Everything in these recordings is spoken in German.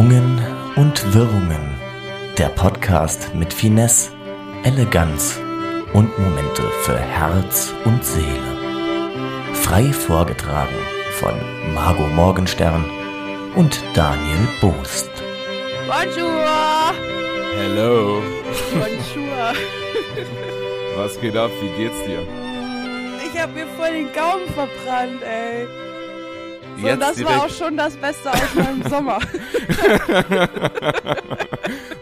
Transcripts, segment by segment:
Schwungen und Wirrungen. Der Podcast mit Finesse, Eleganz und Momente für Herz und Seele. Frei vorgetragen von Margot Morgenstern und Daniel Boost. Bonjour! Hello. Bonjour! Was geht ab? Wie geht's dir? Ich hab mir voll den Gaumen verbrannt, ey. So, Jetzt das direkt. war auch schon das Beste aus meinem Sommer.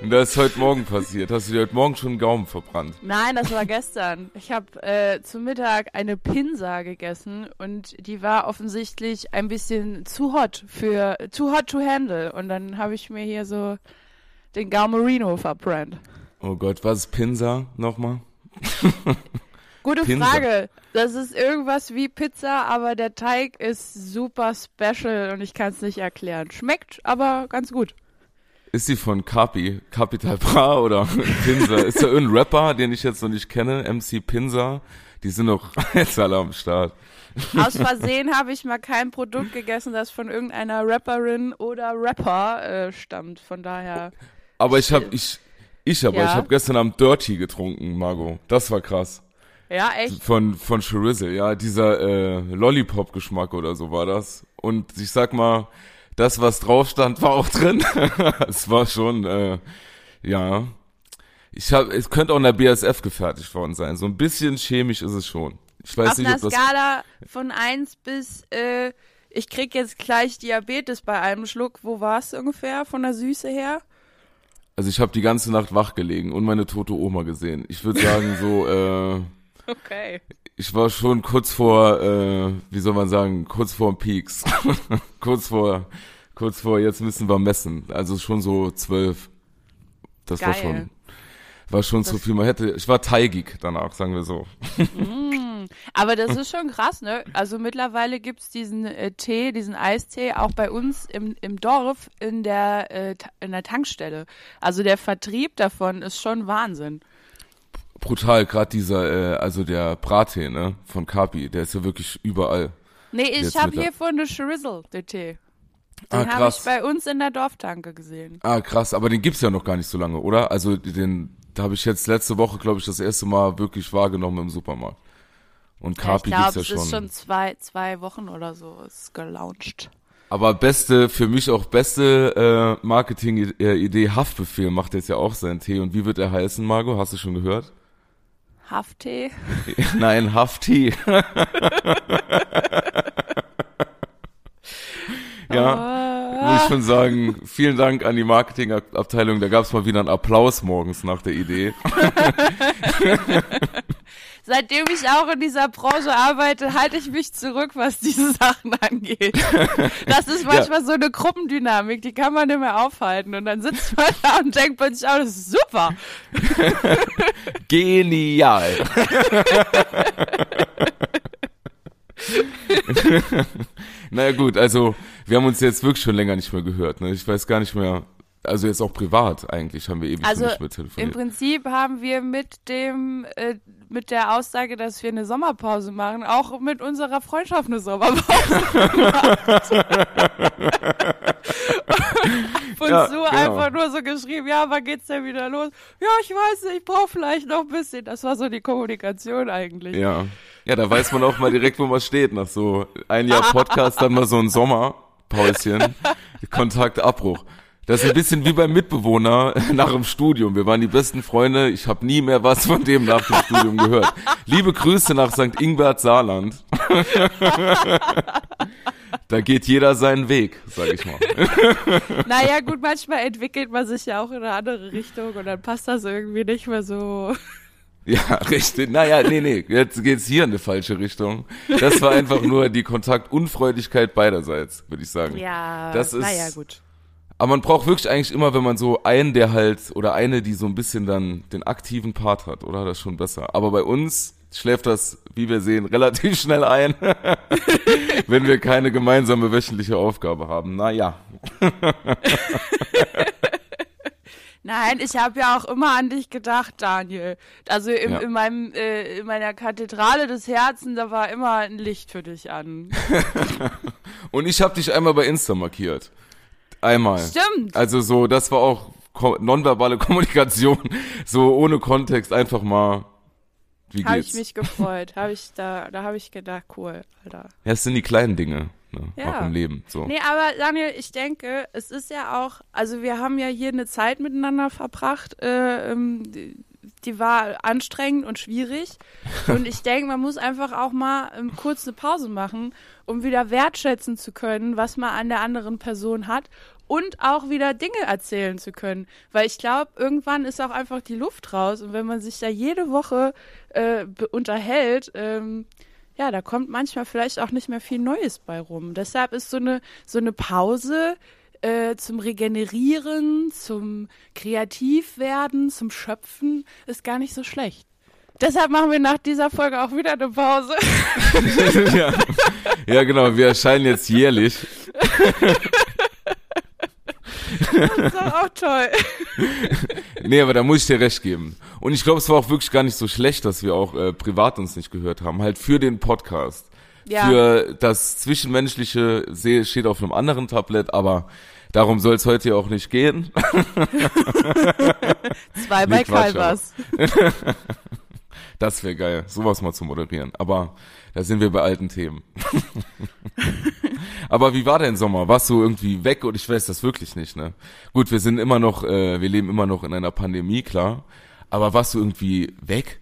Und das ist heute Morgen passiert. Hast du dir heute Morgen schon einen Gaumen verbrannt? Nein, das war gestern. Ich habe äh, zum Mittag eine Pinsa gegessen und die war offensichtlich ein bisschen zu hot für too hot to handle. Und dann habe ich mir hier so den Gaumerino verbrannt. Oh Gott, was ist Pinsa nochmal? Gute Pinsa. Frage. Das ist irgendwas wie Pizza, aber der Teig ist super special und ich kann es nicht erklären. Schmeckt aber ganz gut. Ist sie von Capi, Capital Bra oder Pinsa? Ist da irgendein Rapper, den ich jetzt noch nicht kenne? MC Pinsa? Die sind doch jetzt alle am Start. Aus Versehen habe ich mal kein Produkt gegessen, das von irgendeiner Rapperin oder Rapper äh, stammt. Von daher. Aber ich hab, ich, ich aber, Ja. ich habe gestern Abend Dirty getrunken, Margot. Das war krass. Ja, echt. Von, von Chorizel, ja, dieser äh, Lollipop-Geschmack oder so war das. Und ich sag mal, das, was drauf stand, war auch drin. es war schon, äh, ja. Ich hab, es könnte auch in der BSF gefertigt worden sein. So ein bisschen chemisch ist es schon. Ich weiß Auf nicht, einer ob das. Skala von 1 bis, äh, ich krieg jetzt gleich Diabetes bei einem Schluck. Wo war's ungefähr von der Süße her? Also ich habe die ganze Nacht wach gelegen und meine tote Oma gesehen. Ich würde sagen, so, äh, Okay. ich war schon kurz vor, äh, wie soll man sagen, kurz vor Peaks. kurz vor, kurz vor, jetzt müssen wir messen. Also schon so zwölf. Das war Geil. schon, war schon zu viel. Man hätte, ich war teigig danach, sagen wir so. Aber das ist schon krass, ne? Also mittlerweile gibt's diesen äh, Tee, diesen Eistee auch bei uns im, im Dorf in der, äh, in der Tankstelle. Also der Vertrieb davon ist schon Wahnsinn. Brutal, gerade dieser, äh, also der Brattee, ne, von Kapi, der ist ja wirklich überall. Nee, ich habe der- hier von der Chorizel, den Tee. Ah, Den habe ich bei uns in der Dorftanke gesehen. Ah, krass, aber den gibt's ja noch gar nicht so lange, oder? Also den, da habe ich jetzt letzte Woche, glaube ich, das erste Mal wirklich wahrgenommen im Supermarkt. Und Ja, ich Kapi glaube, gibt's ja es schon. ist schon zwei, zwei Wochen oder so ist gelauncht. Aber beste, für mich auch beste äh, Marketing-Idee, Haftbefehl macht jetzt ja auch seinen Tee. Und wie wird er heißen, Margot? Hast du schon gehört? Hafttee? Nein, Hafttee. ja, muss ich schon sagen, vielen Dank an die Marketingabteilung. Da gab's mal wieder einen Applaus morgens nach der Idee. Seitdem ich auch in dieser Branche arbeite, halte ich mich zurück, was diese Sachen angeht. Das ist manchmal so eine Gruppendynamik, die kann man nicht mehr aufhalten. Und dann sitzt man da und denkt plötzlich, oh, das ist super. Genial. naja gut, also wir haben uns jetzt wirklich schon länger nicht mehr gehört. Ne? Ich weiß gar nicht mehr, also jetzt auch privat eigentlich haben wir ewig Also nicht mehr im telefoniert. Prinzip haben wir mit dem, äh, mit der Aussage, dass wir eine Sommerpause machen, auch mit unserer Freundschaft eine Sommerpause gemacht. Und Ja, so genau. einfach nur so geschrieben, ja, wann geht's denn wieder los? Ja, ich weiß nicht, ich brauche vielleicht noch ein bisschen. Das war so die Kommunikation eigentlich. Ja. Ja, da weiß man auch mal direkt, wo man steht. Nach so ein Jahr Podcast, dann mal so ein Sommerpäuschen, Kontaktabbruch. Das ist ein bisschen wie beim Mitbewohner nach dem Studium. Wir waren die besten Freunde. Ich habe nie mehr was von dem nach dem Studium gehört. Liebe Grüße nach St. Ingbert Saarland. Da geht jeder seinen Weg, sag ich mal. Naja, gut, manchmal entwickelt man sich ja auch in eine andere Richtung und dann passt das irgendwie nicht mehr so. Ja, richtig. Naja, nee, nee, jetzt geht's hier in eine falsche Richtung. Das war einfach nur die Kontaktunfreudigkeit beiderseits, würde ich sagen. Ja, Das ist- naja, gut. Aber man braucht wirklich eigentlich immer, wenn man so einen, der halt, oder eine, die so ein bisschen dann den aktiven Part hat, oder? Das ist schon besser. Aber bei uns schläft das, wie wir sehen, relativ schnell ein, wenn wir keine gemeinsame wöchentliche Aufgabe haben. Naja. Nein, ich habe ja auch immer an dich gedacht, Daniel. Also im, Ja. in meinem äh, in meiner Kathedrale des Herzens, da war immer ein Licht für dich an. Und ich habe dich einmal bei Insta markiert. Einmal. Stimmt. Also so, das war auch nonverbale Kommunikation, so ohne Kontext einfach mal. Wie Habe geht's? ich mich gefreut. Habe ich da, da habe ich gedacht, cool, Alter. ja, es sind die kleinen Dinge, ne? Ja. auch im Leben. So. Nee, aber Daniel, ich denke, es ist ja auch, also wir haben ja hier eine Zeit miteinander verbracht, äh, ähm, die, die war anstrengend und schwierig. Und ich denke, man muss einfach auch mal ähm, kurz eine Pause machen, um wieder wertschätzen zu können, was man an der anderen Person hat und auch wieder Dinge erzählen zu können. Weil ich glaube, irgendwann ist auch einfach die Luft raus. Und wenn man sich da jede Woche äh, unterhält, ähm, ja, da kommt manchmal vielleicht auch nicht mehr viel Neues bei rum. Deshalb ist so eine, so eine Pause äh, zum Regenerieren, zum Kreativwerden, zum Schöpfen ist gar nicht so schlecht. Deshalb machen wir nach dieser Folge auch wieder eine Pause. ja. ja, genau, wir erscheinen jetzt jährlich. Das ist doch auch toll. Nee, aber da muss ich dir recht geben. Und ich glaube, es war auch wirklich gar nicht so schlecht, dass wir auch äh, privat uns nicht gehört haben. Halt für den Podcast. Ja. Für das Zwischenmenschliche se- steht auf einem anderen Tablett, aber darum soll es heute ja auch nicht gehen. Zwei bei Nee, Kalbers. Das wäre geil, sowas mal zu moderieren. Aber da sind wir bei alten Themen. Aber wie war dein Sommer? Warst du irgendwie weg? Und ich weiß das wirklich nicht, ne? Gut, wir sind immer noch, äh, wir leben immer noch in einer Pandemie, klar. Aber warst du irgendwie weg?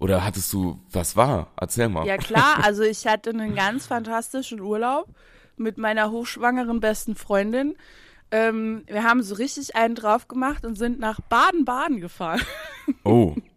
Oder hattest du, was war? Erzähl mal. Ja klar, also ich hatte einen ganz fantastischen Urlaub mit meiner hochschwangeren besten Freundin. Ähm, wir haben so richtig einen drauf gemacht und sind nach Baden-Baden gefahren. Oh,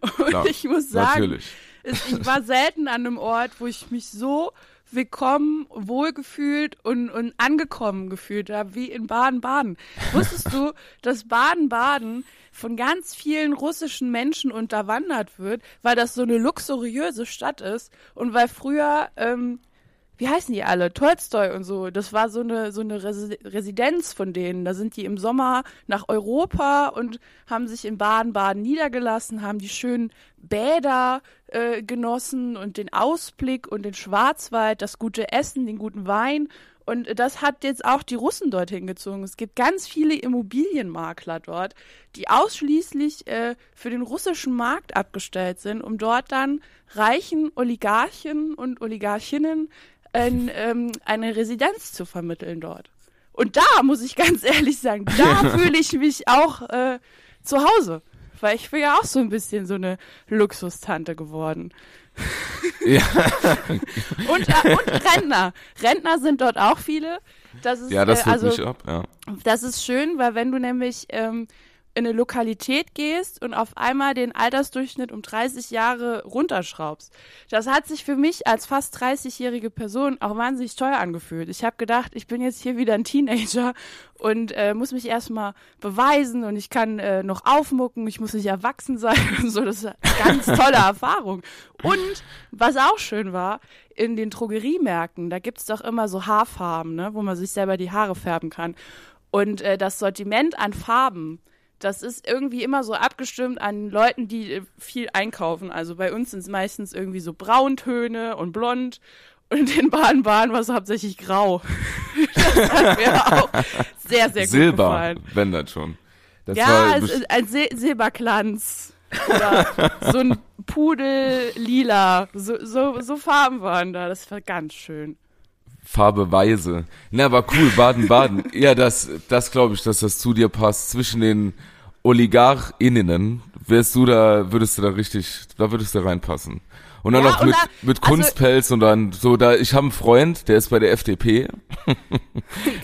Und klar. ich muss sagen, Natürlich. es, ich war selten an einem Ort, wo ich mich so willkommen, wohlgefühlt und, und angekommen gefühlt habe, wie in Baden-Baden. Wusstest du, dass Baden-Baden von ganz vielen russischen Menschen unterwandert wird, weil das so eine luxuriöse Stadt ist und weil früher, ähm, wie heißen die alle? Tolstoi und so. Das war so eine, so eine Resi Residenz von denen. Da sind die im Sommer nach Europa und haben sich in Baden-Baden niedergelassen, haben die schönen Bäder äh, genossen und den Ausblick und den Schwarzwald, das gute Essen, den guten Wein. Und das hat jetzt auch die Russen dorthin gezogen. Es gibt ganz viele Immobilienmakler dort, die ausschließlich äh, für den russischen Markt abgestellt sind, um dort dann reichen Oligarchen und Oligarchinnen ein, ähm, eine Residenz zu vermitteln dort. Und da muss ich ganz ehrlich sagen, da fühle ich mich auch äh, zu Hause. Weil ich bin ja auch so ein bisschen so eine Luxustante geworden. Ja, Und, äh, und Rentner. Rentner sind dort auch viele. Das ist, ja das äh, also, mich ab, ja. das ist schön, weil wenn du nämlich ähm, in eine Lokalität gehst und auf einmal den Altersdurchschnitt um 30 Jahre runterschraubst. Das hat sich für mich als fast 30-jährige Person auch wahnsinnig teuer angefühlt. Ich habe gedacht, ich bin jetzt hier wieder ein Teenager und äh, muss mich erstmal beweisen und ich kann äh, noch aufmucken, ich muss nicht erwachsen sein und so. Das ist eine ganz tolle Erfahrung. Und was auch schön war, in den Drogeriemärkten, da gibt's doch immer so Haarfarben, ne, wo man sich selber die Haare färben kann. Und äh, das Sortiment an Farben, das ist irgendwie immer so abgestimmt an Leuten, die äh, viel einkaufen. Also bei uns sind es meistens irgendwie so Brauntöne und blond. Und in Baden-Baden war es hauptsächlich grau. das hat mir auch sehr, sehr gut Silber, gefallen. wenn das schon. Das Ja, war es ist ein Sil Silberglanz. Oder so ein Pudel lila. So, so, so Farben waren da. Das war ganz schön. Farbe Weise. Na, aber cool, Baden-Baden. ja, das, das glaube ich, dass das zu dir passt. Zwischen den OligarchInnen wärst du da, würdest du da richtig, da würdest du reinpassen. Und dann Ja, noch mit, da- mit also- Kunstpelz und dann so, da, ich habe einen Freund, der ist bei der FDP.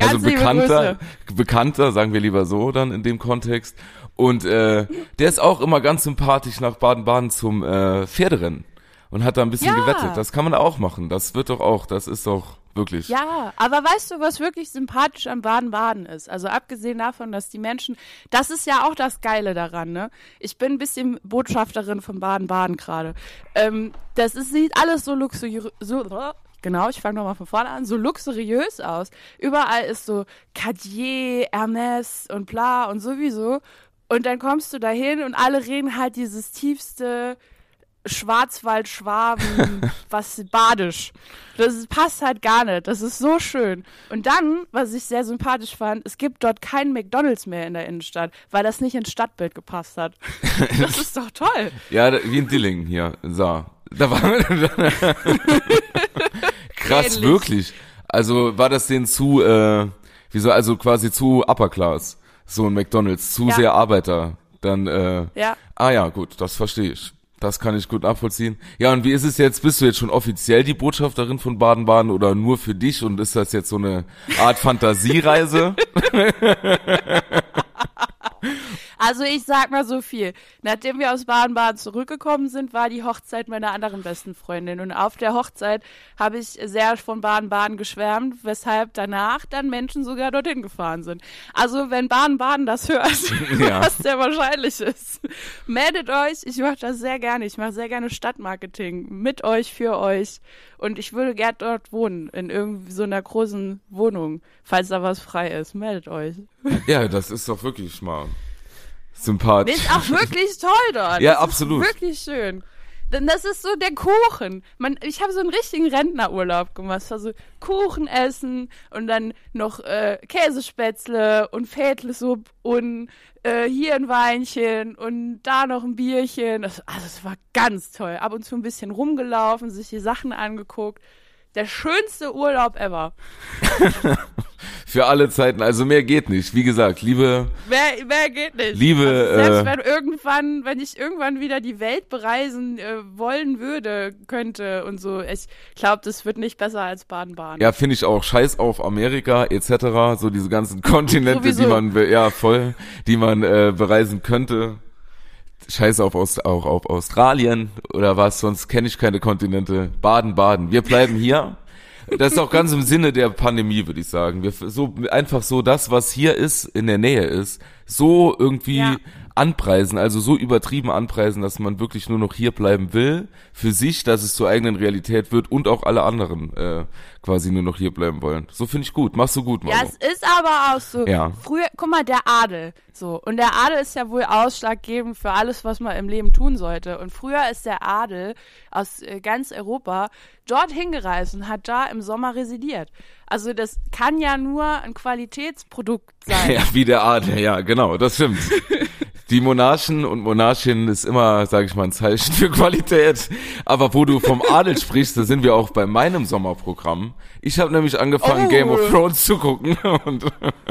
Also bekannter, bekannter, sagen wir lieber so dann in dem Kontext. Und äh, der ist auch immer ganz sympathisch nach Baden-Baden zum äh, Pferderennen und hat da ein bisschen Ja. gewettet. Das kann man auch machen. Das wird doch auch, das ist doch wirklich. Ja, aber weißt du, was wirklich sympathisch am Baden-Baden ist? Also abgesehen davon, dass die Menschen, das ist ja auch das Geile daran, ne? Ich bin ein bisschen Botschafterin von Baden-Baden gerade. Ähm, das ist, sieht alles so luxuriös, so, genau, ich fange nochmal von vorne an, so luxuriös aus. Überall ist so Cartier, Hermes und bla und sowieso. Und dann kommst du dahin und alle reden halt dieses tiefste Schwarzwald-Schwaben, was badisch. Das passt halt gar nicht. Das ist so schön. Und dann, was ich sehr sympathisch fand, es gibt dort keinen McDonalds mehr in der Innenstadt, weil das nicht ins Stadtbild gepasst hat. Das ist doch toll. Ja, wie in Dillingen hier, so. Da war krass, Ähnlich. wirklich. Also war das denen zu, äh, wieso, also quasi zu Upper Class, so ein McDonalds, zu Ja. sehr Arbeiter. Dann, äh, Ja. ah ja, gut, das verstehe ich. Das kann ich gut nachvollziehen. Ja, und wie ist es jetzt? Bist du jetzt schon offiziell die Botschafterin von Baden-Baden oder nur für dich? Und ist das jetzt so eine Art Fantasiereise? Also ich sag mal so viel. Nachdem wir aus Baden-Baden zurückgekommen sind, war die Hochzeit meiner anderen besten Freundin. Und auf der Hochzeit habe ich sehr von Baden-Baden geschwärmt, weshalb danach dann Menschen sogar dorthin gefahren sind. Also wenn Baden-Baden das hört, Ja. was sehr wahrscheinlich ist, meldet euch. Ich mache das sehr gerne. Ich mache sehr gerne Stadtmarketing mit euch, für euch. Und ich würde gern dort wohnen, in irgendwie so einer großen Wohnung, falls da was frei ist. Meldet euch. ja, das ist doch wirklich mal sympathisch. Ist auch wirklich toll dort. Ja, das absolut. Wirklich schön. Denn das ist so der Kuchen. Man, ich habe so einen richtigen Rentnerurlaub gemacht. Es war so Kuchen essen und dann noch äh, Käsespätzle und Fädlesuppe und äh, hier ein Weinchen und da noch ein Bierchen. Das, also es war ganz toll. Ab und zu ein bisschen rumgelaufen, sich die Sachen angeguckt. Der schönste Urlaub ever. Für alle Zeiten, also mehr geht nicht. Wie gesagt, liebe, Wer, wer geht nicht? Liebe, also selbst äh, wenn irgendwann, wenn ich irgendwann wieder die Welt bereisen äh, wollen würde, könnte und so, ich glaube, das wird nicht besser als Baden-Baden. ja, finde ich auch, scheiß auf Amerika etc., so diese ganzen Kontinente, die Sowieso. man, be- ja, voll, die man äh, bereisen könnte. Scheiß auf, Aus, auch auf Australien oder was, sonst kenne ich keine Kontinente. Baden, Baden. Wir bleiben hier. Das ist auch ganz im Sinne der Pandemie, würde ich sagen. Wir so einfach so das, was hier ist, in der Nähe ist, so irgendwie Ja. Anpreisen, also so übertrieben anpreisen, dass man wirklich nur noch hier bleiben will, für sich, dass es zur eigenen Realität wird und auch alle anderen äh, quasi nur noch hier bleiben wollen. So finde ich gut. Machst du gut, Ja, Manu. es ist aber auch so. Ja. Früher, guck mal, der Adel. So. Und der Adel ist ja wohl ausschlaggebend für alles, was man im Leben tun sollte. Und früher ist der Adel aus äh, ganz Europa dorthin gereist und hat da im Sommer residiert. Also das kann ja nur ein Qualitätsprodukt sein. Ja, wie der Adel, ja, genau, das stimmt. Die Monarchen und Monarchinnen ist immer, sage ich mal, ein Zeichen für Qualität. Aber wo du vom Adel sprichst, da sind wir auch bei meinem Sommerprogramm. Ich habe nämlich angefangen, Oh. Game of Thrones zu gucken. Und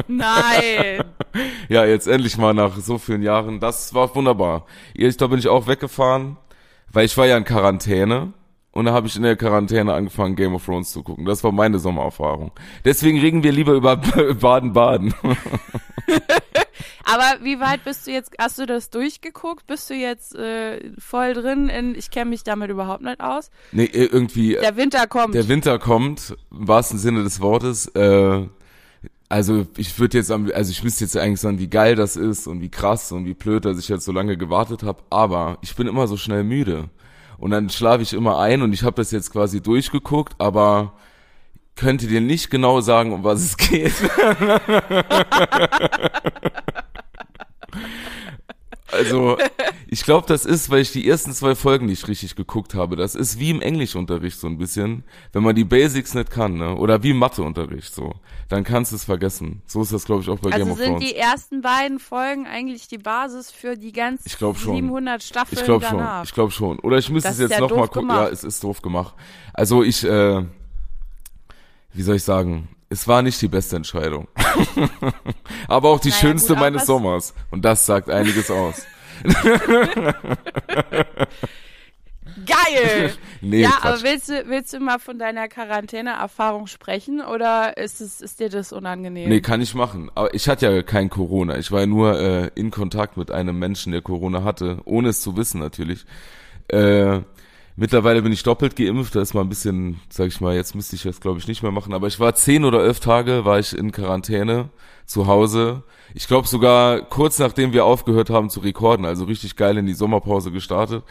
Nein. ja, jetzt endlich mal nach so vielen Jahren. Das war wunderbar. Ich, da bin ich auch weggefahren, weil ich war ja in Quarantäne. Und da habe ich in der Quarantäne angefangen, Game of Thrones zu gucken. Das war meine Sommererfahrung. Deswegen reden wir lieber über Baden-Baden. Aber wie weit bist du jetzt, hast du das durchgeguckt? Bist du jetzt äh, voll drin in, ich kenne mich damit überhaupt nicht aus? Nee, irgendwie, Der Winter kommt. der Winter kommt, im wahrsten Sinne des Wortes. Äh, also ich würde jetzt, also ich müsste jetzt eigentlich sagen, wie geil das ist und wie krass und wie blöd, dass ich jetzt so lange gewartet habe. Aber ich bin immer so schnell müde. Und dann schlafe ich immer ein und ich habe das jetzt quasi durchgeguckt, aber könnte dir nicht genau sagen, um was es geht. Also, ich glaube, das ist, weil ich die ersten zwei Folgen nicht richtig geguckt habe. Das ist wie im Englischunterricht so ein bisschen. Wenn man die Basics nicht kann, ne? Oder wie im Matheunterricht so. Dann kannst du es vergessen. So ist das, glaube ich, auch bei Game also of sind Thrones. die ersten beiden Folgen eigentlich die Basis für die ganzen Ich glaub schon. 700 Staffeln Ich glaube schon. danach. Ich glaube schon. Oder ich müsste Das es jetzt ja noch mal gucken. gemacht. Ja, es ist doof gemacht. Also ich, äh, wie soll ich sagen? Es war nicht die beste Entscheidung. Aber auch die Naja, schönste gut, meines Sommers. Und das sagt einiges aus. Geil! Nee, ja, Quatsch. aber willst du, willst du mal von deiner Quarantäne-Erfahrung sprechen oder ist, es, ist dir das unangenehm? Nee, kann ich machen. Aber ich hatte ja kein Corona. Ich war ja nur äh, in Kontakt mit einem Menschen, der Corona hatte, ohne es zu wissen natürlich. Äh, mittlerweile bin ich doppelt geimpft. Da ist mal ein bisschen, sag ich mal, jetzt müsste ich das glaube ich nicht mehr machen. Aber ich war zehn oder elf Tage, war ich in Quarantäne zu Hause. Ich glaube sogar kurz nachdem wir aufgehört haben zu rekorden, also richtig geil in die Sommerpause gestartet.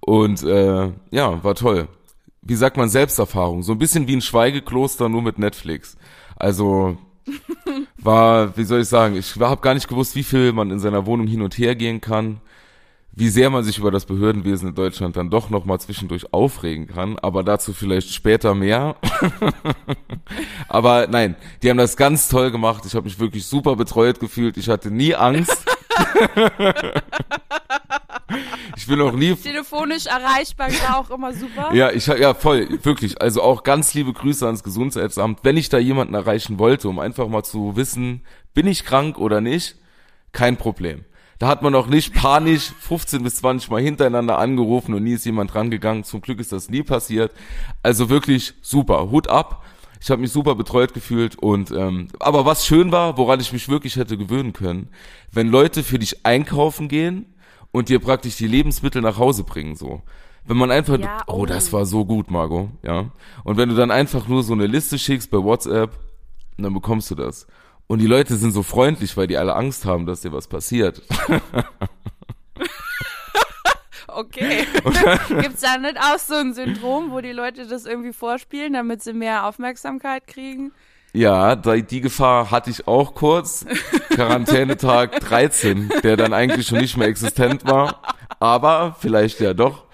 Und äh, ja, war toll. Wie sagt man, Selbsterfahrung. So ein bisschen wie ein Schweigekloster, nur mit Netflix. Also war, wie soll ich sagen, ich habe gar nicht gewusst, wie viel man in seiner Wohnung hin und her gehen kann, wie sehr man sich über das Behördenwesen in Deutschland dann doch nochmal zwischendurch aufregen kann, aber dazu vielleicht später mehr. aber nein, die haben das ganz toll gemacht. Ich habe mich wirklich super betreut gefühlt. Ich hatte nie Angst. ich bin auch nie Telefonisch erreichbar war auch immer super. ja, ich ja voll, wirklich. Also auch ganz liebe Grüße ans Gesundheitsamt. Wenn ich da jemanden erreichen wollte, um einfach mal zu wissen, bin ich krank oder nicht, kein Problem. Da hat man auch nicht panisch 15 bis 20 Mal hintereinander angerufen und nie ist jemand rangegangen. Zum Glück ist das nie passiert. Also wirklich super. Hut ab. Ich habe mich super betreut gefühlt und ähm, aber was schön war, woran ich mich wirklich hätte gewöhnen können, wenn Leute für dich einkaufen gehen und dir praktisch die Lebensmittel nach Hause bringen so. Wenn man einfach Ja, oh, oh. das war so gut, Margot, ja. Und wenn du dann einfach nur so eine Liste schickst bei WhatsApp, dann bekommst du das. Und die Leute sind so freundlich, weil die alle Angst haben, dass dir was passiert. Okay. Gibt's da nicht auch so ein Syndrom, wo die Leute das irgendwie vorspielen, damit sie mehr Aufmerksamkeit kriegen? Ja, die Gefahr hatte ich auch kurz. Quarantänetag 13, der dann eigentlich schon nicht mehr existent war. Aber vielleicht ja doch.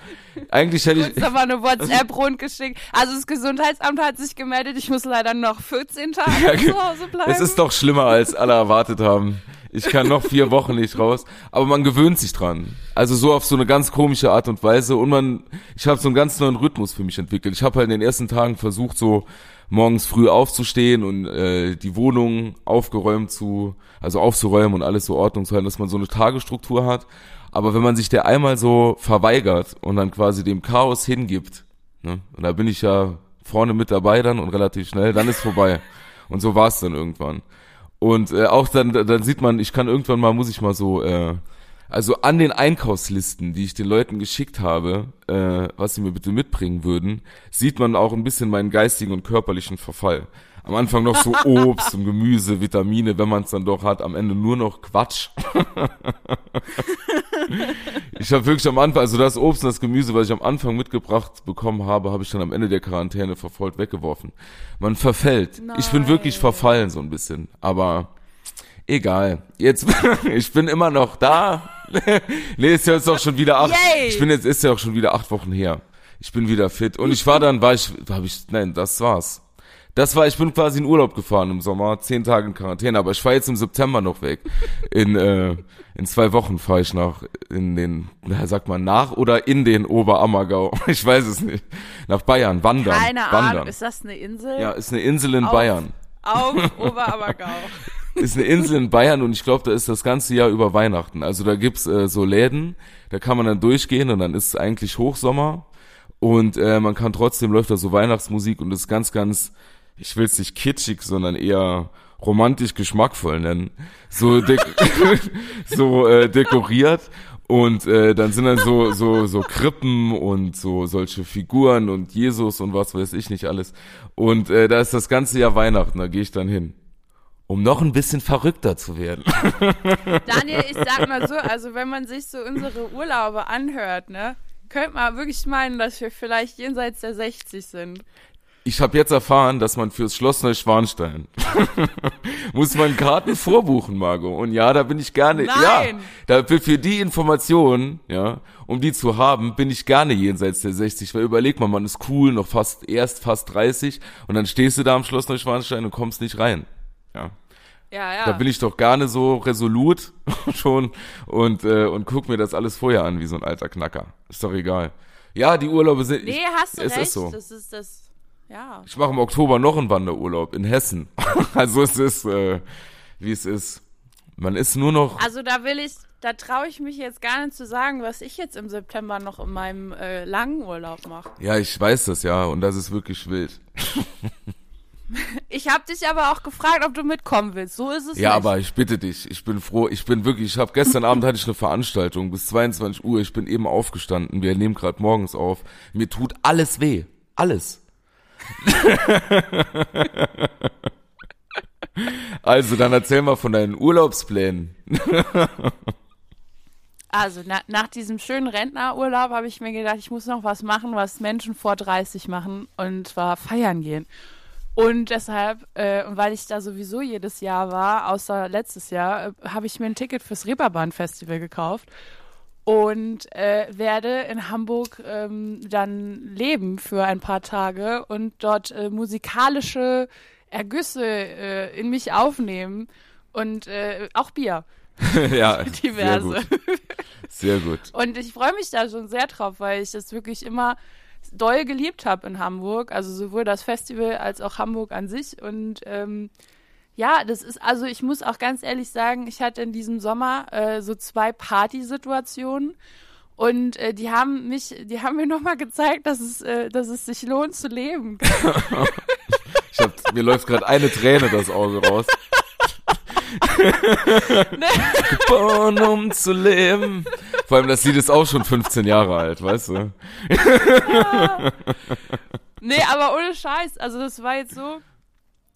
Eigentlich hätte ich, nochmal eine WhatsApp rundgeschickt. Also das Gesundheitsamt hat sich gemeldet, ich muss leider noch 14 Tage Ja, zu Hause bleiben. es ist doch schlimmer, als alle erwartet haben. Ich kann noch vier Wochen nicht raus, aber man gewöhnt sich dran. Also so auf so eine ganz komische Art und Weise und man, ich habe so einen ganz neuen Rhythmus für mich entwickelt. Ich habe halt in den ersten Tagen versucht, so morgens früh aufzustehen und äh, die Wohnung aufgeräumt zu, also aufzuräumen und alles so Ordnung zu halten, dass man so eine Tagesstruktur hat. Aber wenn man sich der einmal so verweigert und dann quasi dem Chaos hingibt, ne, und da bin ich ja vorne mit dabei dann und relativ schnell, dann ist vorbei. Und so war es dann irgendwann. Und äh, auch dann, dann sieht man, ich kann irgendwann mal, muss ich mal so, äh, also an den Einkaufslisten, die ich den Leuten geschickt habe, äh, was sie mir bitte mitbringen würden, sieht man auch ein bisschen meinen geistigen und körperlichen Verfall. Am Anfang noch so Obst und Gemüse, Vitamine, wenn man es dann doch hat, am Ende nur noch Quatsch. ich habe wirklich am Anfang, also das Obst und das Gemüse, was ich am Anfang mitgebracht bekommen habe, habe ich dann am Ende der Quarantäne verfolgt weggeworfen. Man verfällt. Ich bin wirklich Nein. verfallen so ein bisschen, aber egal. Jetzt, ich bin immer noch da. nee, ist ja jetzt auch schon wieder acht. Yay! Ich bin jetzt, ist ja auch schon wieder acht Wochen her. Ich bin wieder fit. Und ich war dann, war ich, habe ich, nein, das war's. Das war, ich bin quasi in Urlaub gefahren im Sommer, zehn Tage in Quarantäne, aber ich fahre jetzt im September noch weg. In, äh, in zwei Wochen fahre ich nach, in den, na, sagt man, nach oder in den Oberammergau. Ich weiß es nicht. Nach Bayern, wandern. Keine wandern. Ahnung, ist das eine Insel? Ja, ist eine Insel in Auf- Bayern. Auf Oberammergau. Ist eine Insel in Bayern und ich glaube, da ist das ganze Jahr über Weihnachten. Also da gibt's äh, so Läden, da kann man dann durchgehen und dann ist eigentlich Hochsommer und äh, man kann trotzdem läuft da so Weihnachtsmusik und ist ganz, ganz, ich will es nicht kitschig, sondern eher romantisch geschmackvoll nennen. So, dek so äh, dekoriert und äh, dann sind dann so so so Krippen und so solche Figuren und Jesus und was weiß ich nicht alles. Und äh, da ist das ganze Jahr Weihnachten, da gehe ich dann hin um noch ein bisschen verrückter zu werden. Daniel, ich sag mal so, also wenn man sich so unsere Urlaube anhört, ne, könnte man wirklich meinen, dass wir vielleicht jenseits der 60 sind. Ich habe jetzt erfahren, dass man fürs Schloss Neuschwanstein muss man Karten vorbuchen, Margot. Und ja, da bin ich gerne. Nein. Ja, da für, für die Informationen, ja, um die zu haben, bin ich gerne jenseits der 60. Weil überleg mal, man ist cool, noch fast erst fast 30 und dann stehst du da am Schloss Neuschwanstein und kommst nicht rein. Ja. Ja, ja. Da bin ich doch gerne so resolut schon und, äh, und guck mir das alles vorher an, wie so ein alter Knacker. Ist doch egal. Ja, die Urlaube sind. nee, hast du es recht. ist so. Das ist das. Ja. Ich mache im Oktober noch einen Wanderurlaub in Hessen. also es ist, äh, wie es ist. Man ist nur noch. Also da will ich, da traue ich mich jetzt gar nicht zu sagen, was ich jetzt im September noch in meinem äh, langen Urlaub mache. Ja, ich weiß das ja und das ist wirklich wild. Ich habe dich aber auch gefragt, ob du mitkommen willst. So ist es Ja, nicht. aber ich bitte dich, ich bin froh, ich bin wirklich, ich habe gestern Abend hatte ich eine Veranstaltung bis 22 Uhr, ich bin eben aufgestanden, wir nehmen gerade morgens auf. Mir tut alles weh, alles. also, dann erzähl mal von deinen Urlaubsplänen. Also na, nach diesem schönen Rentnerurlaub habe ich mir gedacht, ich muss noch was machen, was Menschen vor 30 machen und zwar feiern gehen. Und deshalb, äh, weil ich da sowieso jedes Jahr war, außer letztes Jahr, äh, habe ich mir ein Ticket fürs Reeperbahn Festival gekauft. und äh, werde in Hamburg ähm, dann leben für ein paar Tage und dort äh, musikalische Ergüsse äh, in mich aufnehmen und äh, auch Bier. ja, diverse. Sehr gut. Sehr gut. Und ich freue mich da schon sehr drauf, weil ich das wirklich immer doll geliebt habe in Hamburg. Also sowohl das Festival als auch Hamburg an sich. Und ähm, ja, das ist, also ich muss auch ganz ehrlich sagen, ich hatte in diesem Sommer äh, so zwei Partysituationen. Und äh, die haben mich, die haben mir nochmal gezeigt, dass es, äh, dass es sich lohnt zu leben. ich hab, mir läuft gerade eine Träne das Auge raus. Geboren, um zu leben. Vor allem, das Lied ist auch schon 15 Jahre alt, weißt du? Ja. Nee, aber ohne Scheiß. Also, das war jetzt so.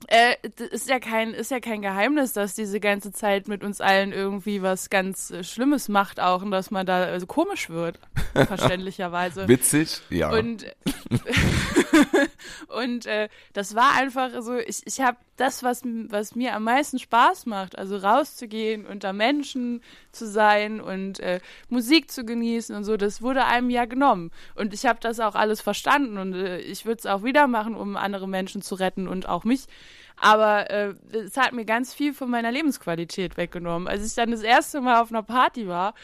Äh, ist ja kein, ist ja kein Geheimnis, dass diese ganze Zeit mit uns allen irgendwie was ganz äh, Schlimmes macht auch und dass man da also komisch wird, verständlicherweise. Witzig, ja. Und, und äh, das war einfach so, ich, ich habe das, was, was mir am meisten Spaß macht, also rauszugehen, unter Menschen zu sein und äh, Musik zu genießen und so, das wurde einem ja genommen. Und ich habe das auch alles verstanden und äh, ich würde es auch wieder machen, um andere Menschen zu retten und auch mich. Aber äh, es hat mir ganz viel von meiner Lebensqualität weggenommen. Als ich dann das erste Mal auf einer Party war,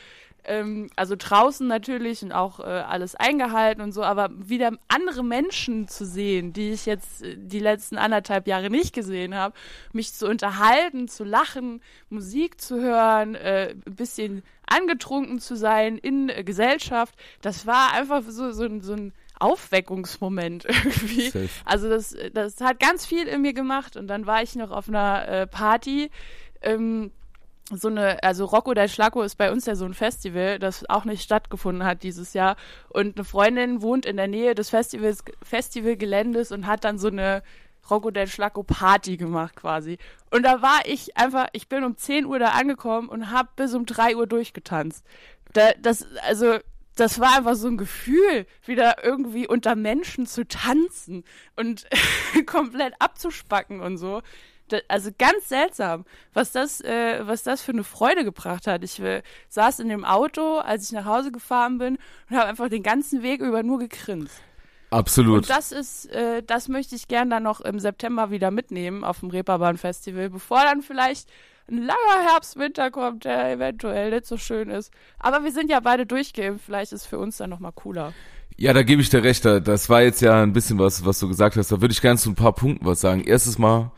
ähm, also draußen natürlich und auch äh, alles eingehalten und so, aber wieder andere Menschen zu sehen, die ich jetzt äh, die letzten anderthalb Jahre nicht gesehen habe, mich zu unterhalten, zu lachen, Musik zu hören, äh, ein bisschen angetrunken zu sein in äh, Gesellschaft, das war einfach so, so, so ein Aufweckungsmoment irgendwie. Safe. Also das, das hat ganz viel in mir gemacht und dann war ich noch auf einer äh, Party. Ähm, so eine, also Rocco del Schlacco ist bei uns ja so ein Festival, das auch nicht stattgefunden hat dieses Jahr. Und eine Freundin wohnt in der Nähe des Festivals, Festivalgeländes und hat dann so eine Rocco del Schlacco Party gemacht quasi. Und da war ich einfach, ich bin um 10 Uhr da angekommen und hab bis um 3 Uhr durchgetanzt. Da, das, also, das war einfach so ein Gefühl, wieder irgendwie unter Menschen zu tanzen und komplett abzuspacken und so also ganz seltsam, was das, äh, was das für eine Freude gebracht hat. Ich äh, saß in dem Auto, als ich nach Hause gefahren bin und habe einfach den ganzen Weg über nur gegrinst. Absolut. Und das ist, äh, das möchte ich gern dann noch im September wieder mitnehmen auf dem Reeperbahn Festival, bevor dann vielleicht ein langer Herbst, Winter kommt, der eventuell nicht so schön ist. Aber wir sind ja beide durchgeimpft, vielleicht ist für uns dann nochmal cooler. Ja, da gebe ich dir recht. Das war jetzt ja ein bisschen was, was du gesagt hast. Da würde ich gerne zu ein paar Punkten was sagen. Erstes Mal,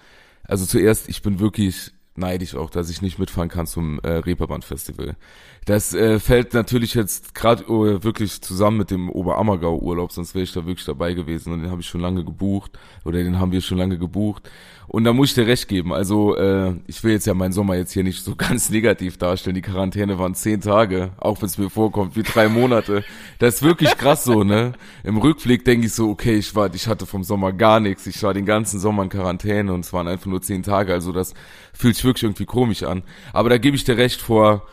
also zuerst, ich bin wirklich neidisch auch, dass ich nicht mitfahren kann zum äh, Reeperbahn Festival. Das äh, fällt natürlich jetzt gerade äh, wirklich zusammen mit dem Oberammergau Urlaub, sonst wäre ich da wirklich dabei gewesen und den habe ich schon lange gebucht oder den haben wir schon lange gebucht. Und da muss ich dir recht geben. Also äh, ich will jetzt ja meinen Sommer jetzt hier nicht so ganz negativ darstellen. Die Quarantäne waren zehn Tage, auch wenn es mir vorkommt wie drei Monate. Das ist wirklich krass so, ne? Im Rückblick denke ich so, okay, ich war, ich hatte vom Sommer gar nichts. Ich war den ganzen Sommer in Quarantäne und es waren einfach nur zehn Tage. Also das fühlt sich wirklich irgendwie komisch an. Aber da gebe ich dir recht vor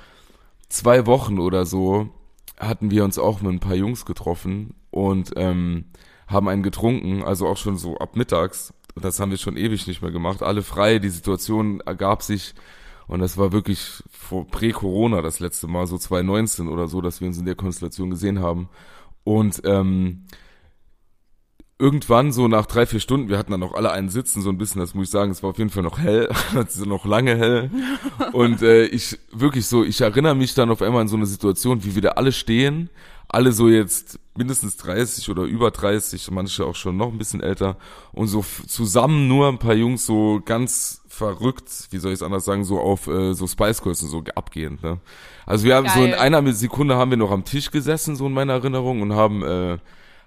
zwei Wochen oder so hatten wir uns auch mit ein paar Jungs getroffen und ähm, haben einen getrunken, also auch schon so ab mittags. Das haben wir schon ewig nicht mehr gemacht. Alle frei, die Situation ergab sich und das war wirklich vor Prä-Corona das letzte Mal, so 2019 oder so, dass wir uns in der Konstellation gesehen haben. Und ähm, irgendwann so nach drei, vier Stunden, wir hatten dann auch alle einen Sitzen, so ein bisschen, das muss ich sagen, es war auf jeden Fall noch hell, also noch lange hell. Und äh, ich wirklich so, ich erinnere mich dann auf einmal an so eine Situation, wie wir da alle stehen, alle so jetzt mindestens 30 oder über 30, manche auch schon noch ein bisschen älter und so zusammen nur ein paar Jungs so ganz verrückt, wie soll ich es anders sagen, so auf äh, so Spice Girls und so abgehend. Ne? Also wir haben Geil. so in einer Sekunde haben wir noch am Tisch gesessen, so in meiner Erinnerung und haben äh,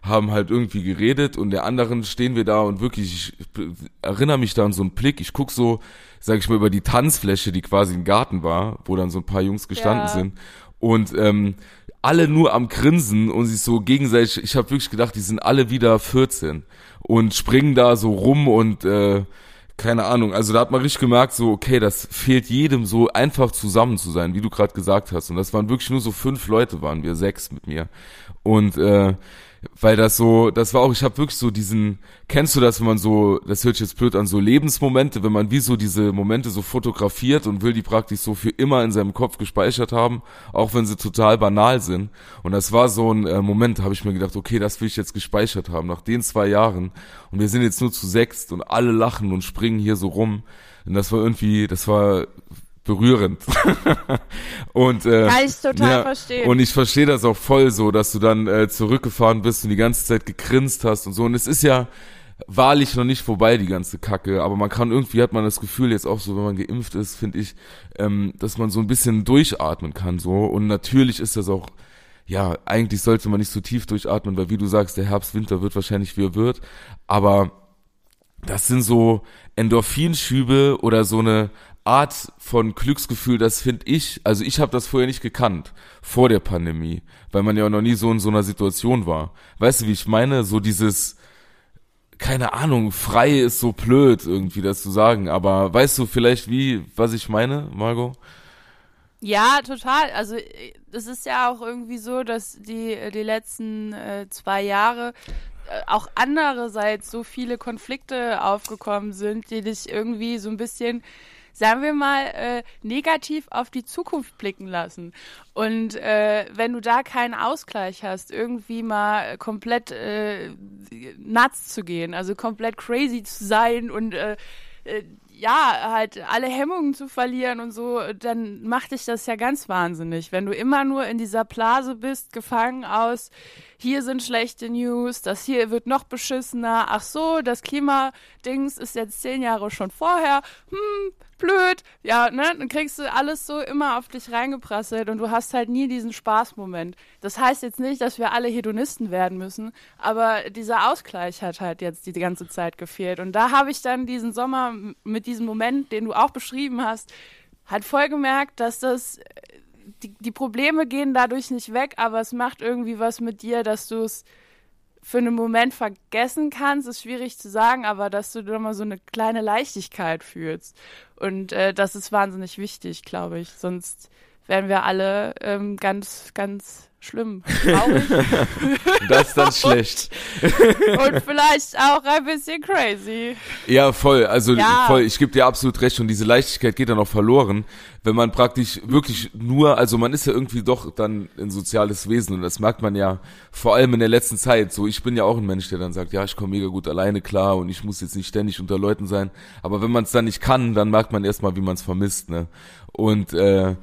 haben halt irgendwie geredet und der anderen stehen wir da und wirklich, ich erinnere mich da an so einen Blick, ich guck so, sag ich mal, über die Tanzfläche, die quasi im Garten war, wo dann so ein paar Jungs gestanden ja. sind und ähm, alle nur am Grinsen und sich so gegenseitig, ich habe wirklich gedacht, die sind alle wieder 14 und springen da so rum und äh, keine Ahnung, also da hat man richtig gemerkt, so, okay, das fehlt jedem so einfach zusammen zu sein, wie du gerade gesagt hast. Und das waren wirklich nur so fünf Leute, waren wir, sechs mit mir. Und äh, weil das so, das war auch, ich habe wirklich so diesen, kennst du das, wenn man so, das hört sich jetzt blöd an, so Lebensmomente, wenn man wie so diese Momente so fotografiert und will die praktisch so für immer in seinem Kopf gespeichert haben, auch wenn sie total banal sind. Und das war so ein äh, Moment, habe ich mir gedacht, okay, das will ich jetzt gespeichert haben, nach den zwei Jahren. Und wir sind jetzt nur zu sechst und alle lachen und springen hier so rum. Und das war irgendwie, das war berührend. und äh, Kann ich total ja, verstehen. Und ich verstehe das auch voll so, dass du dann äh, zurückgefahren bist und die ganze Zeit gegrinst hast und so. Und es ist ja wahrlich noch nicht vorbei, die ganze Kacke. Aber man kann irgendwie, hat man das Gefühl jetzt auch so, wenn man geimpft ist, finde ich, ähm, dass man so ein bisschen durchatmen kann so. Und natürlich ist das auch ja, eigentlich sollte man nicht so tief durchatmen, weil wie du sagst, der Herbst, Winter wird wahrscheinlich wie er wird, aber das sind so Endorphinschübe oder so eine Art von Glücksgefühl, das finde ich, also ich habe das vorher nicht gekannt, vor der Pandemie, weil man ja noch nie so in so einer Situation war. Weißt du, wie ich meine? So dieses, keine Ahnung, frei ist so blöd irgendwie das zu sagen, aber weißt du vielleicht wie, was ich meine, Margot? Ja, total. Also es ist ja auch irgendwie so, dass die, die letzten äh, zwei Jahre äh, auch andererseits so viele Konflikte aufgekommen sind, die dich irgendwie so ein bisschen sagen wir mal, äh, negativ auf die Zukunft blicken lassen. Und äh, wenn du da keinen Ausgleich hast, irgendwie mal komplett äh, nuts zu gehen, also komplett crazy zu sein und äh, äh, ja, halt alle Hemmungen zu verlieren und so, dann macht dich das ja ganz wahnsinnig. Wenn du immer nur in dieser Blase bist, gefangen aus, hier sind schlechte News, das hier wird noch beschissener, ach so, das Klimadings ist jetzt zehn Jahre schon vorher, hm, blöd, ja, ne, dann kriegst du alles so immer auf dich reingeprasselt und du hast halt nie diesen Spaßmoment. Das heißt jetzt nicht, dass wir alle Hedonisten werden müssen, aber dieser Ausgleich hat halt jetzt die ganze Zeit gefehlt. Und da habe ich dann diesen Sommer mit diesem Moment, den du auch beschrieben hast, halt voll gemerkt, dass das die, die Probleme gehen dadurch nicht weg, aber es macht irgendwie was mit dir, dass du es für einen Moment vergessen kannst, ist schwierig zu sagen, aber dass du da mal so eine kleine Leichtigkeit fühlst. Und äh, das ist wahnsinnig wichtig, glaube ich. Sonst wären wir alle ähm, ganz, ganz schlimm, traurig. das ist dann schlecht. und vielleicht auch ein bisschen crazy. Ja, voll. Also ja. voll, ich gebe dir absolut recht und diese Leichtigkeit geht dann auch verloren, wenn man praktisch wirklich nur, also man ist ja irgendwie doch dann ein soziales Wesen und das merkt man ja vor allem in der letzten Zeit. So, ich bin ja auch ein Mensch, der dann sagt, ja, ich komme mega gut alleine klar und ich muss jetzt nicht ständig unter Leuten sein. Aber wenn man es dann nicht kann, dann merkt man erstmal, wie man es vermisst, ne? Und äh,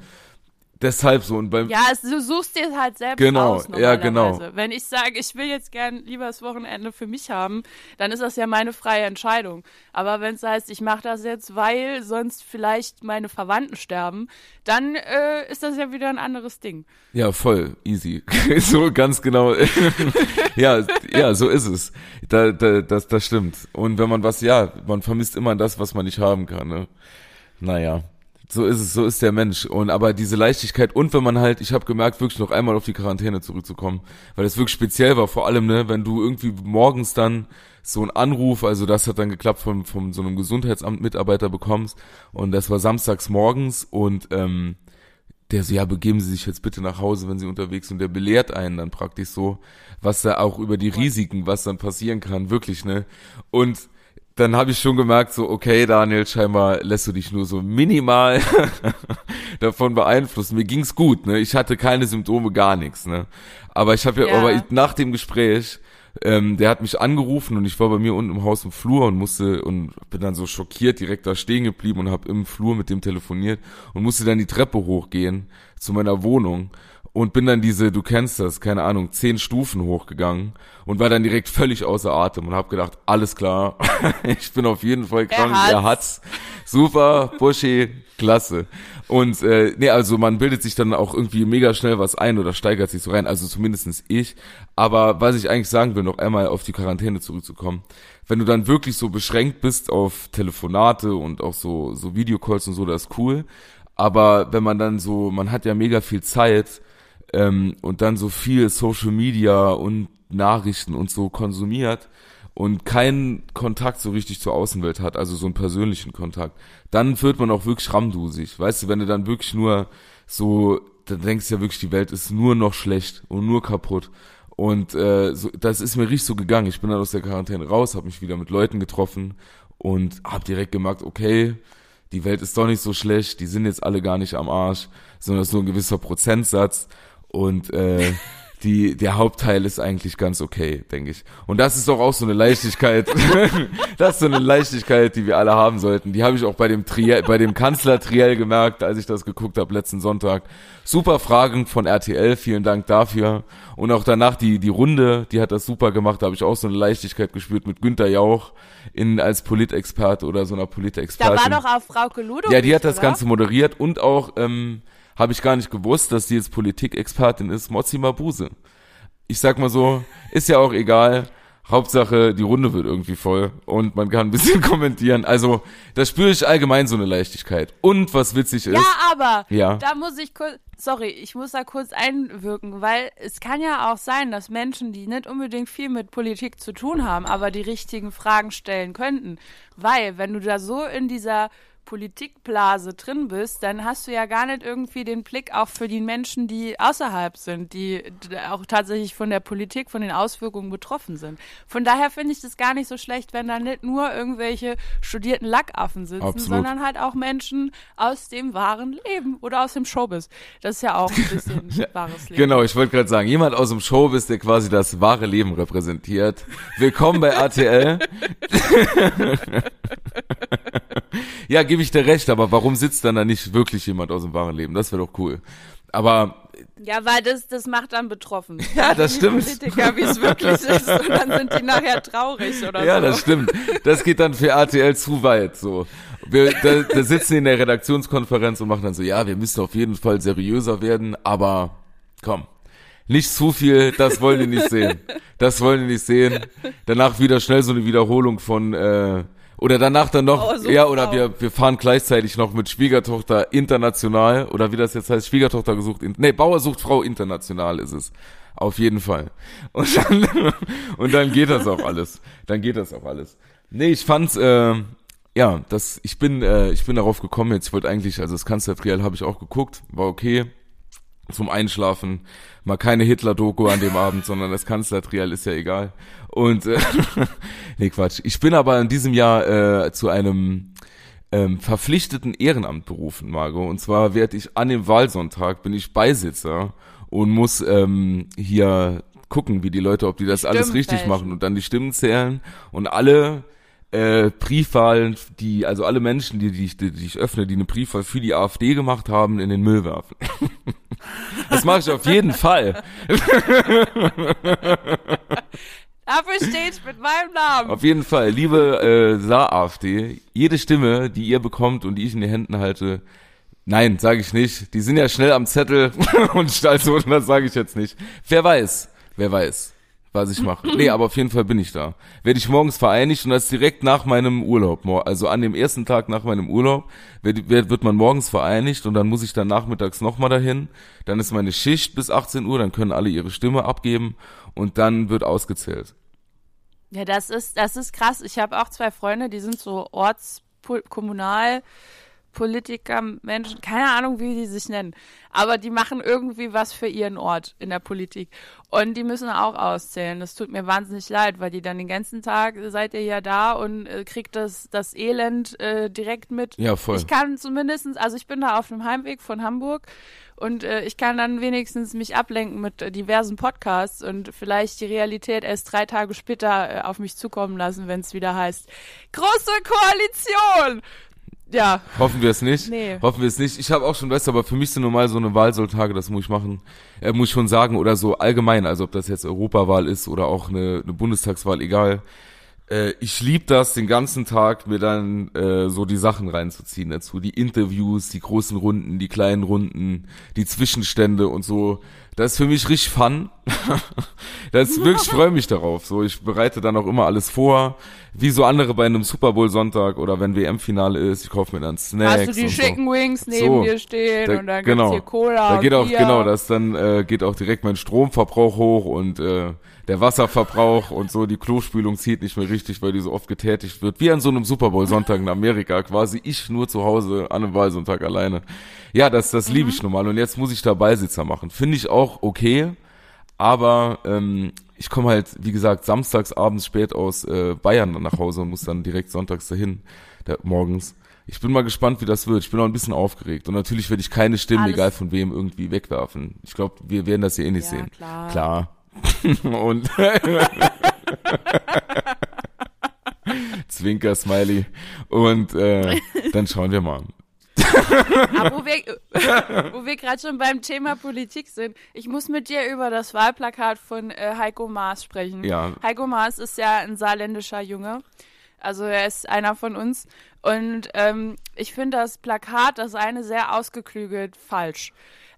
Deshalb so und beim Ja, es, du suchst dir halt selbst genau, aus ja genau. Wenn ich sage, ich will jetzt gern lieber das Wochenende für mich haben, dann ist das ja meine freie Entscheidung. Aber wenn es heißt, ich mache das jetzt, weil sonst vielleicht meine Verwandten sterben, dann äh, ist das ja wieder ein anderes Ding. Ja, voll easy. so ganz genau. ja, ja, so ist es. Da, da, das, das stimmt. Und wenn man was, ja, man vermisst immer das, was man nicht haben kann. Ne? Naja so ist es, so ist der Mensch. Und aber diese Leichtigkeit und wenn man halt, ich habe gemerkt, wirklich noch einmal auf die Quarantäne zurückzukommen, weil es wirklich speziell war, vor allem, ne, wenn du irgendwie morgens dann so einen Anruf, also das hat dann geklappt von, von so einem Gesundheitsamt-Mitarbeiter bekommst und das war samstags morgens und ähm, der so, ja, begeben Sie sich jetzt bitte nach Hause, wenn Sie unterwegs sind. Und der belehrt einen dann praktisch so, was da auch über die Risiken, was dann passieren kann, wirklich, ne? Und dann habe ich schon gemerkt, so, okay, Daniel, scheinbar lässt du dich nur so minimal davon beeinflussen. Mir ging's gut, ne? Ich hatte keine Symptome, gar nichts, ne? Aber ich habe ja, ja, aber nach dem Gespräch, ähm, der hat mich angerufen und ich war bei mir unten im Haus im Flur und musste und bin dann so schockiert direkt da stehen geblieben und habe im Flur mit dem telefoniert und musste dann die Treppe hochgehen zu meiner Wohnung und bin dann diese, du kennst das, keine Ahnung, zehn Stufen hochgegangen und war dann direkt völlig außer Atem und habe gedacht, alles klar, ich bin auf jeden Fall krank, er hat's. Er hat's. Super, Buschi, klasse. Und äh, nee, also man bildet sich dann auch irgendwie mega schnell was ein oder steigert sich so rein, also zumindestens ich. Aber was ich eigentlich sagen will, noch einmal auf die Quarantäne zurückzukommen, wenn du dann wirklich so beschränkt bist auf Telefonate und auch so, so Videocalls und so, das ist cool. Aber wenn man dann so, man hat ja mega viel Zeit, ähm, und dann so viel Social Media und Nachrichten und so konsumiert und keinen Kontakt so richtig zur Außenwelt hat, also so einen persönlichen Kontakt, dann wird man auch wirklich ramdusig. Weißt du, wenn du dann wirklich nur so, dann denkst du ja wirklich, die Welt ist nur noch schlecht und nur kaputt. Und äh, so, das ist mir richtig so gegangen. Ich bin dann aus der Quarantäne raus, habe mich wieder mit Leuten getroffen und habe direkt gemerkt, okay, die Welt ist doch nicht so schlecht, die sind jetzt alle gar nicht am Arsch, sondern es ist nur ein gewisser Prozentsatz. Und äh, die, der Hauptteil ist eigentlich ganz okay, denke ich. Und das ist doch auch so eine Leichtigkeit. das ist so eine Leichtigkeit, die wir alle haben sollten. Die habe ich auch bei dem Triell, bei dem Kanzler Triell gemerkt, als ich das geguckt habe letzten Sonntag. Super Fragen von RTL, vielen Dank dafür. Und auch danach die, die Runde, die hat das super gemacht, da habe ich auch so eine Leichtigkeit gespürt mit Günter Jauch in, als Politexperte oder so einer Politexpertin. Da war doch auch Frau Ludowig, Ja, die hat das? Ganze moderiert und auch, ähm, habe ich gar nicht gewusst, dass sie jetzt Politikexpertin ist, Mozzi Mabuse. Ich sag mal so, ist ja auch egal. Hauptsache, die Runde wird irgendwie voll und man kann ein bisschen kommentieren. Also, da spüre ich allgemein so eine Leichtigkeit. Und was witzig ist. Ja, aber Ja. da muss ich kurz, sorry, ich muss da kurz einwirken, weil es kann ja auch sein, dass Menschen, die nicht unbedingt viel mit Politik zu tun haben, aber die richtigen Fragen stellen könnten. Weil, wenn du da so in dieser Politikblase drin bist, dann hast du ja gar nicht irgendwie den Blick auch für die Menschen, die außerhalb sind, die auch tatsächlich von der Politik, von den Auswirkungen betroffen sind. Von daher finde ich das gar nicht so schlecht, wenn da nicht nur irgendwelche studierten Lackaffen sitzen, Absolut. sondern halt auch Menschen aus dem wahren Leben oder aus dem Showbiz. Das ist ja auch ein bisschen wahres Leben. Genau, ich wollte gerade sagen, jemand aus dem Showbiz, der quasi das wahre Leben repräsentiert. Willkommen bei RTL. ja, gebe ich dir recht, aber warum sitzt dann da nicht wirklich jemand aus dem wahren Leben? Das wäre doch cool. Aber Ja, weil das, das macht dann betroffen. Ja, das die stimmt. Politiker, wie es wirklich ist. Und dann sind die nachher traurig oder ja, so. das stimmt. Das geht dann für RTL zu weit. So, wir, da, da sitzen in der Redaktionskonferenz und machen dann so, ja, wir müssen auf jeden Fall seriöser werden, aber komm, nicht zu viel, das wollen die nicht sehen. Das wollen die nicht sehen. Danach wieder schnell so eine Wiederholung von äh, oder danach dann noch, Bauer sucht ja, oder wir, wir fahren gleichzeitig noch mit Schwiegertochter international, oder wie das jetzt heißt, Schwiegertochter gesucht, in, nee, Bauer sucht Frau international ist es. Auf jeden Fall. Und dann, und dann geht das auch alles. Dann geht das auch alles. Nee, ich fand's, äh, ja, das, ich bin, äh, ich bin darauf gekommen jetzt, ich wollte eigentlich, also das Kanzlertrial habe ich auch geguckt, war okay. Zum Einschlafen, mal keine Hitler-Doku an dem Abend, sondern das Kanzlertrial ist ja egal. Und äh, nee, Quatsch. Ich bin aber in diesem Jahr äh, zu einem ähm, verpflichteten Ehrenamt berufen, Margot. Und zwar werde ich an dem Wahlsonntag, bin ich Beisitzer und muss ähm, hier gucken, wie die Leute, ob die das alles Stimmen richtig fälschen. machen und dann die Stimmen zählen und alle äh, Briefwahlen, die, also alle Menschen, die, die, ich, die, die ich öffne, die eine Briefwahl für die AfD gemacht haben, in den Müll werfen. das mache ich auf jeden Fall. Dafür stehe ich mit meinem Namen. Auf jeden Fall, liebe äh, Saar-AfD, jede Stimme, die ihr bekommt und die ich in die Händen halte, nein, sage ich nicht. Die sind ja schnell am Zettel und also das sage ich jetzt nicht. Wer weiß, wer weiß, was ich mache. Nee, aber auf jeden Fall bin ich da. Werde ich morgens vereinigt und das direkt nach meinem Urlaub. Also an dem ersten Tag nach meinem Urlaub wird, wird man morgens vereinigt und dann muss ich dann nachmittags nochmal dahin. Dann ist meine Schicht bis 18 Uhr, dann können alle ihre Stimme abgeben und dann wird ausgezählt. Ja, das ist, das ist krass. Ich habe auch zwei Freunde, die sind so Orts, Kommunal, Politiker, Menschen, keine Ahnung, wie die sich nennen. Aber die machen irgendwie was für ihren Ort in der Politik. Und die müssen auch auszählen. Das tut mir wahnsinnig leid, weil die dann den ganzen Tag seid ihr ja da und äh, kriegt das, das Elend äh, direkt mit. Ja, voll. Ich kann zumindestens, also ich bin da auf dem Heimweg von Hamburg und äh, ich kann dann wenigstens mich ablenken mit äh, diversen Podcasts und vielleicht die Realität erst drei Tage später äh, auf mich zukommen lassen, wenn es wieder heißt, große Koalition! Ja, Hoffen wir es nicht. Nee. Hoffen wir es nicht. Ich habe auch schon, du, aber für mich sind normal so eine Wahlsonntage, das muss ich machen, äh, muss ich schon sagen, oder so allgemein, also ob das jetzt Europawahl ist oder auch eine, eine Bundestagswahl, egal. Äh, ich lieb das, den ganzen Tag mir dann äh, so die Sachen reinzuziehen dazu. Die Interviews, die großen Runden, die kleinen Runden, die Zwischenstände und so. Das ist für mich richtig fun. das ist wirklich, ich freue mich darauf. So, ich bereite dann auch immer alles vor, wie so andere bei einem Super Bowl Sonntag oder wenn WM-Finale ist. Ich kaufe mir dann Snacks. hast du die und so. Chicken Wings neben So, dir stehen Da- und dann genau. gibt's hier Cola Da geht auch Bier. genau, das dann äh, geht auch direkt mein Stromverbrauch hoch und äh, der Wasserverbrauch und so die Klospülung zieht nicht mehr richtig, weil die so oft getätigt wird. Wie an so einem Super Bowl Sonntag in Amerika, quasi ich nur zu Hause an einem Wahlsonntag alleine. Ja, das das liebe Mhm. ich normal und jetzt muss ich da Beisitzer machen. Finde ich auch okay, Aber ähm, ich komme halt, wie gesagt, samstags abends spät aus äh, Bayern nach Hause und muss dann direkt sonntags dahin, da, morgens. Ich bin mal gespannt, wie das wird. Ich bin auch ein bisschen aufgeregt. Und natürlich werde ich keine Stimmen, Alles- egal von wem, irgendwie wegwerfen. Ich glaube, wir werden das hier eh nicht Ja, sehen. klar. Klar. und Zwinker, Smiley. Und äh, dann schauen wir mal. Aber wo wir, wo wir gerade schon beim Thema Politik sind, ich muss mit dir über das Wahlplakat von äh, Heiko Maas sprechen. Ja. Heiko Maas ist ja ein saarländischer Junge. Also er ist einer von uns. Und ähm, ich finde das Plakat, das eine sehr ausgeklügelt falsch.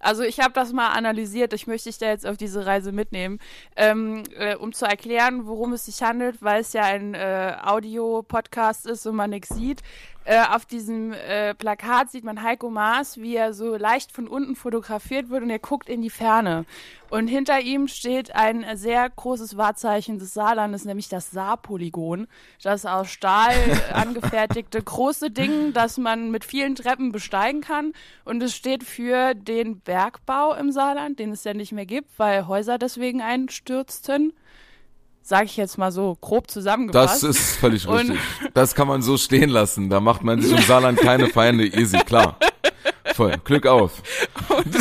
Also ich habe das mal analysiert, ich möchte dich da jetzt auf diese Reise mitnehmen, ähm, äh, um zu erklären, worum es sich handelt, weil es ja ein äh, Audio-Podcast ist und man nichts sieht. Äh, auf diesem äh, Plakat sieht man Heiko Maas, wie er so leicht von unten fotografiert wird und er guckt in die Ferne. Und hinter ihm steht ein sehr großes Wahrzeichen des Saarlandes, nämlich das Saarpolygon. Das aus Stahl angefertigte große Ding, das man mit vielen Treppen besteigen kann. Und es steht für den Bergbau im Saarland, den es ja nicht mehr gibt, weil Häuser deswegen einstürzten. Sag ich jetzt mal so grob zusammengefasst. Das ist völlig Und- richtig. Das kann man so stehen lassen. Da macht man sich im Saarland keine Feinde. Easy, klar. Voll. Glück auf. Und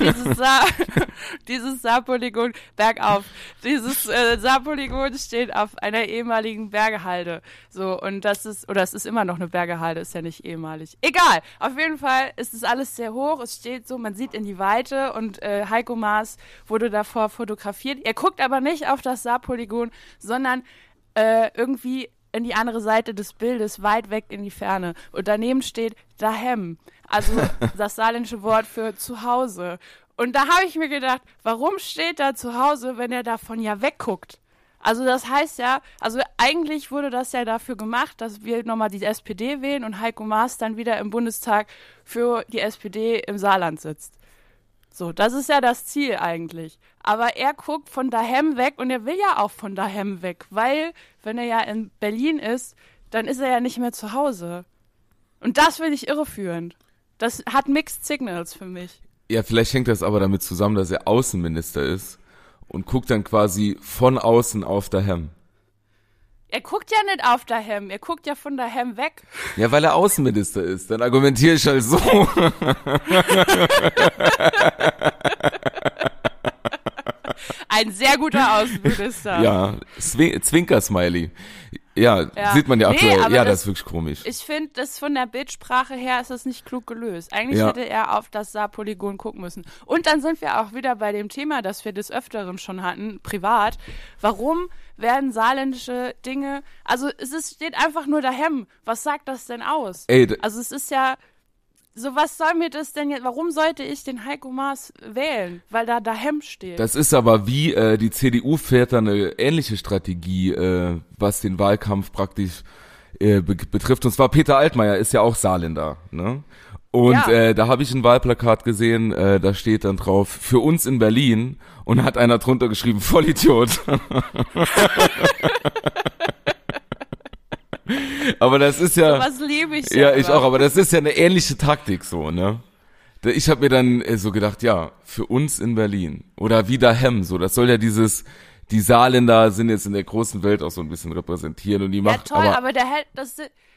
dieses Saar, dieses Saarpolygon bergauf. Dieses äh, Saarpolygon steht auf einer ehemaligen Bergehalde. So, und das ist, oder es ist immer noch eine Bergehalde, ist ja nicht ehemalig. Egal. Auf jeden Fall ist es alles sehr hoch. Es steht so, man sieht in die Weite und äh, Heiko Maas wurde davor fotografiert. Er guckt aber nicht auf das Saarpolygon, sondern äh, irgendwie in die andere Seite des Bildes, weit weg in die Ferne. Und daneben steht daheim, also das saarländische Wort für zu Hause. Und da habe ich mir gedacht, warum steht da zu Hause, wenn er davon ja wegguckt? Also das heißt ja, also eigentlich wurde das ja dafür gemacht, dass wir nochmal die SPD wählen und Heiko Maas dann wieder im Bundestag für die SPD im Saarland sitzt. So, das ist ja das Ziel eigentlich. Aber er guckt von daheim weg und er will ja auch von daheim weg, weil wenn er ja in Berlin ist, dann ist er ja nicht mehr zu Hause. Und das finde ich irreführend. Das hat Mixed Signals für mich. Ja, vielleicht hängt das aber damit zusammen, dass er Außenminister ist und guckt dann quasi von außen auf daheim. Er guckt ja nicht auf daheim, er guckt ja von daheim weg. Ja, weil er Außenminister ist. Dann argumentiere ich halt so. Ein sehr guter Außenminister. Ja, Zwi Zwinker-Smiley. Ja, Ja. sieht man ja Nee, aktuell. ja, das- das ist wirklich komisch. Ich finde, das von der Bildsprache her ist das nicht klug gelöst. Eigentlich Ja. hätte er auf das Saarpolygon gucken müssen. Und dann sind wir auch wieder bei dem Thema, das wir des Öfteren schon hatten, privat. Warum werden saarländische Dinge, also es ist, steht einfach nur daheim. Was sagt das denn aus? Ey, Also es ist ja, so was soll mir das denn jetzt, warum sollte ich den Heiko Maas wählen? Weil da daheim steht. Das ist aber wie, äh, die CDU fährt da eine ähnliche Strategie, äh, was den Wahlkampf praktisch äh, be betrifft. Und zwar Peter Altmaier ist ja auch Saarländer, ne? Und Ja. äh, da habe ich ein Wahlplakat gesehen, äh, da steht dann drauf, für uns in Berlin und hat einer drunter geschrieben, Vollidiot. aber das ist ja... was liebe ich Ja, ich selber. auch, aber das ist ja eine ähnliche Taktik so, ne? Ich habe mir dann äh, so gedacht, ja, für uns in Berlin oder wie daheim, so, das soll ja dieses, die Saarländer sind jetzt in der großen Welt auch so ein bisschen repräsentieren und die Ja, macht, toll, aber, aber, der das,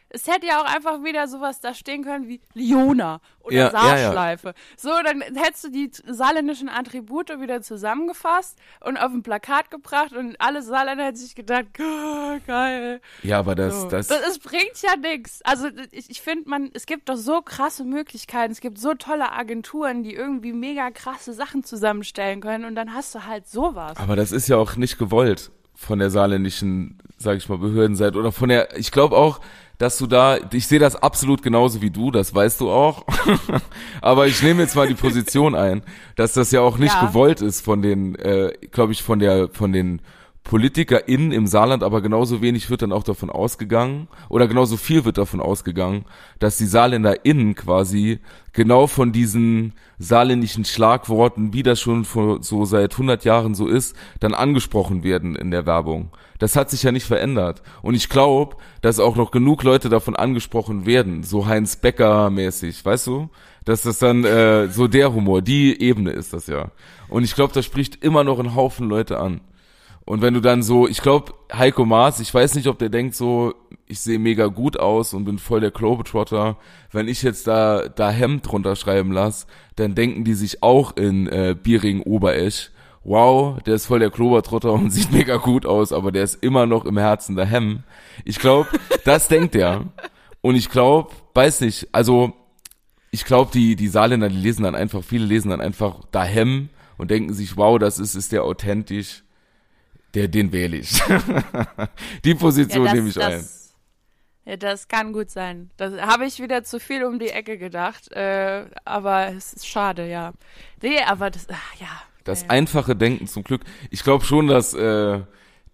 es hätte ja auch einfach wieder sowas da stehen können wie Liona oder Ja, ja, ja. Saarschleife. So, dann hättest du die saarländischen Attribute wieder zusammengefasst und auf ein Plakat gebracht und alle Saarländer hätten sich gedacht, "Ah, geil. ja, aber das, So. das, das, es bringt ja nichts. Also ich, ich finde, man, es gibt doch so krasse Möglichkeiten, es gibt so tolle Agenturen, die irgendwie mega krasse Sachen zusammenstellen können und dann hast du halt sowas. aber das ist ja auch nicht gewollt von der saarländischen, sag ich mal, Behördenseite oder von der, ich glaube auch, dass du da, ich sehe das absolut genauso wie du, das weißt du auch. Aber ich nehme jetzt mal die Position ein, dass das ja auch nicht Ja. gewollt ist von den, äh, glaube ich, von der, von den PolitikerInnen im Saarland, aber genauso wenig wird dann auch davon ausgegangen, oder genauso viel wird davon ausgegangen, dass die SaarländerInnen quasi genau von diesen saarländischen Schlagworten, wie das schon vor, so seit 100 Jahren so ist, dann angesprochen werden in der Werbung. Das hat sich ja nicht verändert. Und ich glaube, dass auch noch genug Leute davon angesprochen werden, so Heinz Becker mäßig, weißt du? Dass das dann äh, so der Humor, die Ebene ist das ja. Und ich glaube, das spricht immer noch einen Haufen Leute an. Und wenn du dann so, ich glaube, Heiko Maas, ich weiß nicht, ob der denkt so, ich sehe mega gut aus und bin voll der Globetrotter. Wenn ich jetzt da, da Hemd drunter schreiben lasse, dann denken die sich auch in äh, Biering Oberesch, wow, der ist voll der Globetrotter und sieht mega gut aus, aber der ist immer noch im Herzen der Hem. Ich glaube, das denkt er. Und ich glaube, weiß nicht, also ich glaube, die, die Saarländer, die lesen dann einfach, viele lesen dann einfach dahem und denken sich, wow, das ist, ist der authentisch der, den wähle ich. die Position ja, das, nehme ich das, ein. Ja, das kann gut sein. Das habe ich wieder zu viel um die Ecke gedacht, äh, aber es ist schade, ja. Nee, aber das, ach, ja. Das äh. einfache Denken zum Glück. Ich glaube schon, dass äh,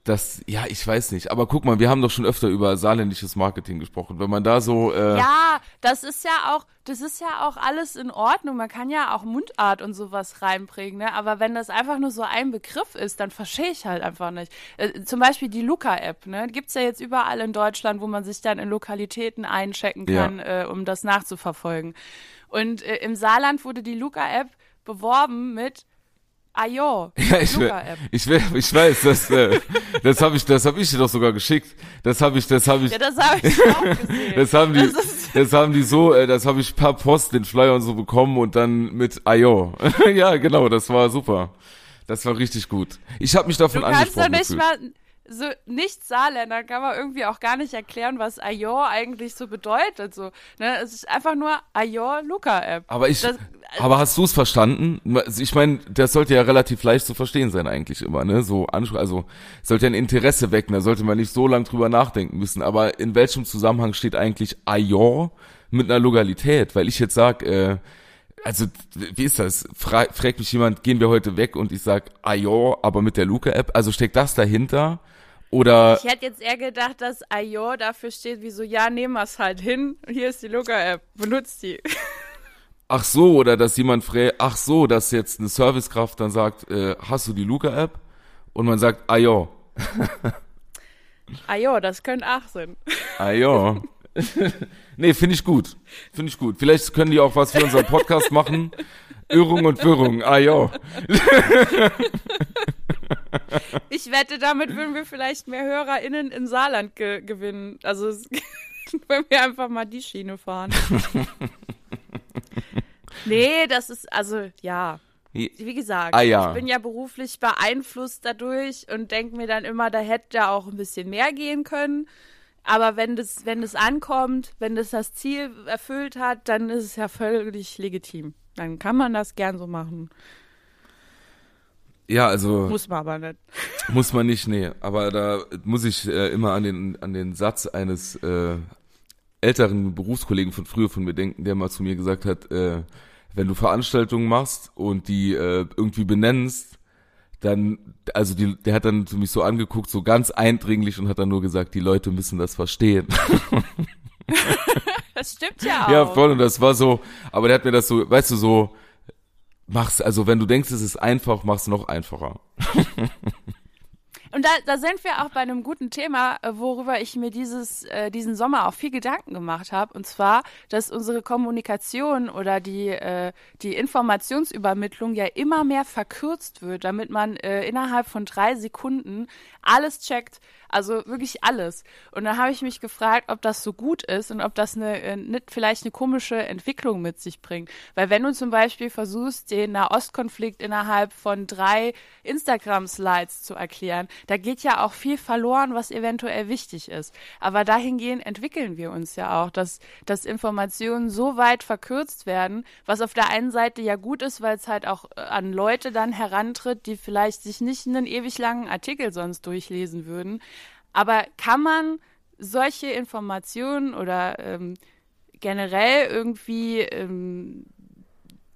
das, ja, ich weiß nicht, aber guck mal, wir haben doch schon öfter über saarländisches Marketing gesprochen. Wenn man da so. Äh ja, das ist ja auch, das ist ja auch alles in Ordnung. Man kann ja auch Mundart und sowas reinbringen, ne? Aber wenn das einfach nur so ein Begriff ist, dann verstehe ich halt einfach nicht. Äh, zum Beispiel die Luca-App, ne? Gibt's ja jetzt überall in Deutschland, wo man sich dann in Lokalitäten einchecken kann, ja. äh, um das nachzuverfolgen. Und äh, im Saarland wurde die Luca-App beworben mit Ah jo, ja, ich, ich, ich weiß, das, äh, das habe ich, das habe ich dir doch sogar geschickt. Das habe ich, das habe ich. Ja, das habe ich auch gesehen. das haben die, das, das haben die so, äh, das habe ich per Post den Flyer und so bekommen und dann mit Ayo. ja, genau, das war super. Das war richtig gut. Ich habe mich davon du kannst angesprochen. Doch nicht gefühlt. mal so nicht Saarländer kann man irgendwie auch gar nicht erklären, was Ajor eigentlich so bedeutet. So, ne? Es ist einfach nur Ajor Luca App. Aber ich, das, aber hast du es verstanden? Ich meine, das sollte ja relativ leicht zu verstehen sein eigentlich immer, ne? So also sollte ein Interesse wecken, da sollte man nicht so lange drüber nachdenken müssen. Aber in welchem Zusammenhang steht eigentlich Ajor mit einer Lokalität? Weil ich jetzt sag, äh, also, wie ist das? Fra fragt mich jemand, gehen wir heute weg und ich sag, Ajor, aber mit der Luca-App. Also steckt das dahinter? Oder ich hätte jetzt eher gedacht, dass IO dafür steht, wie so, ja, nehmen wir es halt hin. Hier ist die Luca-App, benutzt die. Ach so, oder dass jemand fragt, ach so, dass jetzt eine Servicekraft dann sagt, äh, hast du die Luca-App? Und man sagt, IO. IO, das könnte auch sein. IO. nee, finde ich gut. Finde ich gut. Vielleicht können die auch was für unseren Podcast machen. Irrung und Wirrung. IO. Ich wette, damit würden wir vielleicht mehr HörerInnen in Saarland ge gewinnen. Also, wenn wir einfach mal die Schiene fahren. nee, das ist, also, ja. Wie gesagt, ah, ja. ich bin ja beruflich beeinflusst dadurch und denke mir dann immer, da hätte ja auch ein bisschen mehr gehen können. Aber wenn das, wenn das ankommt, wenn das das Ziel erfüllt hat, dann ist es ja völlig legitim. Dann kann man das gern so machen. Ja, also. Muss man aber nicht. Muss man nicht, nee. Aber da muss ich äh, immer an den, an den Satz eines äh, älteren Berufskollegen von früher von mir denken, der mal zu mir gesagt hat, äh, wenn du Veranstaltungen machst und die äh, irgendwie benennst, dann, also die, der hat dann zu mich so angeguckt, so ganz eindringlich und hat dann nur gesagt, die Leute müssen das verstehen. das stimmt ja auch. Ja, voll, und das war so, aber der hat mir das so, weißt du, so, mach's, also wenn du denkst, es ist einfach, mach's noch einfacher. Und da, da sind wir auch bei einem guten Thema, äh, worüber ich mir dieses, äh, diesen Sommer auch viel Gedanken gemacht habe. Und zwar, dass unsere Kommunikation oder die, äh, die Informationsübermittlung ja immer mehr verkürzt wird, damit man äh, innerhalb von drei Sekunden alles checkt. Also wirklich alles. Und dann habe ich mich gefragt, ob das so gut ist und ob das eine, äh, nicht vielleicht eine komische Entwicklung mit sich bringt. Weil wenn du zum Beispiel versuchst, den Nahostkonflikt innerhalb von drei Instagram-Slides zu erklären, da geht ja auch viel verloren, was eventuell wichtig ist. Aber dahingehend entwickeln wir uns ja auch, dass, dass Informationen so weit verkürzt werden, was auf der einen Seite ja gut ist, weil es halt auch äh, an Leute dann herantritt, die vielleicht sich nicht einen ewig langen Artikel sonst durchlesen würden, aber kann man solche Informationen oder ähm, generell irgendwie ähm,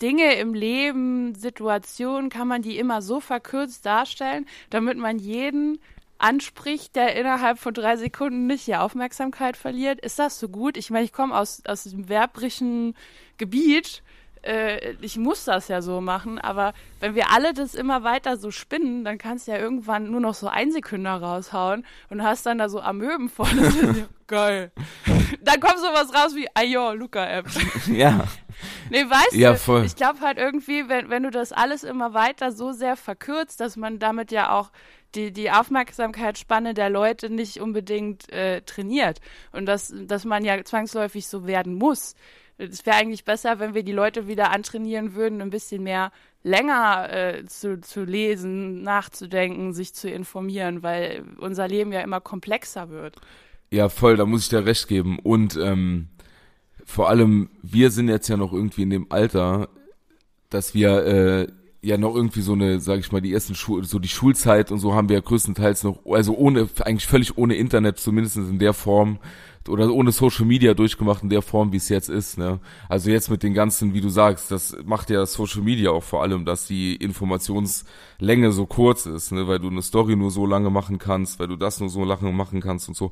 Dinge im Leben, Situationen, kann man die immer so verkürzt darstellen, damit man jeden anspricht, der innerhalb von drei Sekunden nicht die Aufmerksamkeit verliert. Ist das so gut? Ich meine, ich komme aus, aus dem werbrischen Gebiet äh, ich muss das ja so machen, aber wenn wir alle das immer weiter so spinnen, dann kannst du ja irgendwann nur noch so Einsekünder raushauen und hast dann da so Amöben voll. Geil. Dann kommt sowas raus wie, ayo, Luca-App. Ja. Nee, weißt Ja, du, voll. ich glaube halt irgendwie, wenn, wenn du das alles immer weiter so sehr verkürzt, dass man damit ja auch die, die Aufmerksamkeitsspanne der Leute nicht unbedingt äh, trainiert und dass, dass man ja zwangsläufig so werden muss. Es wäre eigentlich besser, wenn wir die Leute wieder antrainieren würden, ein bisschen mehr länger äh, zu, zu lesen, nachzudenken, sich zu informieren, weil unser Leben ja immer komplexer wird. Ja, voll, da muss ich dir recht geben. Und ähm, vor allem, wir sind jetzt ja noch irgendwie in dem Alter, dass wir äh, ja noch irgendwie so eine, sag ich mal, die ersten Schul so die Schulzeit und so haben wir ja größtenteils noch, also ohne, eigentlich völlig ohne Internet, zumindest in der Form, oder ohne Social Media durchgemacht in der Form, wie es jetzt ist. Ne? Also jetzt mit den ganzen, wie du sagst, das macht ja Social Media auch vor allem, dass die Informationslänge so kurz ist, ne? weil du eine Story nur so lange machen kannst, weil du das nur so lange machen kannst und so.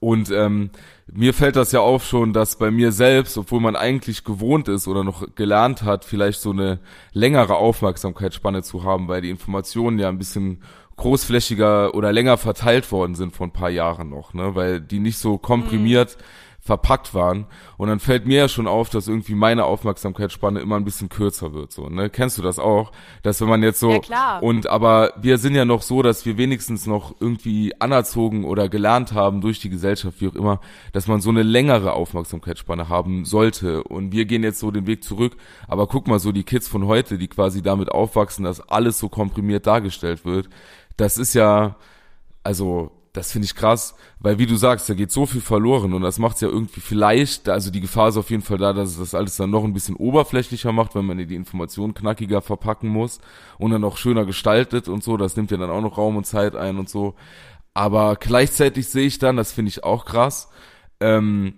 Und ähm, mir fällt das ja auf schon, dass bei mir selbst, obwohl man eigentlich gewohnt ist oder noch gelernt hat, vielleicht so eine längere Aufmerksamkeitsspanne zu haben, weil die Informationen ja ein bisschen großflächiger oder länger verteilt worden sind vor ein paar Jahren noch, ne, weil die nicht so komprimiert verpackt waren. Und dann fällt mir ja schon auf, dass irgendwie meine Aufmerksamkeitsspanne immer ein bisschen kürzer wird, so, ne? Kennst du das auch? Dass wenn man jetzt so, Ja, klar. und aber wir sind ja noch so, dass wir wenigstens noch irgendwie anerzogen oder gelernt haben durch die Gesellschaft, wie auch immer, dass man so eine längere Aufmerksamkeitsspanne haben sollte. Und wir gehen jetzt so den Weg zurück. Aber guck mal, so die Kids von heute, die quasi damit aufwachsen, dass alles so komprimiert dargestellt wird, das ist ja, also das finde ich krass, weil wie du sagst, da geht so viel verloren und das macht es ja irgendwie vielleicht, also die Gefahr ist auf jeden Fall da, dass es das alles dann noch ein bisschen oberflächlicher macht, wenn man die Informationen knackiger verpacken muss und dann auch schöner gestaltet und so, das nimmt ja dann auch noch Raum und Zeit ein und so. Aber gleichzeitig sehe ich dann, das finde ich auch krass, ähm,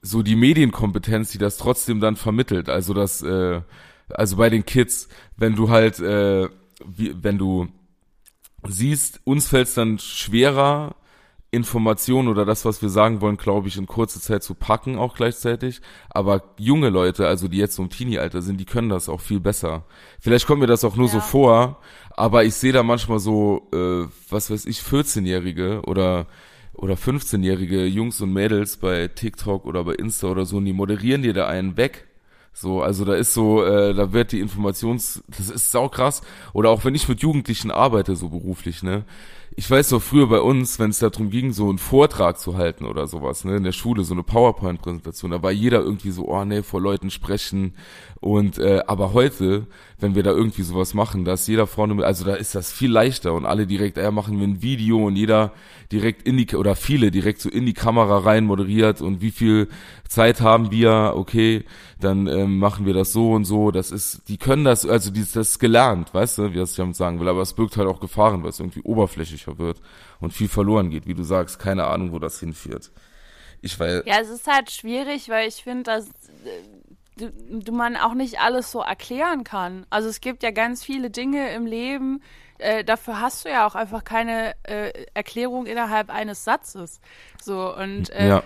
so die Medienkompetenz, die das trotzdem dann vermittelt. Also das, äh, also bei den Kids, wenn du halt, äh, wie, wenn du siehst, uns fällt es dann schwerer, Informationen oder das, was wir sagen wollen, glaube ich, in kurzer Zeit zu packen, auch gleichzeitig. Aber junge Leute, also die jetzt so im Teenie-Alter sind, die können das auch viel besser. Vielleicht kommt mir das auch nur so Ja. vor, aber ich sehe da manchmal so, äh, was weiß ich, 14-Jährige oder oder 15-jährige Jungs und Mädels bei TikTok oder bei Insta oder so, und die moderieren dir da einen weg. So, also da ist so, äh, da wird die Informations, das ist sau krass. Oder auch wenn ich mit Jugendlichen arbeite, so beruflich, ne. Ich weiß noch früher bei uns, wenn es darum ging, so einen Vortrag zu halten oder sowas, ne, in der Schule, so eine PowerPoint-Präsentation, da war jeder irgendwie so, oh nee, vor Leuten sprechen. Und äh, aber heute, wenn wir da irgendwie sowas machen, da ist jeder vorne, mit- also da ist das viel leichter und alle direkt, ja, machen wir ein Video und jeder direkt in die oder viele direkt so in die Kamera rein moderiert und wie viel Zeit haben wir, okay, dann ähm, machen wir das so und so. Das ist, die können das, also die, das ist gelernt, weißt du, wie das ich damit sagen will, aber es birgt halt auch Gefahren, weil es irgendwie oberflächlicher wird und viel verloren geht, wie du sagst, keine Ahnung, wo das hinführt. Ich weiß, Ja, es ist halt schwierig, weil ich finde, dass äh, du, du man auch nicht alles so erklären kann. Also es gibt ja ganz viele Dinge im Leben, äh, dafür hast du ja auch einfach keine äh, Erklärung innerhalb eines Satzes. So und äh, Ja.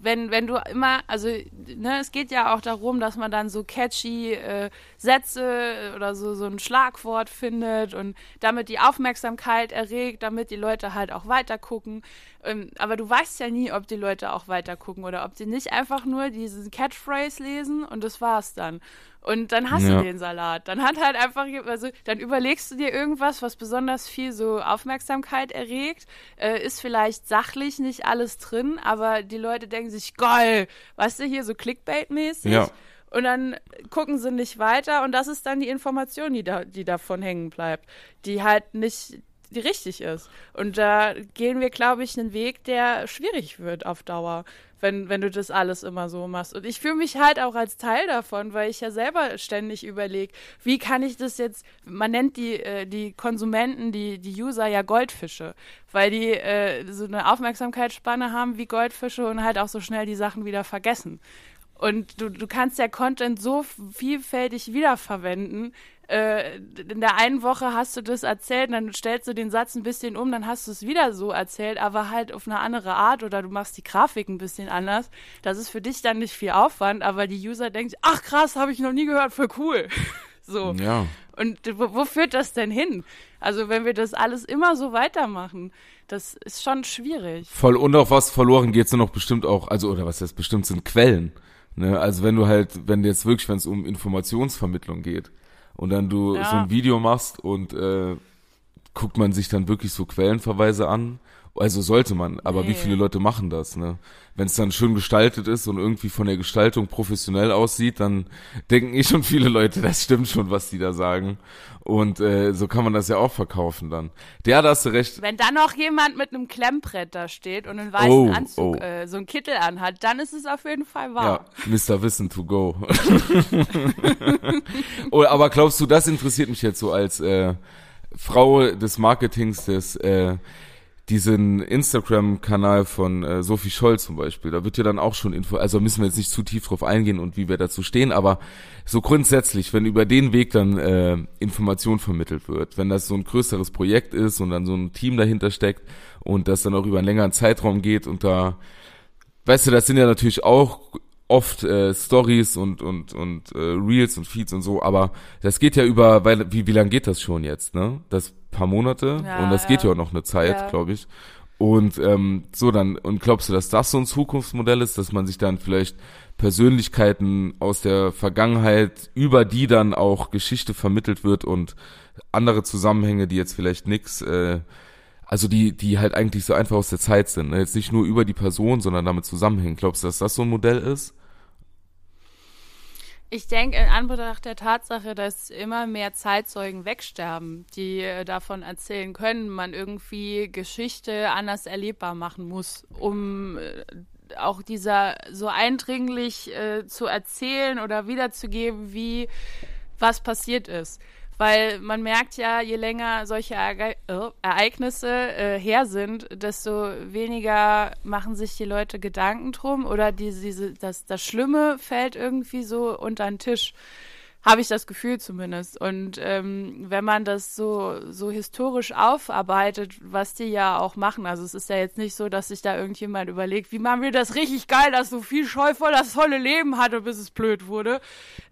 Wenn wenn du immer, also ne, es geht ja auch darum, dass man dann so catchy äh, Sätze oder so so ein Schlagwort findet und damit die Aufmerksamkeit erregt, damit die Leute halt auch weitergucken. Ähm, aber du weißt ja nie, ob die Leute auch weitergucken oder ob die nicht einfach nur diesen Catchphrase lesen und das war's dann. Und dann hast Ja. du den Salat. Dann hat halt einfach, also dann überlegst du dir irgendwas, was besonders viel so Aufmerksamkeit erregt. Äh, ist vielleicht sachlich nicht alles drin, aber die Leute denken sich, geil, weißt du, hier so Clickbait-mäßig. Ja. Und dann gucken sie nicht weiter und das ist dann die Information, die, da, die davon hängen bleibt, die halt nicht die richtig ist. Und da gehen wir, glaube ich, einen Weg, der schwierig wird auf Dauer, wenn, wenn du das alles immer so machst. Und ich fühle mich halt auch als Teil davon, weil ich ja selber ständig überlege, wie kann ich das jetzt, man nennt die, äh, die Konsumenten, die, die User ja Goldfische, weil die äh, so eine Aufmerksamkeitsspanne haben wie Goldfische und halt auch so schnell die Sachen wieder vergessen. Und du, du kannst ja Content so vielfältig wiederverwenden. Äh, in der einen Woche hast du das erzählt, dann stellst du den Satz ein bisschen um, dann hast du es wieder so erzählt, aber halt auf eine andere Art oder du machst die Grafik ein bisschen anders. Das ist für dich dann nicht viel Aufwand, aber die User denken, ach krass, habe ich noch nie gehört, voll cool. so. Ja. Und wo, wo führt das denn hin? Also wenn wir das alles immer so weitermachen, das ist schon schwierig. Voll und auch was verloren geht, sind noch bestimmt auch, also oder was jetzt bestimmt sind Quellen. Ne? Also wenn du halt, wenn jetzt wirklich, wenn es um Informationsvermittlung geht und dann du Ja. so ein Video machst und äh, guckt man sich dann wirklich so Quellenverweise an. Also sollte man, aber wie Nee. viele Leute machen das, ne? Wenn es dann schön gestaltet ist und irgendwie von der Gestaltung professionell aussieht, dann denken eh schon viele Leute, das stimmt schon, was die da sagen. Und äh, so kann man das ja auch verkaufen dann. Der, da hast du recht, Wenn dann noch jemand mit einem Klemmbrett da steht und einen weißen Oh, Anzug, oh. Äh, so einen Kittel anhat, dann ist es auf jeden Fall Ja, wahr. Mr. Wissen to go. oh, aber glaubst du, das interessiert mich jetzt so als äh, Frau des Marketings, des äh, diesen Instagram-Kanal von äh, Sophie Scholl zum Beispiel, da wird ja dann auch schon Info, also müssen wir jetzt nicht zu tief drauf eingehen und wie wir dazu stehen, aber so grundsätzlich, wenn über den Weg dann äh, Information vermittelt wird, wenn das so ein größeres Projekt ist und dann so ein Team dahinter steckt und das dann auch über einen längeren Zeitraum geht und da weißt du, das sind ja natürlich auch oft äh, Stories und und und äh, Reels und Feeds und so, aber das geht ja über, weil wie wie lang geht das schon jetzt, ne? Das paar Monate Ja, und das geht ja. ja auch noch eine Zeit, Ja. glaube ich. Und ähm, so dann und glaubst du, dass das so ein Zukunftsmodell ist, dass man sich dann vielleicht Persönlichkeiten aus der Vergangenheit über die dann auch Geschichte vermittelt wird und andere Zusammenhänge, die jetzt vielleicht nix äh, also die, die halt eigentlich so einfach aus der Zeit sind. Ne? Jetzt nicht nur über die Person, sondern damit zusammenhängen. Glaubst du, dass das so ein Modell ist? Ich denke, in Anbetracht der Tatsache, dass immer mehr Zeitzeugen wegsterben, die äh, davon erzählen können, man irgendwie Geschichte anders erlebbar machen muss, um äh, auch dieser so eindringlich äh, zu erzählen oder wiederzugeben, wie was passiert ist. Weil man merkt ja, je länger solche äh, Ereignisse äh, her sind, desto weniger machen sich die Leute Gedanken drum oder diese, diese, das, das Schlimme fällt irgendwie so unter den Tisch. Habe ich das Gefühl zumindest. Und ähm, wenn man das so, so historisch aufarbeitet, was die ja auch machen, also es ist ja jetzt nicht so, dass sich da irgendjemand überlegt, wie machen wir das richtig geil, dass so viel Scheu voll das tolle Leben hatte, bis es blöd wurde,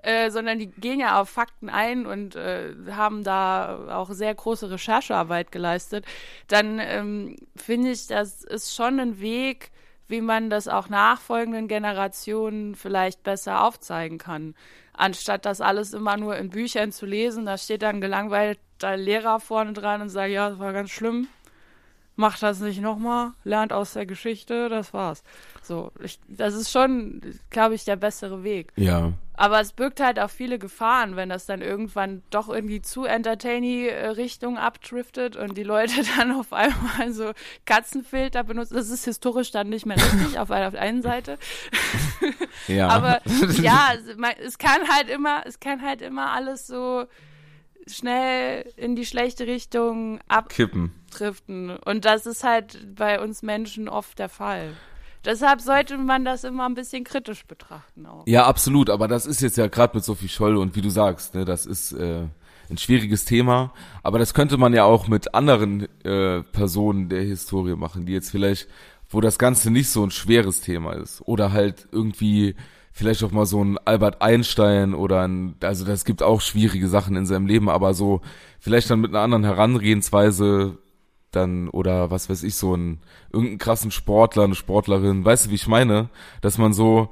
äh, sondern die gehen ja auf Fakten ein und äh, haben da auch sehr große Recherchearbeit geleistet, dann ähm, finde ich, das ist schon ein Weg, wie man das auch nachfolgenden Generationen vielleicht besser aufzeigen kann. Anstatt das alles immer nur in Büchern zu lesen, da steht dann gelangweilter Lehrer vorne dran und sagt, ja, das war ganz schlimm, macht das nicht nochmal, lernt aus der Geschichte, das war's. So, ich, das ist schon, glaube ich, der bessere Weg. Ja. Aber es birgt halt auch viele Gefahren, wenn das dann irgendwann doch irgendwie zu entertainy äh, Richtung abdriftet und die Leute dann auf einmal so Katzenfilter benutzen. Das ist historisch dann nicht mehr richtig auf, der- auf der einen Seite. Ja. Aber ja, es, kann halt immer, es kann halt immer alles so schnell in die schlechte Richtung Kippen. Abdriften. Und das ist halt bei uns Menschen oft der Fall. Deshalb sollte man das immer ein bisschen kritisch betrachten auch. Ja, absolut. Aber das ist jetzt ja gerade mit Sophie Scholl und wie du sagst, ne, das ist äh, ein schwieriges Thema. Aber das könnte man ja auch mit anderen äh, Personen der Historie machen, die jetzt vielleicht, wo das Ganze nicht so ein schweres Thema ist. Oder halt irgendwie vielleicht auch mal so ein Albert Einstein oder ein, also das gibt auch schwierige Sachen in seinem Leben, aber so vielleicht dann mit einer anderen Herangehensweise dann oder was weiß ich so ein irgendeinen krassen Sportler, eine Sportlerin, weißt du, wie ich meine, dass man so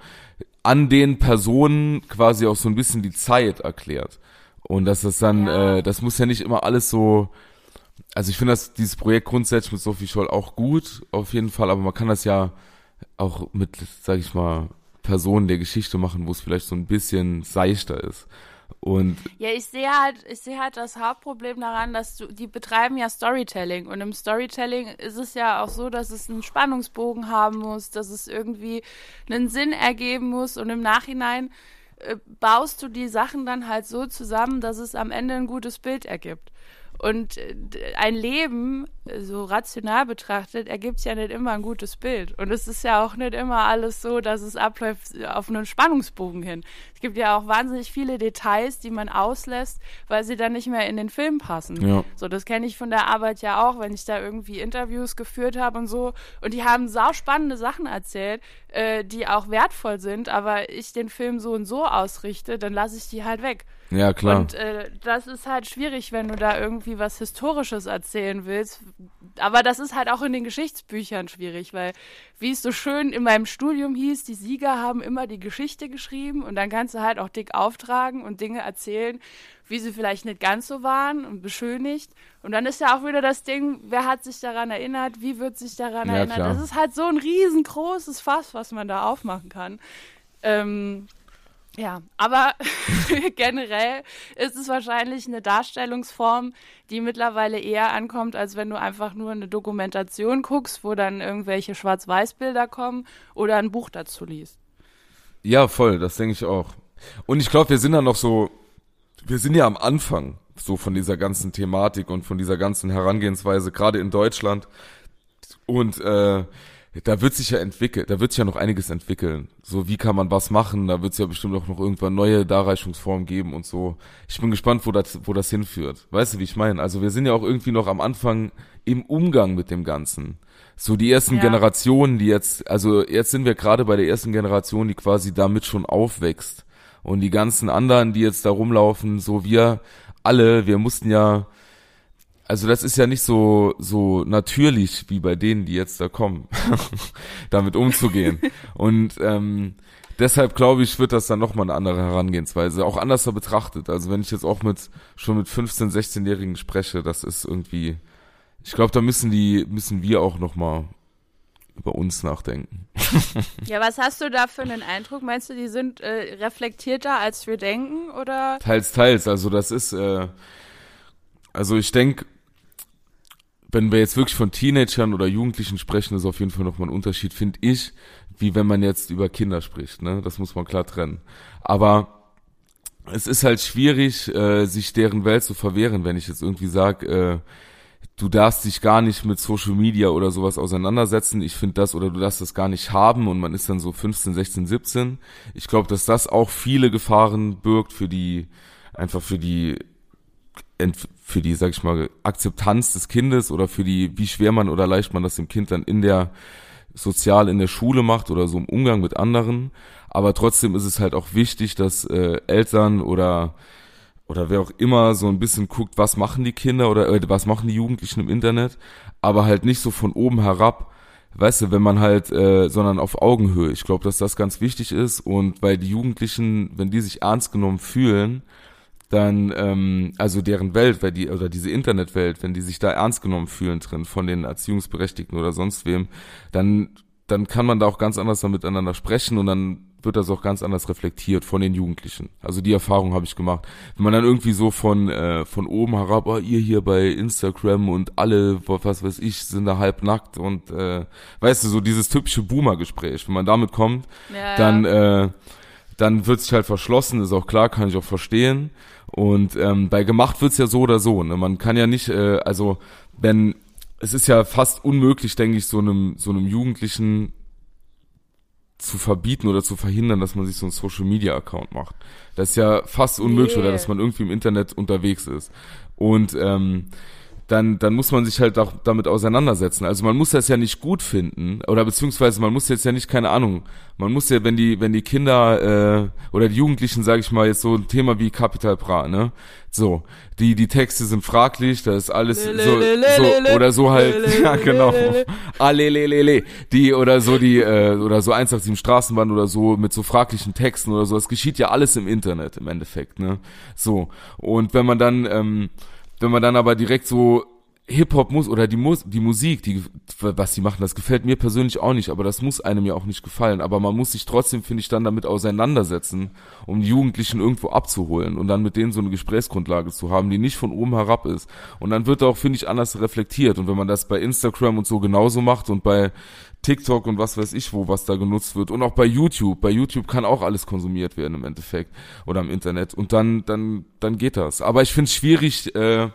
an den Personen quasi auch so ein bisschen die Zeit erklärt. Und dass das dann, Ja. äh, das muss ja nicht immer alles so, also ich finde das dieses Projekt grundsätzlich mit Sophie Scholl auch gut auf jeden Fall, aber man kann das ja auch mit, sag ich mal, Personen der Geschichte machen, wo es vielleicht so ein bisschen seichter ist und Ja, ich sehe halt, ich sehe halt das Hauptproblem daran, dass du, die betreiben ja Storytelling und im Storytelling ist es ja auch so, dass es einen Spannungsbogen haben muss, dass es irgendwie einen Sinn ergeben muss und im Nachhinein äh, baust du die Sachen dann halt so zusammen, dass es am Ende ein gutes Bild ergibt. Und äh, ein Leben, so rational betrachtet, ergibt ja nicht immer ein gutes Bild. Und es ist ja auch nicht immer alles so, dass es abläuft auf einen Spannungsbogen hin. Es gibt ja auch wahnsinnig viele Details, die man auslässt, weil sie dann nicht mehr in den Film passen. Ja. So, das kenne ich von der Arbeit ja auch, wenn ich da irgendwie Interviews geführt habe und so. Und die haben sau spannende Sachen erzählt, äh, die auch wertvoll sind, aber ich den Film so und so ausrichte, dann lasse ich die halt weg. Ja, klar. Und äh, das ist halt schwierig, wenn du da irgendwie was Historisches erzählen willst. Aber das ist halt auch in den Geschichtsbüchern schwierig, weil, wie es so schön in meinem Studium hieß, die Sieger haben immer die Geschichte geschrieben und dann kannst du halt auch dick auftragen und Dinge erzählen, wie sie vielleicht nicht ganz so waren und beschönigt. Und dann ist ja auch wieder das Ding, wer hat sich daran erinnert, wie wird sich daran Ja, erinnert. klar. Das ist halt so ein riesengroßes Fass, was man da aufmachen kann. Ähm, ja, aber generell ist es wahrscheinlich eine Darstellungsform, die mittlerweile eher ankommt, als wenn du einfach nur eine Dokumentation guckst, wo dann irgendwelche Schwarz-Weiß-Bilder kommen oder ein Buch dazu liest. Ja, voll, das denke ich auch. Und ich glaube, wir sind da noch so, wir sind ja am Anfang so von dieser ganzen Thematik und von dieser ganzen Herangehensweise, gerade in Deutschland. Und äh, da wird sich ja entwickeln, da wird sich ja noch einiges entwickeln. So, wie kann man was machen? Da wird es ja bestimmt auch noch irgendwann neue Darreichungsformen geben und so. Ich bin gespannt, wo das, wo das hinführt. Weißt du, wie ich meine? Also wir sind ja auch irgendwie noch am Anfang im Umgang mit dem Ganzen. So die ersten Ja. Generationen, die jetzt, also jetzt sind wir gerade bei der ersten Generation, die quasi damit schon aufwächst. Und die ganzen anderen, die jetzt da rumlaufen, so wir alle, wir mussten ja, also das ist ja nicht so, so natürlich wie bei denen, die jetzt da kommen, damit umzugehen. Und ähm, deshalb glaube ich, wird das dann nochmal eine andere Herangehensweise, auch anders betrachtet. Also wenn ich jetzt auch mit, schon mit 15-, 16-Jährigen spreche, das ist irgendwie, ich glaube, da müssen die, müssen wir auch nochmal über uns nachdenken. Ja, was hast du da für einen Eindruck? Meinst du, die sind äh, reflektierter, als wir denken? Oder? Teils, teils. Also das ist, äh, also ich denke, wenn wir jetzt wirklich von Teenagern oder Jugendlichen sprechen, ist auf jeden Fall nochmal ein Unterschied, finde ich, wie wenn man jetzt über Kinder spricht. Ne? Das muss man klar trennen. Aber es ist halt schwierig, äh, sich deren Welt zu verwehren, wenn ich jetzt irgendwie sage, äh, du darfst dich gar nicht mit Social Media oder sowas auseinandersetzen. Ich finde das oder du darfst das gar nicht haben und man ist dann so 15, 16, 17. Ich glaube, dass das auch viele Gefahren birgt für die, einfach für die, für die, sag ich mal, Akzeptanz des Kindes oder für die, wie schwer man oder leicht man das dem Kind dann in der, sozial in der Schule macht oder so im Umgang mit anderen. Aber trotzdem ist es halt auch wichtig, dass äh, Eltern oder oder wer auch immer so ein bisschen guckt, was machen die Kinder oder äh, was machen die Jugendlichen im Internet, aber halt nicht so von oben herab, weißt du, wenn man halt, äh, sondern auf Augenhöhe. Ich glaube, dass das ganz wichtig ist und weil die Jugendlichen, wenn die sich ernst genommen fühlen, dann, ähm, also deren Welt, weil die, oder diese Internetwelt, wenn die sich da ernst genommen fühlen drin von den Erziehungsberechtigten oder sonst wem, dann, dann kann man da auch ganz anders miteinander sprechen und dann wird das auch ganz anders reflektiert von den Jugendlichen. Also die Erfahrung habe ich gemacht. Wenn man dann irgendwie so von, äh, von oben herab, oh, ihr hier bei Instagram und alle, was weiß ich, sind da halb nackt und äh, weißt du, so dieses typische Boomer-Gespräch. Wenn man damit kommt, Ja, dann, ja. äh, dann wird sich halt verschlossen, ist auch klar, kann ich auch verstehen. Und ähm, bei gemacht wird's ja so oder so. Ne? Man kann ja nicht, äh, also wenn es ist ja fast unmöglich, denke ich, so einem so einem Jugendlichen zu verbieten oder zu verhindern, dass man sich so einen Social Media Account macht. Das ist ja fast unmöglich Nee. oder dass man irgendwie im Internet unterwegs ist. Und ähm, dann, dann muss man sich halt auch damit auseinandersetzen. Also man muss das ja nicht gut finden oder beziehungsweise man muss jetzt ja nicht, keine Ahnung, man muss ja, wenn die, wenn die Kinder äh, oder die Jugendlichen, sage ich mal, jetzt so ein Thema wie Capital Bra, ne? So, die, die Texte sind fraglich, da ist alles so, so oder so halt, ja genau, alelelele, die oder so die, äh, oder so 187 Straßenbahn oder so mit so fraglichen Texten oder so, das geschieht ja alles im Internet im Endeffekt, ne? So, und wenn man dann, ähm, wenn man dann aber direkt so Hip-Hop muss oder die, Mus die Musik, die, was die machen, das gefällt mir persönlich auch nicht, aber das muss einem ja auch nicht gefallen. Aber man muss sich trotzdem, finde ich, dann damit auseinandersetzen, um die Jugendlichen irgendwo abzuholen und dann mit denen so eine Gesprächsgrundlage zu haben, die nicht von oben herab ist. Und dann wird auch, finde ich, anders reflektiert. Und wenn man das bei Instagram und so genauso macht und bei TikTok und was weiß ich wo, was da genutzt wird und auch bei YouTube. Bei YouTube kann auch alles konsumiert werden im Endeffekt oder im Internet und dann, dann, dann geht das. Aber ich finde es schwierig, äh,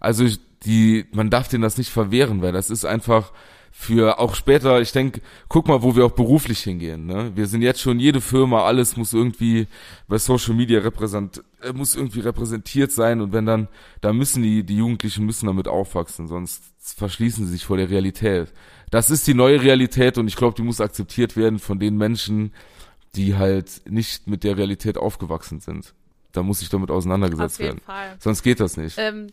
Also die, man darf denen das nicht verwehren, weil das ist einfach für auch später, ich denke, guck mal, wo wir auch beruflich hingehen. Ne? Wir sind jetzt schon jede Firma, alles muss irgendwie bei Social Media repräsent, äh, muss irgendwie repräsentiert sein und wenn dann, da müssen die, die Jugendlichen müssen damit aufwachsen, sonst verschließen sie sich vor der Realität. Das ist die neue Realität und ich glaube, die muss akzeptiert werden von den Menschen, die halt nicht mit der Realität aufgewachsen sind. Da muss ich damit auseinandergesetzt Auf jeden werden. Fall. Sonst geht das nicht. Ähm,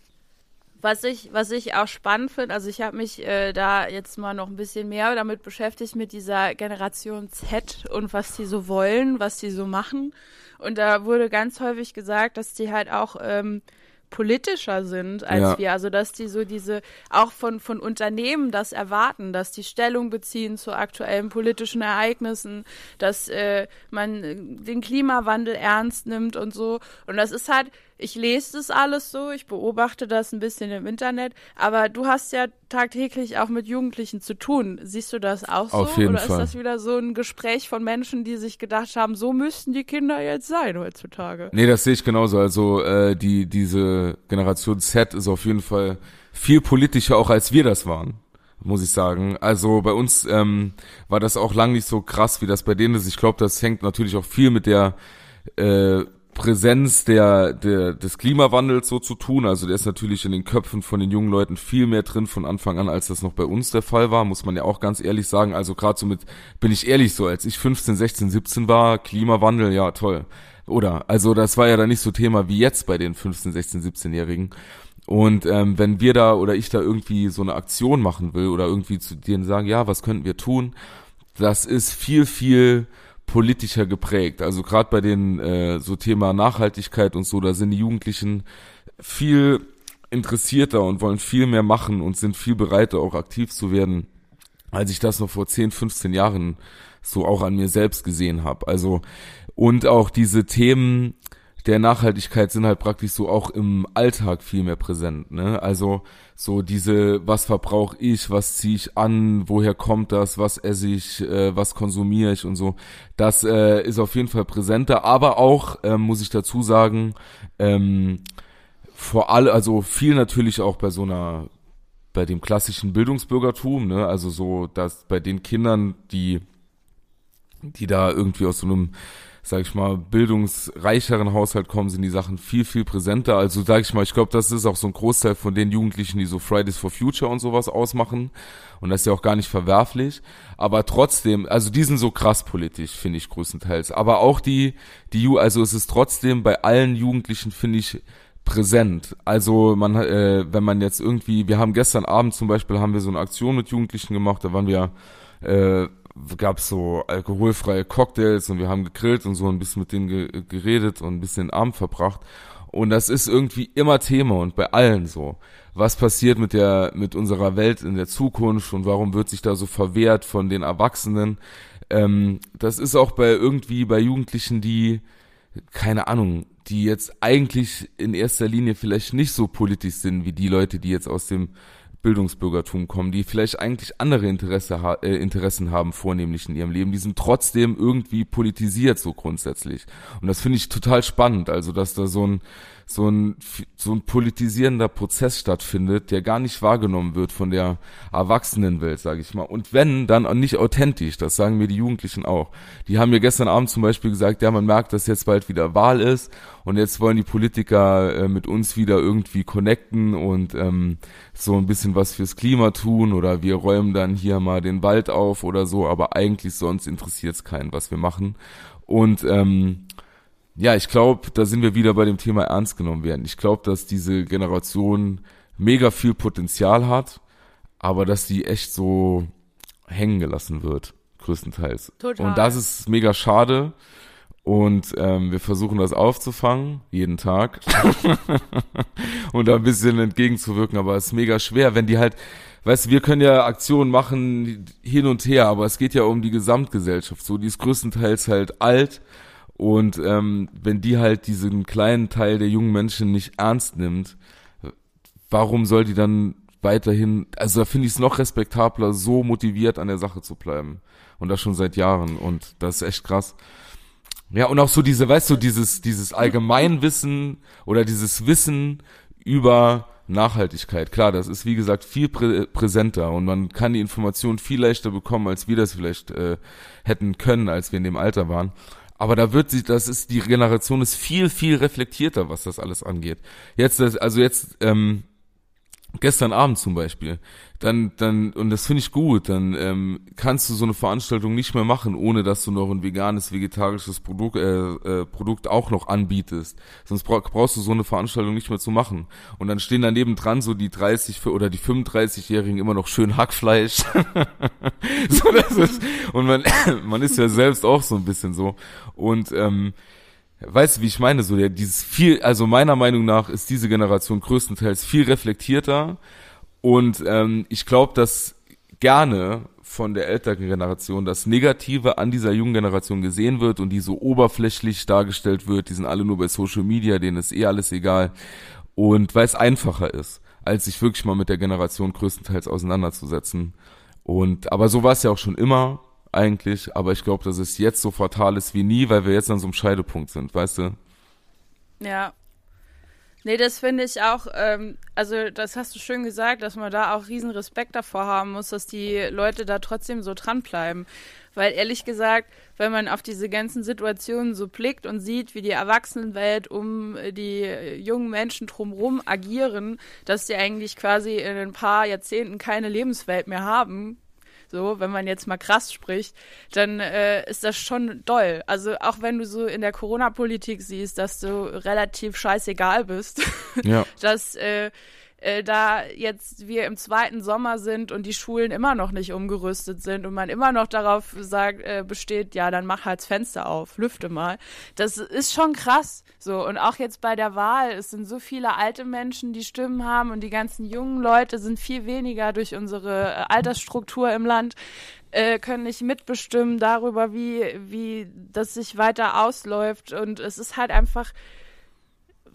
was ich, was ich auch spannend finde, also ich habe mich äh, da jetzt mal noch ein bisschen mehr damit beschäftigt mit dieser Generation Z und was die so wollen, was die so machen. Und da wurde ganz häufig gesagt, dass die halt auch ähm, politischer sind als Ja. wir. Also dass die so diese auch von von Unternehmen das erwarten, dass die Stellung beziehen zu aktuellen politischen Ereignissen, dass äh, man äh, den Klimawandel ernst nimmt und so. Und das ist halt, ich lese das alles so, ich beobachte das ein bisschen im Internet, aber du hast ja tagtäglich auch mit Jugendlichen zu tun. Siehst du das auch so? Auf jeden Oder Fall. ist das wieder so ein Gespräch von Menschen, die sich gedacht haben, so müssten die Kinder jetzt sein heutzutage? Nee, das sehe ich genauso. Also äh, die diese Generation Z ist auf jeden Fall viel politischer auch als wir das waren, muss ich sagen. Also bei uns ähm, war das auch lang nicht so krass, wie das bei denen ist. Ich glaube, das hängt natürlich auch viel mit der äh, Präsenz der, der des Klimawandels so zu tun. Also der ist natürlich in den Köpfen von den jungen Leuten viel mehr drin von Anfang an, als das noch bei uns der Fall war, muss man ja auch ganz ehrlich sagen. Also gerade so mit, bin ich ehrlich so, als ich 15, 16, 17 war, Klimawandel, ja toll. Oder, also das war ja dann nicht so Thema wie jetzt bei den 15, 16, 17-Jährigen. Und ähm, wenn wir da oder ich da irgendwie so eine Aktion machen will oder irgendwie zu denen sagen, ja, was könnten wir tun, das ist viel, viel politischer geprägt. Also gerade bei den äh, so Thema Nachhaltigkeit und so, da sind die Jugendlichen viel interessierter und wollen viel mehr machen und sind viel bereiter auch aktiv zu werden, als ich das noch vor 10, 15 Jahren so auch an mir selbst gesehen habe. Also und auch diese Themen der Nachhaltigkeit sind halt praktisch so auch im Alltag viel mehr präsent. Ne? Also so diese, was verbrauche ich, was ziehe ich an, woher kommt das, was esse ich, äh, was konsumiere ich und so. Das äh, ist auf jeden Fall präsenter, aber auch, ähm, muss ich dazu sagen, ähm, vor allem, also viel natürlich auch bei so einer, bei dem klassischen Bildungsbürgertum, ne, also so, dass bei den Kindern, die, die da irgendwie aus so einem, sag ich mal, bildungsreicheren Haushalt kommen, sind die Sachen viel, viel präsenter. Also sag ich mal, ich glaube, das ist auch so ein Großteil von den Jugendlichen, die so Fridays for Future und sowas ausmachen. Und das ist ja auch gar nicht verwerflich. Aber trotzdem, also die sind so krass politisch, finde ich größtenteils. Aber auch die, die, also es ist trotzdem bei allen Jugendlichen, finde ich, präsent. Also man, äh, wenn man jetzt irgendwie, wir haben gestern Abend zum Beispiel haben wir so eine Aktion mit Jugendlichen gemacht, da waren wir, äh, gab so alkoholfreie Cocktails und wir haben gegrillt und so ein bisschen mit denen ge geredet und ein bisschen Abend verbracht. Und das ist irgendwie immer Thema und bei allen so. Was passiert mit der, mit unserer Welt in der Zukunft und warum wird sich da so verwehrt von den Erwachsenen? Ähm, das ist auch bei irgendwie bei Jugendlichen, die, keine Ahnung, die jetzt eigentlich in erster Linie vielleicht nicht so politisch sind wie die Leute, die jetzt aus dem Bildungsbürgertum kommen, die vielleicht eigentlich andere Interesse, ha äh, Interessen haben, vornehmlich in ihrem Leben, die sind trotzdem irgendwie politisiert so grundsätzlich. Und das finde ich total spannend, also dass da so ein so ein so ein politisierender Prozess stattfindet, der gar nicht wahrgenommen wird von der Erwachsenenwelt, sage ich mal. Und wenn, dann nicht authentisch, das sagen mir die Jugendlichen auch. Die haben mir gestern Abend zum Beispiel gesagt, ja, man merkt, dass jetzt bald wieder Wahl ist und jetzt wollen die Politiker äh, mit uns wieder irgendwie connecten und ähm, so ein bisschen was fürs Klima tun oder wir räumen dann hier mal den Wald auf oder so, aber eigentlich sonst interessiert es keinen, was wir machen. Und ähm, ja, ich glaube, da sind wir wieder bei dem Thema ernst genommen werden. Ich glaube, dass diese Generation mega viel Potenzial hat, aber dass die echt so hängen gelassen wird, größtenteils. Total. Und das ist mega schade. Und ähm, wir versuchen das aufzufangen, jeden Tag. und da ein bisschen entgegenzuwirken, aber es ist mega schwer, wenn die halt, weißt du, wir können ja Aktionen machen hin und her, aber es geht ja um die Gesamtgesellschaft. So, die ist größtenteils halt alt und ähm, wenn die halt diesen kleinen Teil der jungen Menschen nicht ernst nimmt, warum soll die dann weiterhin, also da finde ich es noch respektabler, so motiviert an der Sache zu bleiben. Und das schon seit Jahren. Und das ist echt krass. Ja, und auch so diese, weißt du, dieses, dieses Allgemeinwissen oder dieses Wissen über Nachhaltigkeit. Klar, das ist wie gesagt viel prä präsenter und man kann die Information viel leichter bekommen, als wir das vielleicht äh, hätten können, als wir in dem Alter waren. Aber da wird sich, das ist, die Generation ist viel, viel reflektierter, was das alles angeht. Jetzt, also jetzt, ähm, gestern Abend zum Beispiel, dann, dann, und das finde ich gut, dann ähm, kannst du so eine Veranstaltung nicht mehr machen, ohne dass du noch ein veganes, vegetarisches Produkt, äh, äh, Produkt auch noch anbietest. Sonst bra brauchst du so eine Veranstaltung nicht mehr zu machen. Und dann stehen daneben dran so die 30 für, oder die 35-Jährigen immer noch schön Hackfleisch. so, das ist, und man, man ist ja selbst auch so ein bisschen so. Und ähm, weißt du, wie ich meine, so der, dieses viel, also meiner Meinung nach ist diese Generation größtenteils viel reflektierter. Und ähm, ich glaube, dass gerne von der älteren Generation das Negative an dieser jungen Generation gesehen wird und die so oberflächlich dargestellt wird, die sind alle nur bei Social Media, denen ist eh alles egal. Und weil es einfacher ist, als sich wirklich mal mit der Generation größtenteils auseinanderzusetzen. Und aber so war es ja auch schon immer eigentlich, aber ich glaube, dass es jetzt so fatal ist wie nie, weil wir jetzt an so einem Scheidepunkt sind, weißt du? Ja. Nee, das finde ich auch, ähm, also das hast du schön gesagt, dass man da auch riesen Respekt davor haben muss, dass die Leute da trotzdem so dranbleiben. Weil ehrlich gesagt, wenn man auf diese ganzen Situationen so blickt und sieht, wie die Erwachsenenwelt um die jungen Menschen drumherum agieren, dass die eigentlich quasi in ein paar Jahrzehnten keine Lebenswelt mehr haben, so, wenn man jetzt mal krass spricht, dann äh, ist das schon doll. Also auch wenn du so in der Corona-Politik siehst, dass du relativ scheißegal bist, ja. dass äh, äh, da jetzt wir im zweiten Sommer sind und die Schulen immer noch nicht umgerüstet sind und man immer noch darauf sagt, äh, besteht, ja, dann mach halt das Fenster auf, lüfte mal. Das ist schon krass. So, und auch jetzt bei der Wahl, es sind so viele alte Menschen, die Stimmen haben und die ganzen jungen Leute sind viel weniger durch unsere äh, Altersstruktur im Land äh, können nicht mitbestimmen darüber, wie, wie das sich weiter ausläuft. Und es ist halt einfach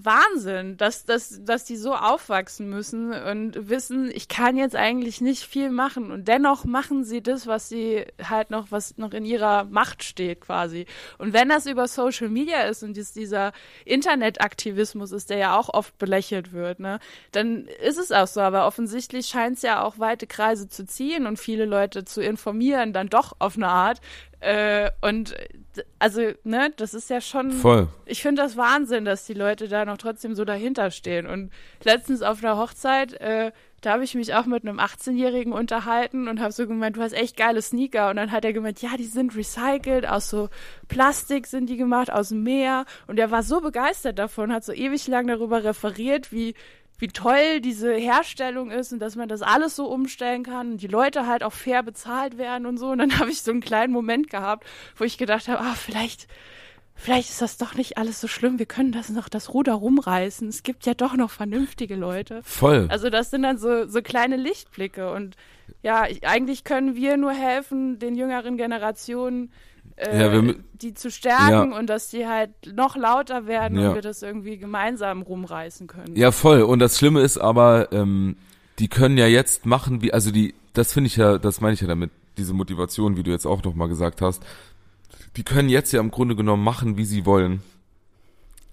Wahnsinn, dass, dass, dass die so aufwachsen müssen und wissen, ich kann jetzt eigentlich nicht viel machen und dennoch machen sie das, was sie halt noch, was noch in ihrer Macht steht quasi. Und wenn das über Social Media ist und dies, dieser Internetaktivismus ist, der ja auch oft belächelt wird, ne, dann ist es auch so. Aber offensichtlich scheint es ja auch weite Kreise zu ziehen und viele Leute zu informieren, dann doch auf eine Art, äh, und also, ne, das ist ja schon. Voll. Ich finde das Wahnsinn, dass die Leute da noch trotzdem so dahinter stehen. Und letztens auf einer Hochzeit, äh, da habe ich mich auch mit einem 18-Jährigen unterhalten und habe so gemeint, du hast echt geile Sneaker. Und dann hat er gemeint, ja, die sind recycelt, aus so Plastik sind die gemacht, aus dem Meer. Und er war so begeistert davon, hat so ewig lang darüber referiert, wie wie toll diese Herstellung ist und dass man das alles so umstellen kann und die Leute halt auch fair bezahlt werden und so. Und dann habe ich so einen kleinen Moment gehabt, wo ich gedacht habe, ah, vielleicht, vielleicht ist das doch nicht alles so schlimm. Wir können das noch das Ruder rumreißen. Es gibt ja doch noch vernünftige Leute. Voll. Also das sind dann so, so kleine Lichtblicke und ja, ich, eigentlich können wir nur helfen, den jüngeren Generationen äh, ja, die zu stärken ja. und dass die halt noch lauter werden ja. und wir das irgendwie gemeinsam rumreißen können. Ja, voll. Und das Schlimme ist aber, ähm, die können ja jetzt machen, wie, also die, das finde ich ja, das meine ich ja damit, diese Motivation, wie du jetzt auch nochmal gesagt hast, die können jetzt ja im Grunde genommen machen, wie sie wollen.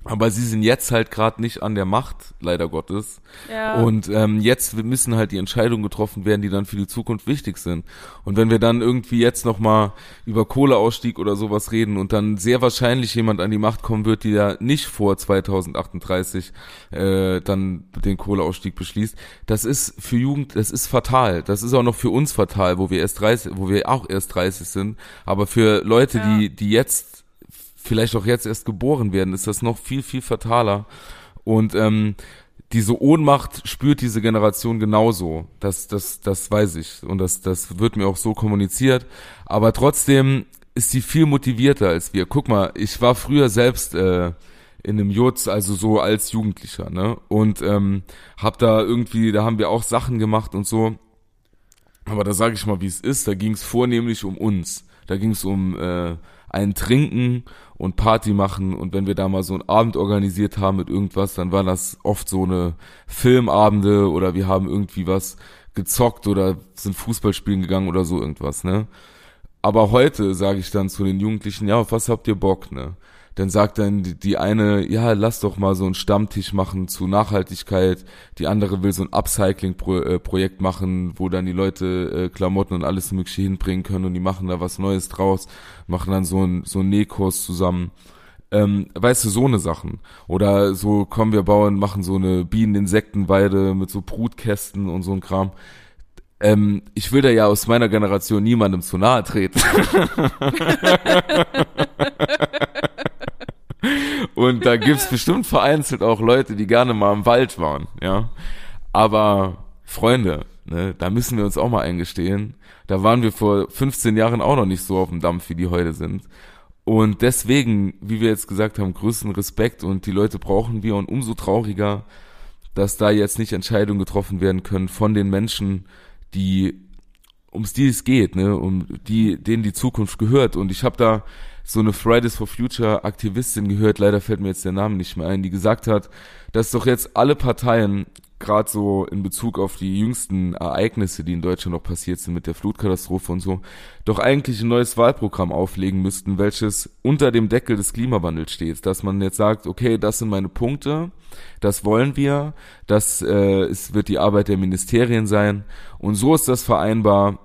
Aber sie sind jetzt halt gerade nicht an der Macht, leider Gottes. Ja. Und ähm, jetzt müssen halt die Entscheidungen getroffen werden, die dann für die Zukunft wichtig sind. Und wenn wir dann irgendwie jetzt nochmal über Kohleausstieg oder sowas reden und dann sehr wahrscheinlich jemand an die Macht kommen wird, die ja nicht vor 2038 äh, dann den Kohleausstieg beschließt, das ist für Jugend, das ist fatal. Das ist auch noch für uns fatal, wo wir erst 30, wo wir auch erst 30 sind. Aber für Leute, ja. die, die jetzt vielleicht auch jetzt erst geboren werden, ist das noch viel, viel fataler. Und ähm, diese Ohnmacht spürt diese Generation genauso. Das, das, das weiß ich. Und das, das wird mir auch so kommuniziert. Aber trotzdem ist sie viel motivierter als wir. Guck mal, ich war früher selbst äh, in einem Jutz, also so als Jugendlicher, ne? Und ähm, hab da irgendwie, da haben wir auch Sachen gemacht und so. Aber da sage ich mal, wie es ist. Da ging es vornehmlich um uns. Da ging es um äh, ein Trinken und Party machen und wenn wir da mal so einen Abend organisiert haben mit irgendwas, dann waren das oft so eine Filmabende oder wir haben irgendwie was gezockt oder sind Fußball spielen gegangen oder so irgendwas, ne? Aber heute sage ich dann zu den Jugendlichen, ja, auf was habt ihr Bock, ne? Dann sagt dann die, eine, ja, lass doch mal so einen Stammtisch machen zu Nachhaltigkeit. Die andere will so ein Upcycling-Projekt machen, wo dann die Leute äh, Klamotten und alles Mögliche hinbringen können und die machen da was Neues draus, machen dann so ein so ein Nähkurs zusammen. Ähm, weißt du, so eine Sachen. Oder so kommen wir bauen, machen so eine Bienen-Insektenweide mit so Brutkästen und so ein Kram. Ähm, ich will da ja aus meiner Generation niemandem zu nahe treten. Und da gibt's bestimmt vereinzelt auch Leute, die gerne mal im Wald waren, ja. Aber Freunde, ne, da müssen wir uns auch mal eingestehen. Da waren wir vor 15 Jahren auch noch nicht so auf dem Dampf, wie die heute sind. Und deswegen, wie wir jetzt gesagt haben, größten Respekt und die Leute brauchen wir und umso trauriger, dass da jetzt nicht Entscheidungen getroffen werden können von den Menschen, die ums die es geht, ne, um die denen die Zukunft gehört. Und ich habe da so eine Fridays for Future Aktivistin gehört, leider fällt mir jetzt der Name nicht mehr ein, die gesagt hat, dass doch jetzt alle Parteien gerade so in Bezug auf die jüngsten Ereignisse, die in Deutschland noch passiert sind mit der Flutkatastrophe und so, doch eigentlich ein neues Wahlprogramm auflegen müssten, welches unter dem Deckel des Klimawandels steht, dass man jetzt sagt, okay, das sind meine Punkte, das wollen wir, das äh, es wird die Arbeit der Ministerien sein. Und so ist das vereinbar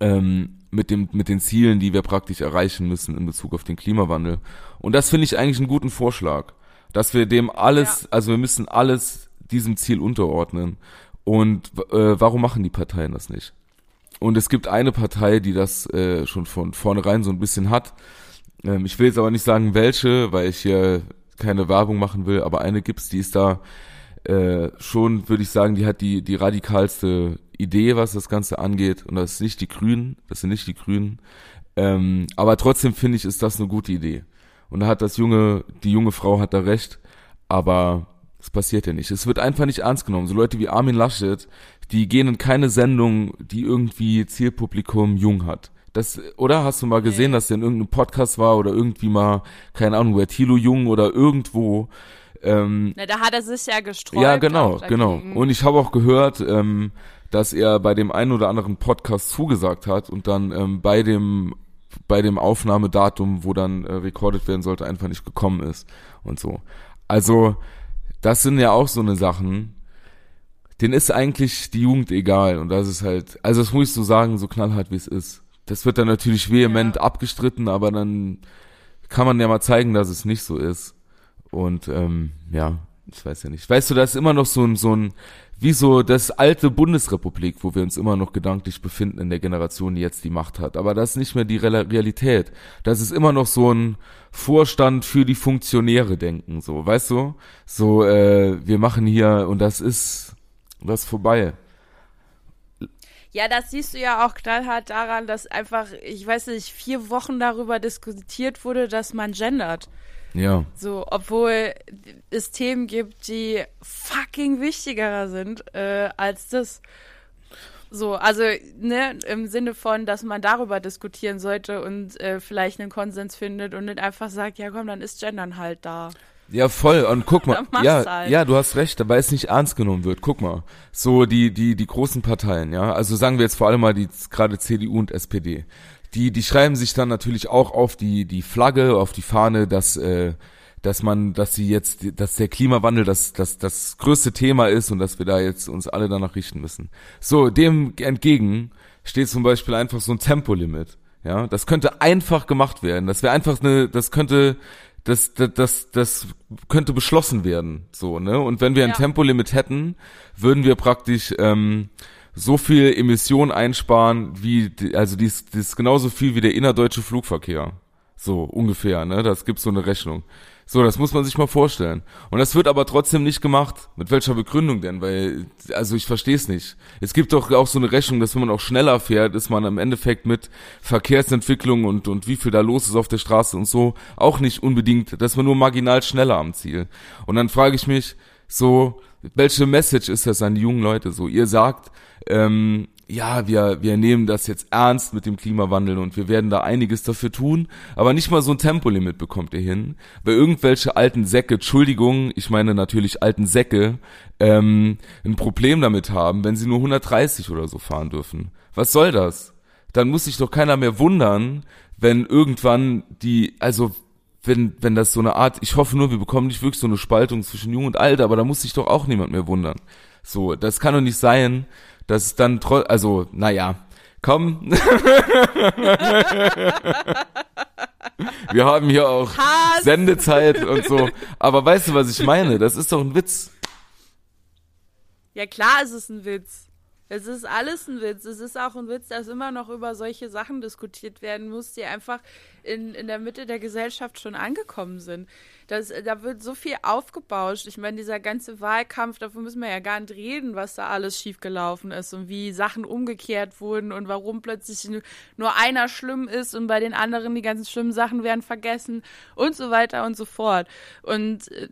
ähm, mit dem mit den Zielen, die wir praktisch erreichen müssen in Bezug auf den Klimawandel. Und das finde ich eigentlich einen guten Vorschlag, dass wir dem alles, ja. also wir müssen alles diesem Ziel unterordnen. Und äh, warum machen die Parteien das nicht? Und es gibt eine Partei, die das äh, schon von vornherein so ein bisschen hat. Ähm, ich will jetzt aber nicht sagen, welche, weil ich hier keine Werbung machen will, aber eine gibt's, die ist da äh, schon, würde ich sagen, die hat die, die radikalste Idee, was das Ganze angeht. Und das ist nicht die Grünen, das sind nicht die Grünen. Ähm, aber trotzdem finde ich, ist das eine gute Idee. Und da hat das junge, die junge Frau hat da recht, aber es passiert ja nicht. Es wird einfach nicht ernst genommen. So Leute wie Armin Laschet, die gehen in keine Sendung, die irgendwie Zielpublikum jung hat. Das, oder hast du mal gesehen, dass der in irgendeinem Podcast war oder irgendwie mal, keine Ahnung, wer Thilo Jung oder irgendwo. Ähm, Na, da hat er sich ja gestreut. Ja, genau, genau. Und ich habe auch gehört, ähm, dass er bei dem einen oder anderen Podcast zugesagt hat und dann ähm, bei dem bei dem Aufnahmedatum, wo dann äh, rekordet werden sollte, einfach nicht gekommen ist und so. Also das sind ja auch so eine Sachen, denen ist eigentlich die Jugend egal und das ist halt, also das muss ich so sagen, so knallhart wie es ist. Das wird dann natürlich vehement ja. abgestritten, aber dann kann man ja mal zeigen, dass es nicht so ist. Und ähm, ja, ich weiß ja nicht. Weißt du, da ist immer noch so ein, so ein, wie so das alte Bundesrepublik, wo wir uns immer noch gedanklich befinden in der Generation, die jetzt die Macht hat. Aber das ist nicht mehr die Realität. Das ist immer noch so ein Vorstand für die Funktionäre denken, so, weißt du? So, äh, wir machen hier und das ist, das ist vorbei. Ja, das siehst du ja auch knallhart daran, dass einfach, ich weiß nicht, vier Wochen darüber diskutiert wurde, dass man gendert. Ja. So, obwohl es Themen gibt, die fucking wichtiger sind äh, als das. So, also ne, im Sinne von, dass man darüber diskutieren sollte und äh, vielleicht einen Konsens findet und nicht einfach sagt, ja komm, dann ist Gendern halt da. Ja, voll. Und guck mal, ja, halt. ja, du hast recht, weil es nicht ernst genommen wird. Guck mal, so die die die großen Parteien, ja. Also sagen wir jetzt vor allem mal die gerade CDU und SPD die, die schreiben sich dann natürlich auch auf die, die Flagge, auf die Fahne, dass, äh, dass man, dass sie jetzt, dass der Klimawandel das, das, das größte Thema ist und dass wir da jetzt uns alle danach richten müssen. So, dem entgegen steht zum Beispiel einfach so ein Tempolimit. Ja, das könnte einfach gemacht werden. Das wäre einfach eine, das könnte, das, das, das, das könnte beschlossen werden. So, ne? Und wenn wir ein ja. Tempolimit hätten, würden wir praktisch, ähm, so viel Emission einsparen, wie, also dies, dies genauso viel wie der innerdeutsche Flugverkehr. So, ungefähr, ne? Das gibt so eine Rechnung. So, das muss man sich mal vorstellen. Und das wird aber trotzdem nicht gemacht. Mit welcher Begründung denn? Weil, also ich verstehe es nicht. Es gibt doch auch so eine Rechnung, dass wenn man auch schneller fährt, ist man im Endeffekt mit Verkehrsentwicklung und, und wie viel da los ist auf der Straße und so auch nicht unbedingt, dass man nur marginal schneller am Ziel. Und dann frage ich mich so, welche Message ist das an die jungen Leute so? Ihr sagt, ähm, ja, wir, wir nehmen das jetzt ernst mit dem Klimawandel und wir werden da einiges dafür tun, aber nicht mal so ein Tempolimit bekommt ihr hin, weil irgendwelche alten Säcke, Entschuldigung, ich meine natürlich alten Säcke, ähm, ein Problem damit haben, wenn sie nur 130 oder so fahren dürfen. Was soll das? Dann muss sich doch keiner mehr wundern, wenn irgendwann die, also wenn, wenn das so eine Art, ich hoffe nur, wir bekommen nicht wirklich so eine Spaltung zwischen Jung und Alt, aber da muss sich doch auch niemand mehr wundern. So, das kann doch nicht sein, dass es dann trotz, also, naja, komm. wir haben hier auch Hass. Sendezeit und so. Aber weißt du, was ich meine? Das ist doch ein Witz. Ja, klar ist es ein Witz. Es ist alles ein Witz. Es ist auch ein Witz, dass immer noch über solche Sachen diskutiert werden muss, die einfach in, in der Mitte der Gesellschaft schon angekommen sind. Das, da wird so viel aufgebauscht. Ich meine, dieser ganze Wahlkampf, davon müssen wir ja gar nicht reden, was da alles schiefgelaufen ist und wie Sachen umgekehrt wurden und warum plötzlich nur einer schlimm ist und bei den anderen die ganzen schlimmen Sachen werden vergessen und so weiter und so fort. Und äh,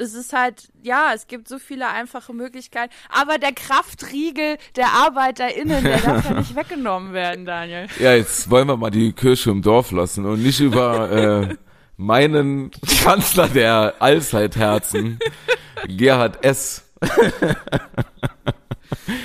es ist halt, ja, es gibt so viele einfache Möglichkeiten, aber der Kraftriegel der ArbeiterInnen, der darf ja nicht weggenommen werden, Daniel. Ja, jetzt wollen wir mal die Kirche im Dorf lassen und nicht über äh, meinen Kanzler der Allzeitherzen, Gerhard S.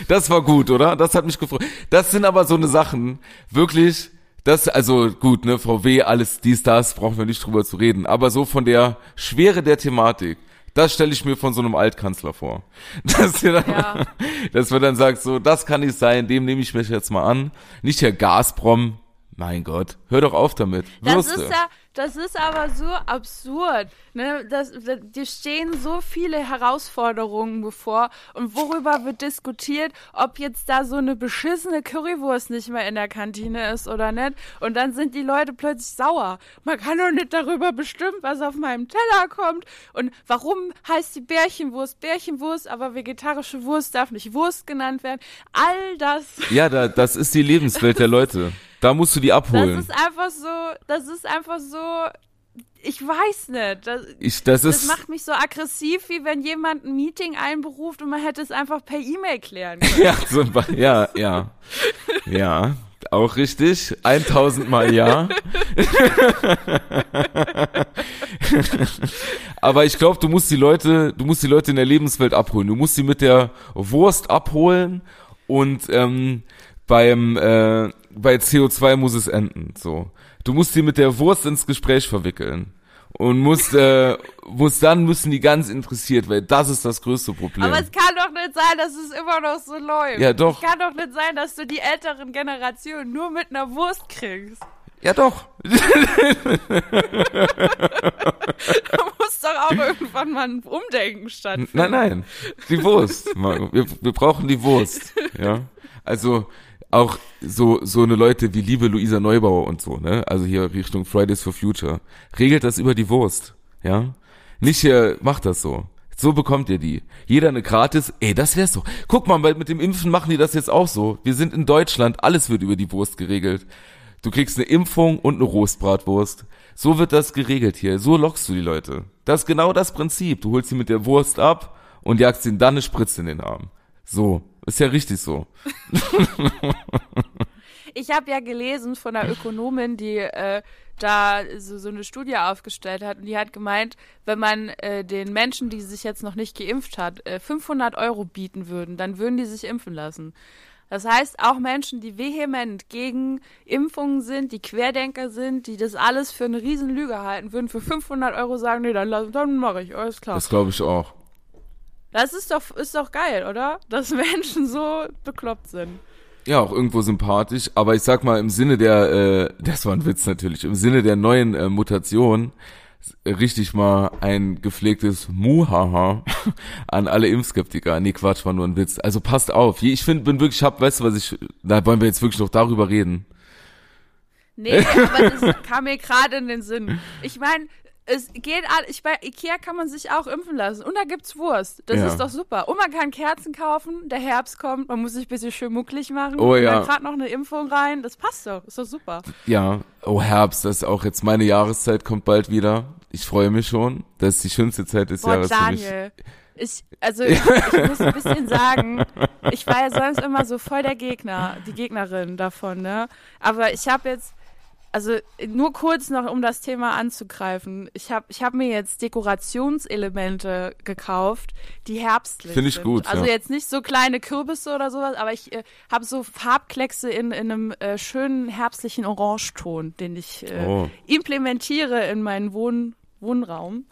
das war gut, oder? Das hat mich gefreut. Das sind aber so eine Sachen, wirklich, das, also gut, ne, VW, alles dies, das, brauchen wir nicht drüber zu reden. Aber so von der Schwere der Thematik, das stelle ich mir von so einem Altkanzler vor. Dass, wir dann, Ja. dass man dann sagt, so, das kann nicht sein, dem nehme ich mich jetzt mal an. Nicht Herr Gazprom, mein Gott, hör doch auf damit. Das Würste. ist ja, das ist aber so absurd. Ne? Das, das, dir stehen so viele Herausforderungen bevor. Und worüber wird diskutiert, ob jetzt da so eine beschissene Currywurst nicht mehr in der Kantine ist oder nicht. Und dann sind die Leute plötzlich sauer. Man kann doch nicht darüber bestimmen, was auf meinem Teller kommt. Und warum heißt die Bärchenwurst Bärchenwurst, aber vegetarische Wurst darf nicht Wurst genannt werden. All das. Ja, da, das ist die Lebenswelt der Leute. Da musst du die Das abholen. ist einfach so, das ist einfach so, ich weiß nicht. Das, Ich, das das ist, macht mich so aggressiv, wie wenn jemand ein Meeting einberuft und man hätte es einfach per E-Mail klären können. ja, Be- ja, ja, ja, auch richtig. 1000 Mal ja. Aber ich glaube, du musst die Leute, du musst die Leute in der Lebenswelt abholen. Du musst sie mit der Wurst abholen und ähm, beim äh, bei CO2 muss es enden. So, du musst sie mit der Wurst ins Gespräch verwickeln und musst äh, musst dann müssen die ganz interessiert, weil das ist das größte Problem. Aber es kann doch nicht sein, dass es immer noch so läuft. Ja, doch. Es kann doch nicht sein, dass du die älteren Generationen nur mit einer Wurst kriegst. ja, doch. Da muss doch auch irgendwann mal ein Umdenken stattfinden. Nein, nein, die Wurst. Wir, wir brauchen die Wurst. Ja, also auch so so eine Leute wie liebe Luisa Neubauer und so, ne? Also hier Richtung Fridays for Future regelt das über die Wurst. Ja, nicht hier macht das so. So bekommt ihr die. Jeder eine gratis. Ey, das wär's doch. Guck mal, mit dem Impfen machen die das jetzt auch so. Wir sind in Deutschland, alles wird über die Wurst geregelt. Du kriegst eine Impfung und eine Rostbratwurst. So wird das geregelt hier. So lockst du die Leute. Das ist genau das Prinzip. Du holst sie mit der Wurst ab und jagst ihnen dann eine Spritze in den Arm. So. Ist ja richtig so. Ich habe ja gelesen von einer Ökonomin, die äh, da so, so eine Studie aufgestellt hat und die hat gemeint, wenn man äh, den Menschen, die sich jetzt noch nicht geimpft hat, äh, 500 Euro bieten würden, dann würden die sich impfen lassen. Das heißt, auch Menschen, die vehement gegen Impfungen sind, die Querdenker sind, die das alles für eine Riesenlüge halten, würden für 500 Euro sagen, nee, dann, lass- dann mache ich, alles klar. Das glaube ich auch. Das ist doch, ist doch geil, oder? Dass Menschen so bekloppt sind. Ja, auch irgendwo sympathisch, aber ich sag mal im Sinne der, äh, das war ein Witz natürlich, im Sinne der neuen äh, Mutation richtig mal ein gepflegtes Muhaha an alle Impfskeptiker. Nee, Quatsch, war nur ein Witz. Also passt auf. Ich finde, bin wirklich, hab, weißt du, was ich, da wollen wir jetzt wirklich noch darüber reden. Nee, aber das kam mir gerade in den Sinn. Ich meine, es geht all, ich bei Ikea kann man sich auch impfen lassen und da gibt's Wurst. Das Ja. ist doch super. Und man kann Kerzen kaufen, der Herbst kommt, man muss sich ein bisschen schön mucklig machen. Oh und ja. dann gerade noch eine Impfung rein, das passt doch, ist doch super. Ja, oh Herbst, das ist auch jetzt meine Jahreszeit, kommt bald wieder. Ich freue mich schon. Das ist die schönste Zeit des Boah, Jahres für mich. Daniel. Ich, also ich, ich muss ein bisschen sagen, ich war ja sonst immer so voll der Gegner, die Gegnerin davon, ne? Aber ich habe jetzt, also nur kurz noch, um das Thema anzugreifen. Ich habe ich hab mir jetzt Dekorationselemente gekauft, die herbstlich Finde ich sind. gut, Also ja. jetzt nicht so kleine Kürbisse oder sowas, aber ich äh, habe so Farbkleckse in, in einem äh, schönen herbstlichen Orangeton, den ich äh, Oh. implementiere in meinen Wohn Wohnraum.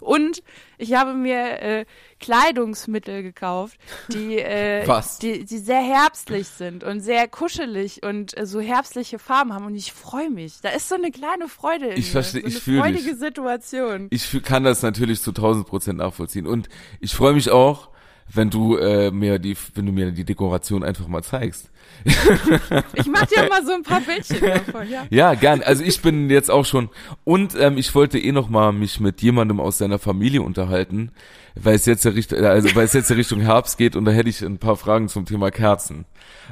Und ich habe mir äh, Kleidungsmittel gekauft, die, äh, die, die sehr herbstlich sind und sehr kuschelig und äh, so herbstliche Farben haben. Und ich freue mich. Da ist so eine kleine Freude in Ich mir, versteh- so eine ich dich. freudige Situation. Ich kann das natürlich zu 1000 Prozent nachvollziehen. Und ich freue mich auch, wenn du äh, mir die, wenn du mir die Dekoration einfach mal zeigst. Ich mache dir mal so ein paar Bildchen davon, ja. Ja, gern. Also ich bin jetzt auch schon und ähm, ich wollte eh noch mal mich mit jemandem aus deiner Familie unterhalten, weil es jetzt ja Richtung, also weil es jetzt ja Richtung Herbst geht und da hätte ich ein paar Fragen zum Thema Kerzen.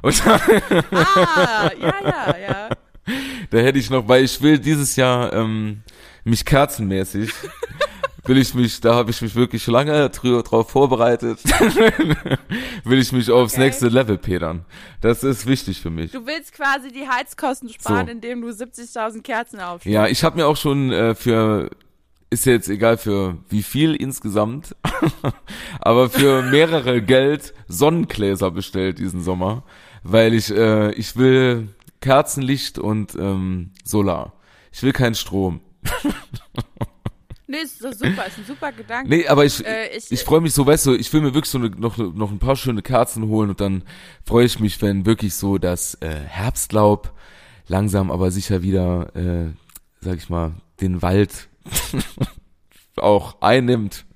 Und da, Ah, ja, ja, ja. da hätte ich noch, weil ich will dieses Jahr ähm, mich kerzenmäßig will ich mich, da habe ich mich wirklich lange drauf vorbereitet, will ich mich aufs Okay. nächste Level pedern. Das ist wichtig für mich. Du willst quasi die Heizkosten sparen, So. indem du 70.000 Kerzen aufstellst. Ja, ich habe mir auch schon äh, für ist jetzt egal für wie viel insgesamt, aber für mehrere Geld Sonnengläser bestellt diesen Sommer, weil ich äh, ich will Kerzenlicht und ähm, Solar. Ich will keinen Strom. Nee, ist doch super, ist ein super Gedanke. Nee, aber ich Äh, ich, ich- freue mich so, weißt du, ich will mir wirklich so eine, noch noch ein paar schöne Kerzen holen und dann freue ich mich, wenn wirklich so das äh, Herbstlaub langsam aber sicher wieder äh, sag ich mal, den Wald auch einnimmt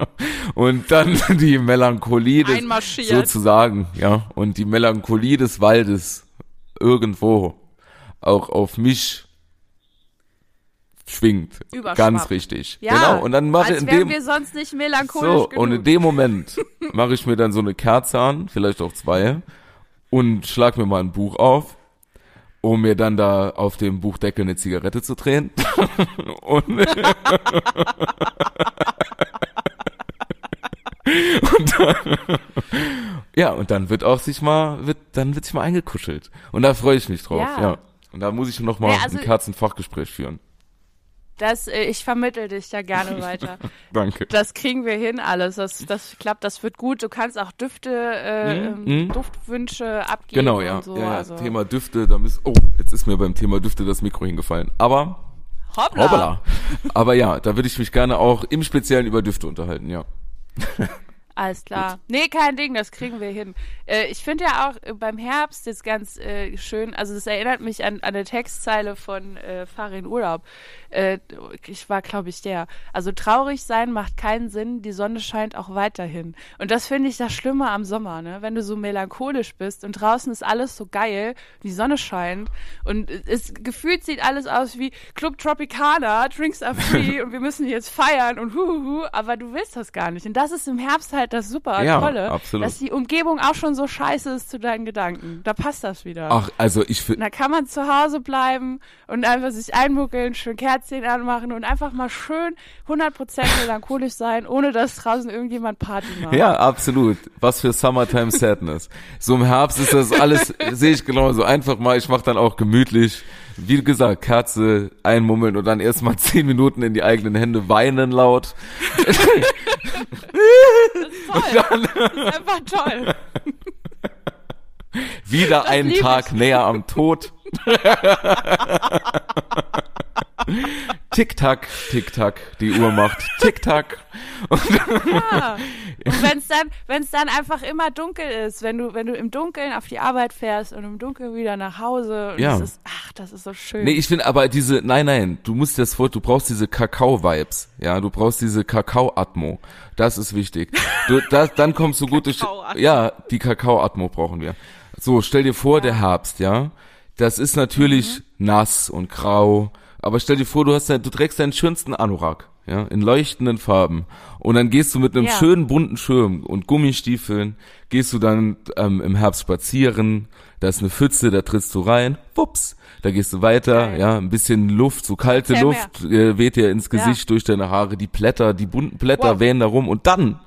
und dann die Melancholie des, sozusagen, ja, und die Melancholie des Waldes irgendwo auch auf mich schwingt. Ganz richtig. Ja, genau. Und dann mache als in dem wir sonst nicht melancholisch so genug. und in dem Moment mache ich mir dann so eine Kerze an, vielleicht auch zwei und schlag mir mal ein Buch auf, um mir dann da auf dem Buchdeckel eine Zigarette zu drehen. und, und dann, ja, und dann wird auch sich mal, wird, dann wird sich mal eingekuschelt. Und da freue ich mich drauf, ja. Ja. Und da muss ich noch mal Nee, also- ein Kerzenfachgespräch führen. Das, äh, ich vermittel dich da gerne weiter. Danke. Das kriegen wir hin alles. Das, das klappt, das wird gut. Du kannst auch Düfte, äh, Mhm, ähm, mhm. Duftwünsche abgeben. Genau, ja. So. ja, ja. also. Thema Düfte, da müssen, oh, jetzt ist mir beim Thema Düfte das Mikro hingefallen. Aber, Hoppla. hoppala. Aber ja, da würde ich mich gerne auch im Speziellen über Düfte unterhalten, ja. Alles klar. Nee, kein Ding, das kriegen wir hin. Äh, ich finde ja auch äh, beim Herbst jetzt ganz äh, schön, also das erinnert mich an, an eine Textzeile von äh, Fahr in Urlaub. Äh, ich war, glaube ich, der. Also traurig sein macht keinen Sinn, die Sonne scheint auch weiterhin. Und das finde ich das Schlimme am Sommer, ne? Wenn du so melancholisch bist und draußen ist alles so geil, die Sonne scheint und es gefühlt sieht alles aus wie Club Tropicana, Drinks are free und wir müssen jetzt feiern und huhuhu, aber du willst das gar nicht. Und das ist im Herbst halt das super Ja, Tolle, absolut. dass die Umgebung auch schon so scheiße ist zu deinen Gedanken. Da passt das wieder. Ach, also ich finde, da kann man zu Hause bleiben und einfach sich einmuckeln, schön Kerzchen anmachen und einfach mal schön 100% melancholisch sein, ohne dass draußen irgendjemand Party macht. ja, absolut. Was für Summertime Sadness. So im Herbst ist das alles, sehe ich genauso. Einfach mal, ich mache dann auch gemütlich, wie gesagt, Kerze einmummeln und dann erstmal zehn Minuten in die eigenen Hände weinen laut. Toll. Das ist einfach toll. Wieder einen lieb Tag ich. näher am Tod. Tick-Tack, Tick-Tack, die Uhr macht Tick-Tack. Ja. Und wenn es dann, wenn es dann einfach immer dunkel ist, wenn du, wenn du im Dunkeln auf die Arbeit fährst und im Dunkeln wieder nach Hause und Ja. es ist, ach, das ist so schön. Nee, ich finde aber diese, nein, nein, du musst das vor, du brauchst diese Kakao-Vibes, ja, du brauchst diese Kakao-Atmo. Das ist wichtig. Du, das, dann kommst du gut durch, Kakao-Atmo. ja, die Kakao-Atmo brauchen wir. So, stell dir vor, der Herbst, ja, das ist natürlich Mhm. nass und grau, aber stell dir vor, du hast, dein- du trägst deinen schönsten Anorak, ja, in leuchtenden Farben. Und dann gehst du mit einem Ja. schönen bunten Schirm und Gummistiefeln, gehst du dann ähm, im Herbst spazieren, da ist eine Pfütze, da trittst du rein, wups, da gehst du weiter, Geil. ja, ein bisschen Luft, so kalte Erzähl Luft äh, weht dir ins Gesicht durch deine Haare, die Blätter, die bunten Blätter Wow. wehen da rum und dann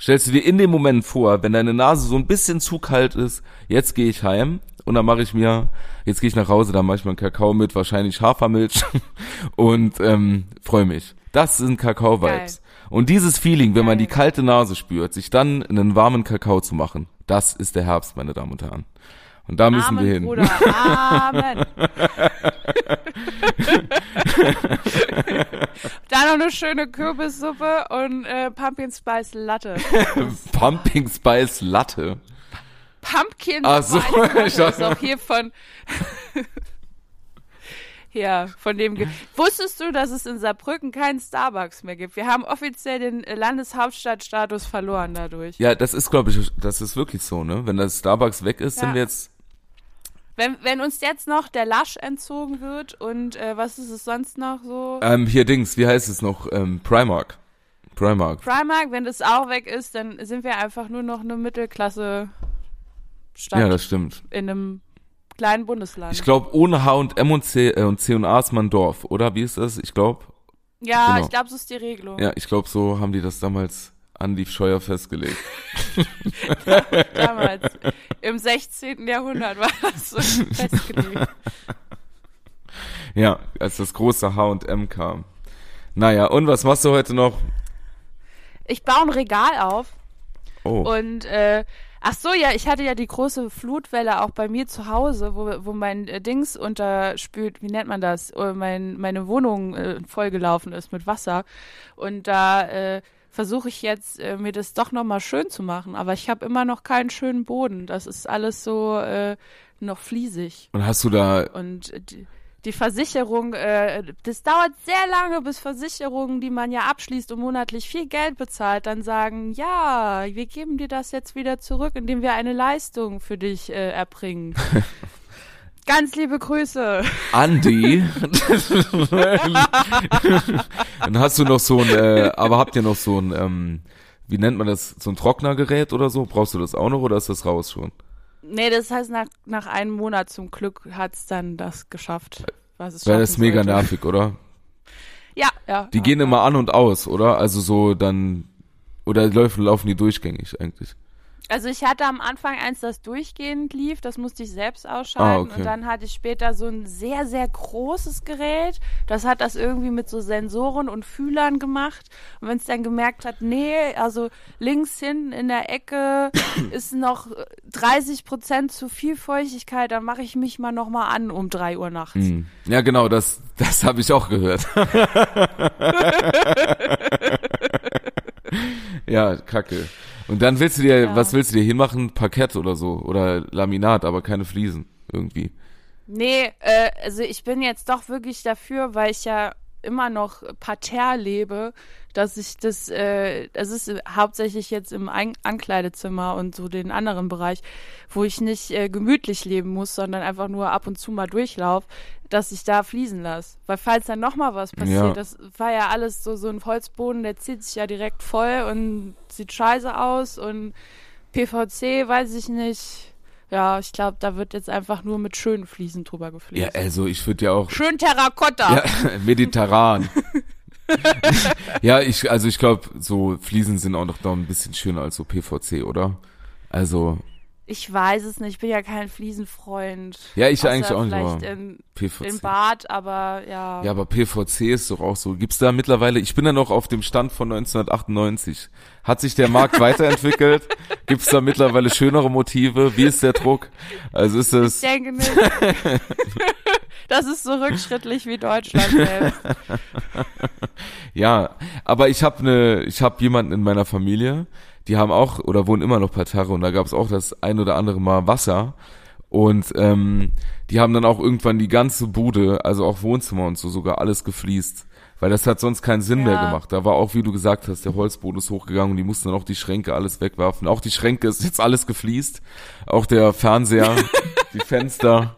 stellst du dir in dem Moment vor, wenn deine Nase so ein bisschen zu kalt ist, jetzt gehe ich heim und dann mache ich mir, jetzt gehe ich nach Hause, da mache ich mir einen Kakao mit, wahrscheinlich Hafermilch und ähm, freue mich. Das sind Kakao-Vibes. Und dieses Feeling, wenn man die kalte Nase spürt, sich dann einen warmen Kakao zu machen, das ist der Herbst, meine Damen und Herren. Und da müssen Amen, wir hin. Bruder. Amen. da noch eine schöne Kürbissuppe und äh, Pumpkin Spice Latte. Pumping Spice Latte. Pumpkin Ach so, ich ist auch hier von... Ja, von dem. Ge Wusstest du, dass es in Saarbrücken keinen Starbucks mehr gibt? Wir haben offiziell den äh, Landeshauptstadtstatus verloren dadurch. Ja, das ist, glaube ich, das ist wirklich so, ne? Wenn das Starbucks weg ist, sind Ja. wir jetzt. Wenn, wenn uns jetzt noch der Lasch entzogen wird und äh, was ist es sonst noch so? Ähm, hier Dings, wie heißt es noch? Ähm, Primark. Primark. Primark, wenn das auch weg ist, dann sind wir einfach nur noch eine Mittelklasse Stadt Ja, das stimmt. in einem kleinen Bundesland. Ich glaube, ohne H und M und C äh, und C und A ist man Dorf, oder? Wie ist das? Ich glaube, ja, genau. ich glaube, so ist die Regelung. ja, ich glaube, so haben die das damals an die Scheuer festgelegt. Damals, im 16. Jahrhundert war das so festgelegt. Ja, als das große H und M kam. Naja, und was machst du heute noch? Ich baue ein Regal auf Oh, und äh, ach so, ja, ich hatte ja die große Flutwelle auch bei mir zu Hause, wo, wo mein äh, Dings unterspült, wie nennt man das, äh, mein, meine Wohnung äh, vollgelaufen ist mit Wasser. Und da äh, versuche ich jetzt äh, mir das doch nochmal schön zu machen, aber ich habe immer noch keinen schönen Boden, das ist alles so äh, noch fliesig. Und hast du da, und äh, die, die Versicherung, äh, das dauert sehr lange, bis Versicherungen, die man ja abschließt und monatlich viel Geld bezahlt, dann sagen, ja, wir geben dir das jetzt wieder zurück, indem wir eine Leistung für dich äh, erbringen. Ganz liebe Grüße. Andi. Dann hast du noch so ein, äh, aber habt ihr noch so ein, ähm, wie nennt man das, so ein Trocknergerät oder so? Brauchst du das auch noch oder ist das raus schon? Nee, das heißt, nach, nach einem Monat zum Glück hat's dann das geschafft. Was es Weil das ist mega sollte. nervig, oder? Ja, ja. Die ja, gehen ja. immer an und aus, oder? Also so dann, oder laufen, laufen die durchgängig eigentlich? Also ich hatte am Anfang eins, das durchgehend lief, das musste ich selbst ausschalten Ah, okay. und dann hatte ich später so ein sehr, sehr großes Gerät, das hat das irgendwie mit so Sensoren und Fühlern gemacht und wenn es dann gemerkt hat, nee, also links hinten in der Ecke ist noch 30 Prozent zu viel Feuchtigkeit, dann mache ich mich mal nochmal an um drei Uhr nachts. Hm. Ja, genau, das, das habe ich auch gehört. ja, kacke. Und dann willst du dir, Ja. was willst du dir hinmachen? Parkett oder so oder Laminat, aber keine Fliesen irgendwie. Nee, äh, also ich bin jetzt doch wirklich dafür, weil ich ja immer noch parterre lebe, dass ich das, äh, das ist hauptsächlich jetzt im Ein Ankleidezimmer und so den anderen Bereich, wo ich nicht äh, gemütlich leben muss, sondern einfach nur ab und zu mal durchlauf, dass ich da fließen lasse. Weil falls dann nochmal was passiert, Ja. das war ja alles so, so ein Holzboden, der zieht sich ja direkt voll und sieht scheiße aus und PVC, weiß ich nicht. Ja, ich glaube, da wird jetzt einfach nur mit schönen Fliesen drüber Ja, gefliest. also ich würde ja auch Schön Terrakotta. ja, mediterran. ja, ich also ich glaube, so Fliesen sind auch noch, noch ein bisschen schöner als so PVC, oder? Also, Ich weiß es nicht, ich bin ja kein Fliesenfreund. ja, ich Außer eigentlich auch nicht. vielleicht in, PVC. in Bad, aber ja. Ja, aber PVC ist doch auch so. Gibt's da mittlerweile, ich bin da noch auf dem Stand von 1998. Hat sich der Markt weiterentwickelt? Gibt's da mittlerweile schönere Motive? Wie ist der Druck? Also ist ich das, denke nicht. das ist so rückschrittlich wie Deutschland selbst. ja, aber ich habe ne, ich habe jemanden in meiner Familie, die haben auch oder wohnen immer noch Parterre und da gab's auch das ein oder andere Mal Wasser und ähm, die haben dann auch irgendwann die ganze Bude, also auch Wohnzimmer und so sogar alles gefliest. Weil das hat sonst keinen Sinn mehr Ja. gemacht. Da war auch, wie du gesagt hast, der Holzboden ist hochgegangen und die mussten dann auch die Schränke alles wegwerfen. Auch die Schränke ist jetzt alles gefliest. Auch der Fernseher, die Fenster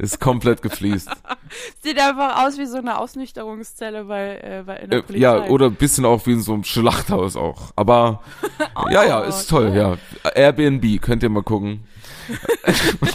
ist komplett gefliest. Sieht einfach aus wie so eine Ausnüchterungszelle bei, äh, bei in der Äh, Polizei. ja, oder ein bisschen auch wie in so einem Schlachthaus auch. Aber ja, ja, ist toll, ja. Airbnb, könnt ihr mal gucken.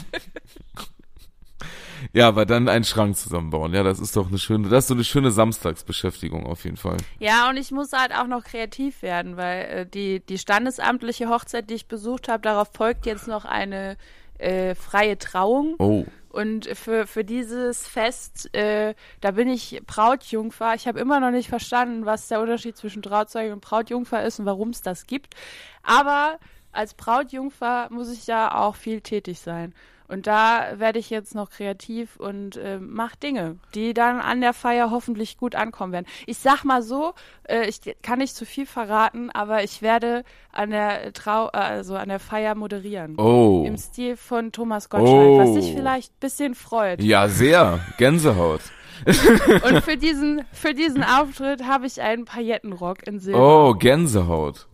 ja, aber dann einen Schrank zusammenbauen. Ja, das ist doch eine schöne, das ist so eine schöne Samstagsbeschäftigung auf jeden Fall. Ja, und ich muss halt auch noch kreativ werden, weil äh, die, die standesamtliche Hochzeit, die ich besucht habe, darauf folgt jetzt noch eine äh, freie Trauung. Oh. Und für, für dieses Fest, äh, da bin ich Brautjungfer. Ich habe immer noch nicht verstanden, was der Unterschied zwischen Trauzeuge und Brautjungfer ist und warum es das gibt. Aber als Brautjungfer muss ich ja auch viel tätig sein. Und da werde ich jetzt noch kreativ und äh, mache Dinge, die dann an der Feier hoffentlich gut ankommen werden. Ich sag mal so, äh, ich kann nicht zu viel verraten, aber ich werde an der Trau äh, also an der Feier moderieren. Oh. Im Stil von Thomas Gottschalk, was dich Oh. vielleicht ein bisschen freut. Ja, sehr. Gänsehaut. Und für diesen, für diesen Auftritt habe ich einen Paillettenrock in Silber. Oh, Gänsehaut.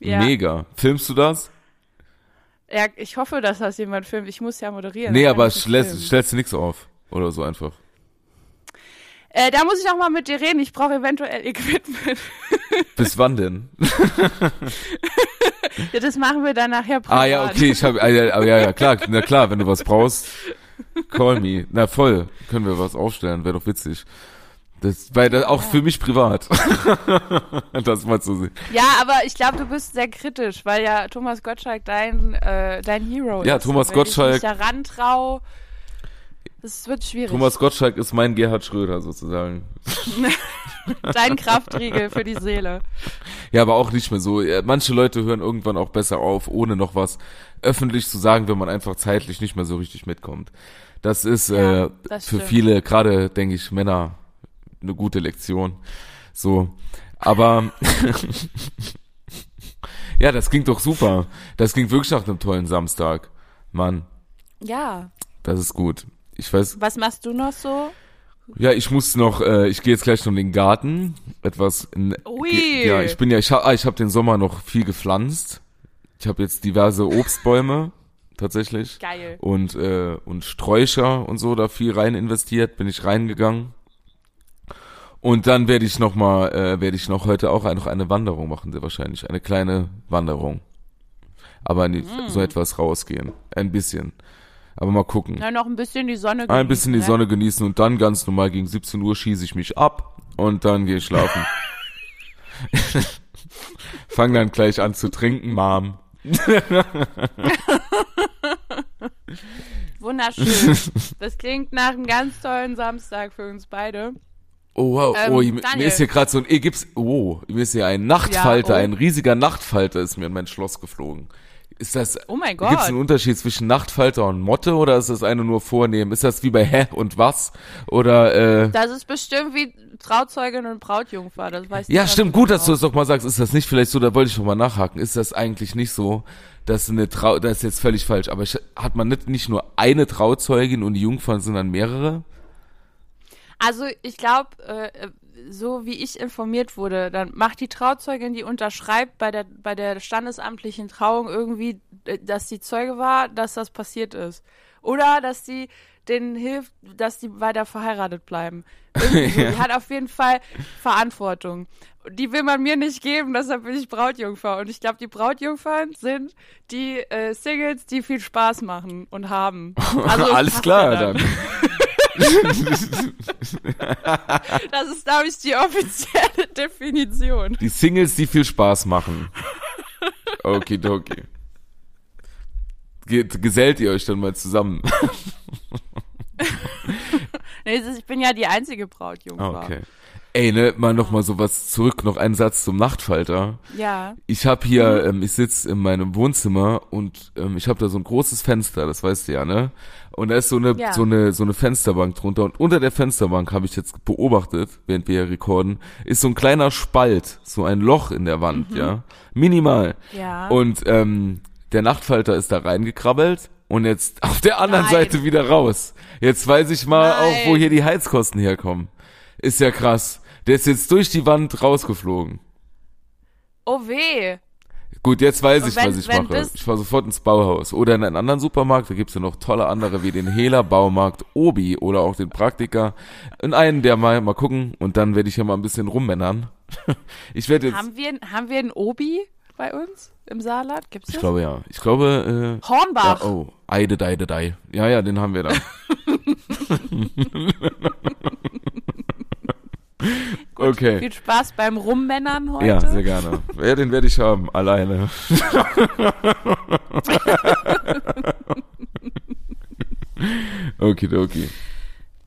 Ja. Mega. Filmst du das? Ja, ich hoffe, dass das jemand filmt. Ich muss ja moderieren. nee, aber stellst, stellst du nichts auf. Oder so einfach. Äh, da muss ich auch mal mit dir reden. Ich brauche eventuell Equipment. Bis wann denn? ja, das machen wir dann nachher privat. Ah ja, okay, ich habe ah, ja, ah, ja, ja, klar, na klar, wenn du was brauchst, call me. Na voll, können wir was aufstellen, wäre doch witzig. Das, weil das auch für mich privat. das mal zu sehen. Ja, aber ich glaube, du bist sehr kritisch, weil ja Thomas Gottschalk dein, äh, dein Hero Ja, ist. Thomas Und wenn Gottschalk- Ich mich da rantrau, das wird schwierig. Thomas Gottschalk ist mein Gerhard Schröder sozusagen. Dein Kraftriegel für die Seele. Ja, aber auch nicht mehr so. Ja, Manche Leute hören irgendwann auch besser auf, ohne noch was öffentlich zu sagen, wenn man einfach zeitlich nicht mehr so richtig mitkommt. Das ist Ja, äh, das für viele, gerade denke ich, Männer eine gute Lektion. So. Aber ja, das klingt doch super. Das klingt wirklich nach einem tollen Samstag. Mann, Ja. das ist gut. Ich weiß, Was machst du noch so? ja, ich muss noch, äh, ich gehe jetzt gleich noch in den Garten. Etwas in, Ui. Ja, ich bin ja, ich habe ah, ich hab den Sommer noch viel gepflanzt. Ich habe jetzt diverse Obstbäume tatsächlich Geil. und äh, und Sträucher und so da viel rein investiert, bin ich reingegangen. Und dann werde ich noch mal, äh, werde ich noch heute auch noch eine Wanderung machen, sehr wahrscheinlich eine kleine Wanderung, aber nicht Mm. so etwas rausgehen, ein bisschen, aber mal gucken. Na, noch ein bisschen die Sonne Ein bisschen die ne? Sonne genießen und dann ganz normal gegen 17 Uhr schieße ich mich ab und dann gehe ich schlafen. Fang dann gleich an zu trinken, Mom. Wunderschön. Das klingt nach einem ganz tollen Samstag für uns beide. Oh wow, Ähm, oh, mir Daniel. ist hier gerade so ein, eh, gibt's, oh, mir ist hier ein Nachtfalter, Ja, oh. ein riesiger Nachtfalter ist mir in mein Schloss geflogen. Ist das, Oh mein gibt's Gott. einen Unterschied zwischen Nachtfalter und Motte oder ist das eine nur vornehmen? Ist das wie bei Hä und was? Oder, äh, Das ist bestimmt wie Trauzeugin und Brautjungfer. Das weiß Ja, ich stimmt, ganz gut, dass du genau. das doch mal sagst. Ist das nicht vielleicht so, da wollte ich noch mal nachhaken. Ist das eigentlich nicht so, dass eine Trau, das ist jetzt völlig falsch, aber hat man nicht, nicht nur eine Trauzeugin und die Jungfern sind dann mehrere? Also ich glaube, äh, so wie ich informiert wurde, dann macht die Trauzeugin, die unterschreibt bei der bei der standesamtlichen Trauung irgendwie, äh, dass die Zeuge war, dass das passiert ist. Oder dass die denen hilft, dass die weiter verheiratet bleiben. So. Die hat auf jeden Fall Verantwortung. Die will man mir nicht geben, deshalb bin ich Brautjungfer. Und ich glaube, die Brautjungfern sind die äh, Singles, die viel Spaß machen und haben. Also es Alles klar, ja dann. Das ist, glaube ich, die offizielle Definition. Die Singles, die viel Spaß machen. Okidoki. Ge gesellt ihr euch dann mal zusammen? Nee, ich bin ja die einzige Brautjungfer. Okay. Ey, ne, mal noch mal so was zurück, noch einen Satz zum Nachtfalter. Ja. Ich habe hier, ähm, ich sitz in meinem Wohnzimmer und ähm, ich habe da so ein großes Fenster, das weißt du ja, ne? Und da ist so eine Ja. so eine so eine Fensterbank drunter und unter der Fensterbank habe ich jetzt beobachtet, während wir hier rekorden, ist so ein kleiner Spalt, so ein Loch in der Wand, ja, minimal. Ja. Und ähm, der Nachtfalter ist da reingekrabbelt und jetzt auf der anderen Nein. Seite wieder raus. Jetzt weiß ich mal Nein. auch, wo hier die Heizkosten herkommen. Ist ja krass. Der ist jetzt durch die Wand rausgeflogen. oh weh. Gut, jetzt weiß ich, wenn- was ich mache. Ich fahre sofort ins Bauhaus oder in einen anderen Supermarkt. Da gibt's ja noch tolle andere wie den Hela Baumarkt, Obi oder auch den Praktiker. In einen, der mal mal gucken und dann werde ich ja mal ein bisschen rummännern. Ich werde jetzt, Haben wir, haben wir einen Obi bei uns im Saarland? Gibt's das? ich glaube ja, ich glaube, äh, Hornbach. ja, oh, Eide, Deide, Dei. Ja, ja, den haben wir da. okay. Viel Spaß beim Rummännern heute. Ja, sehr gerne. Ja, den werde ich haben, alleine. Okidoki.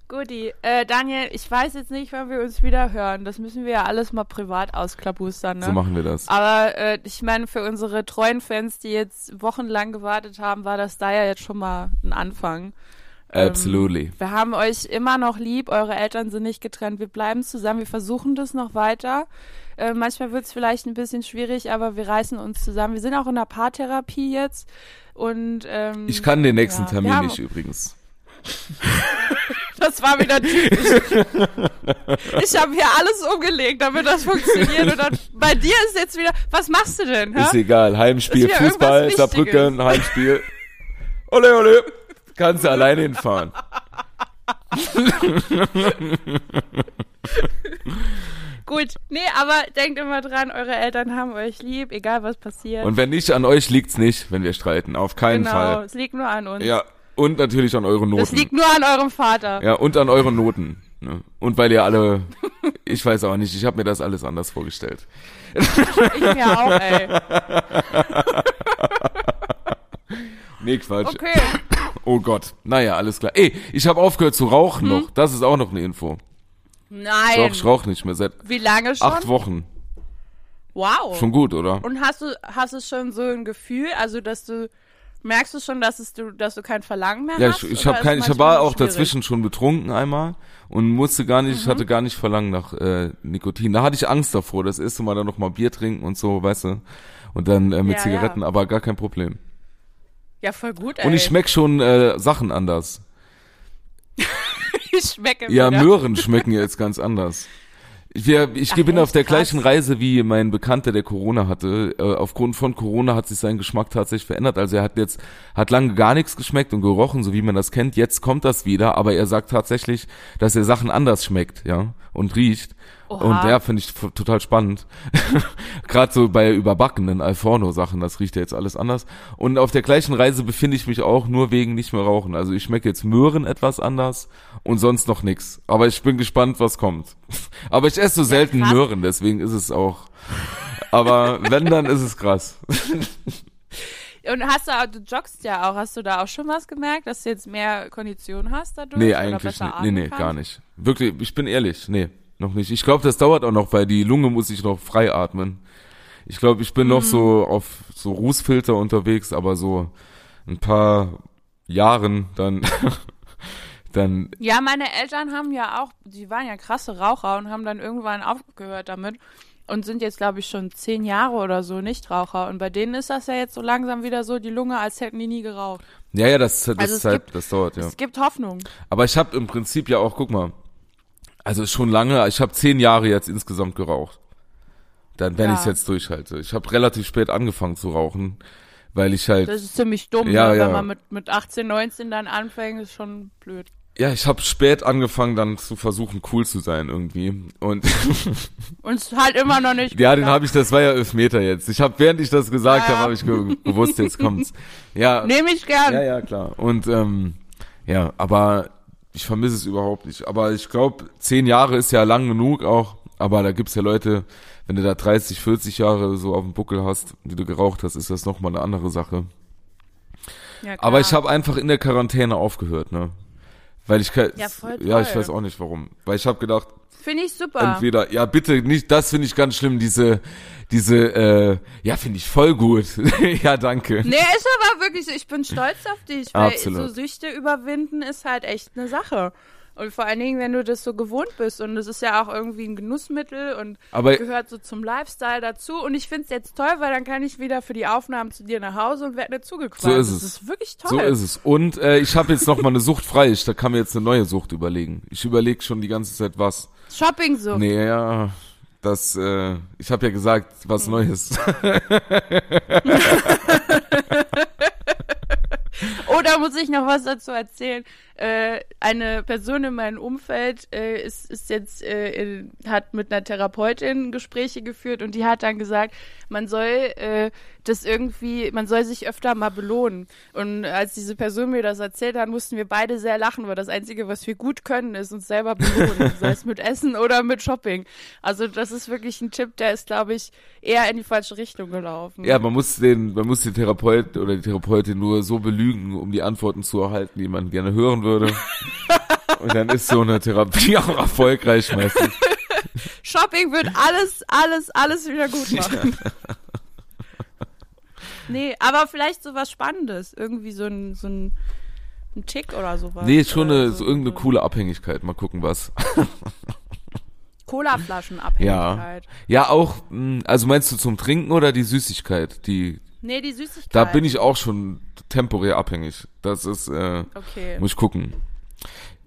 Guti. Äh, Daniel, ich weiß jetzt nicht, wann wir uns wieder hören. Das müssen wir ja alles mal privat ausklabustern, ne? So machen wir das. Aber äh, ich meine, für unsere treuen Fans, die jetzt wochenlang gewartet haben, war das da ja jetzt schon mal ein Anfang. Ähm, Absolutely. Wir haben euch immer noch lieb, eure Eltern sind nicht getrennt, wir bleiben zusammen, wir versuchen das noch weiter. Äh, manchmal wird es vielleicht ein bisschen schwierig, aber wir reißen uns zusammen. Wir sind auch in der Paartherapie jetzt und ähm, Ich kann den nächsten ja, Termin nicht übrigens. Das war wieder typisch. ich habe hier alles umgelegt, damit das funktioniert. Und dann, bei dir ist jetzt wieder, was machst du denn? Hä? Ist egal. Heimspiel, Ist Fußball, Saarbrücken, Heimspiel. Ole, ole. Kannst du alleine hinfahren. Gut, nee, aber denkt immer dran, eure Eltern haben euch lieb, egal was passiert. Und wenn nicht, an euch liegt's nicht, wenn wir streiten. Auf keinen genau, Fall. es liegt nur an uns. Ja. Und natürlich an euren Noten. Das liegt nur an eurem Vater. Ja, und an euren Noten. Ne? Und weil ihr alle, ich weiß auch nicht, ich habe mir das alles anders vorgestellt. Ich mir auch, ey. Nee, Quatsch. Okay. Oh Gott. Naja, alles klar. Ey, ich habe aufgehört zu rauchen Hm? noch. Das ist auch noch eine Info. Nein. Doch, ich rauche nicht mehr seit Wie lange schon? acht Wochen. Wow. Schon gut, oder? Und hast du, hast du schon so ein Gefühl, also dass du, merkst du schon, dass es du, dass du kein Verlangen mehr Ja, hast? ich, ich oder habe kein, ich war auch schwierig? dazwischen schon betrunken einmal und musste gar nicht, Mhm. ich hatte gar nicht Verlangen nach äh, Nikotin. Da hatte ich Angst davor, das erste Mal dann noch mal Bier trinken und so, weißt du. Und dann äh, mit Ja, Zigaretten, ja. aber gar kein Problem. Ja, voll gut, ey. Und ich schmeck schon äh, Sachen anders. ich schmecke Ja, wieder. Möhren schmecken jetzt ganz anders. Wir, ich Ach, bin echt? auf der Krass. gleichen Reise wie mein Bekannter, der Corona hatte. Äh, aufgrund von Corona hat sich sein Geschmack tatsächlich verändert. Also er hat jetzt, hat lange gar nichts geschmeckt und gerochen, so wie man das kennt. Jetzt kommt das wieder, aber er sagt tatsächlich, dass er Sachen anders schmeckt, ja, und riecht. Oha. Und ja, finde ich total spannend. Gerade so bei überbackenen Alforno-Sachen, das riecht ja jetzt alles anders. Und auf der gleichen Reise befinde ich mich auch nur wegen nicht mehr rauchen. Also ich schmecke jetzt Möhren etwas anders und sonst noch nix. Aber ich bin gespannt, was kommt. Aber ich esse so selten krass. Möhren, deswegen ist es auch. Aber wenn, dann ist es krass. Und hast du, auch- du joggst ja auch, hast du da auch schon was gemerkt, dass du jetzt mehr Kondition hast dadurch? Nee, eigentlich nicht. Nee, nee, kannst? gar nicht. Wirklich, ich bin ehrlich, nee, noch nicht. Ich glaube, das dauert auch noch, weil die Lunge muss ich noch frei atmen. Ich glaube, ich bin noch Mhm. so auf so Rußfilter unterwegs, aber so ein paar Jahren dann, dann, Ja, meine Eltern haben ja auch, die waren ja krasse Raucher und haben dann irgendwann aufgehört damit und sind jetzt, glaube ich, schon zehn Jahre oder so Nichtraucher. Und bei denen ist das ja jetzt so langsam wieder so die Lunge, als hätten die nie geraucht. ja, ja, das, das Also Zeit, gibt- das dauert, ja. Es gibt Hoffnung. Aber ich habe im Prinzip ja auch, guck mal, also schon lange, ich habe zehn Jahre jetzt insgesamt geraucht. Dann, wenn Ja. ich es jetzt durchhalte. Ich habe relativ spät angefangen zu rauchen, weil ich halt Das ist ziemlich dumm, Ja, ne? ja. wenn man mit, mit 18, 19 dann anfängt, ist schon blöd. Ja, ich habe spät angefangen, dann zu versuchen, cool zu sein irgendwie. Und ist halt immer noch nicht ja, den habe ich, das war ja Elfmeter jetzt. Ich habe, während ich das gesagt Ja. habe, habe ich ge gewusst, jetzt kommt's. Ja, Nehme ich gern. ja, ja, klar. Und ähm, ja, aber ich vermisse es überhaupt nicht. Aber ich glaube, zehn Jahre ist ja lang genug auch. Aber da gibt's ja Leute, wenn du da 30, 40 Jahre so auf dem Buckel hast, die du geraucht hast, ist das nochmal eine andere Sache. Ja. Aber ich habe einfach in der Quarantäne aufgehört, ne? Weil ich ke- Ja, ja, ich weiß auch nicht warum. Weil ich habe gedacht, Finde ich super. entweder ja bitte nicht, das finde ich ganz schlimm, diese diese äh, ja finde ich voll gut. ja, danke. Nee, ist aber wirklich so, ich bin stolz auf dich, weil Absolut. so Süchte überwinden ist halt echt eine Sache. Und vor allen Dingen, wenn du das so gewohnt bist und es ist ja auch irgendwie ein Genussmittel und Aber gehört so zum Lifestyle dazu. Und ich find's jetzt toll, weil dann kann ich wieder für die Aufnahmen zu dir nach Hause und werde nicht zugequatscht. So ist das es. ist wirklich toll. so ist es. Und äh, ich habe jetzt noch mal eine Sucht frei. Ich, da kann mir jetzt eine neue Sucht überlegen. Ich überlege schon die ganze Zeit was. Shopping so. Nee, ja, das äh, ich habe ja gesagt, was Hm. Neues. Oder muss ich noch was dazu erzählen? äh, eine Person in meinem Umfeld äh, ist, ist jetzt, äh, in, hat mit einer Therapeutin Gespräche geführt und die hat dann gesagt, man soll äh, das irgendwie, man soll sich öfter mal belohnen. Und als diese Person mir das erzählt hat, mussten wir beide sehr lachen, weil das Einzige, was wir gut können, ist uns selber belohnen, sei es mit Essen oder mit Shopping. Also das ist wirklich ein Tipp, der ist, glaube ich, eher in die falsche Richtung gelaufen. Ja, man muss den, man muss den Therapeut oder die Therapeutin nur so belügen, um die Antworten zu erhalten, die man gerne hören würde. Und dann ist so eine Therapie auch erfolgreich meistens. Shopping wird alles, alles, alles wieder gut machen. nee, aber vielleicht so was Spannendes. Irgendwie so ein, so ein, ein Tick oder sowas. Nee, schon eine, so irgendeine coole Abhängigkeit. Mal gucken, was. Colaflaschenabhängigkeit. Ja, auch, mh, also meinst du zum Trinken oder die Süßigkeit? Die, Nee, die Süßigkeit. da bin ich auch schon temporär abhängig. Das ist, äh, Okay. muss ich gucken.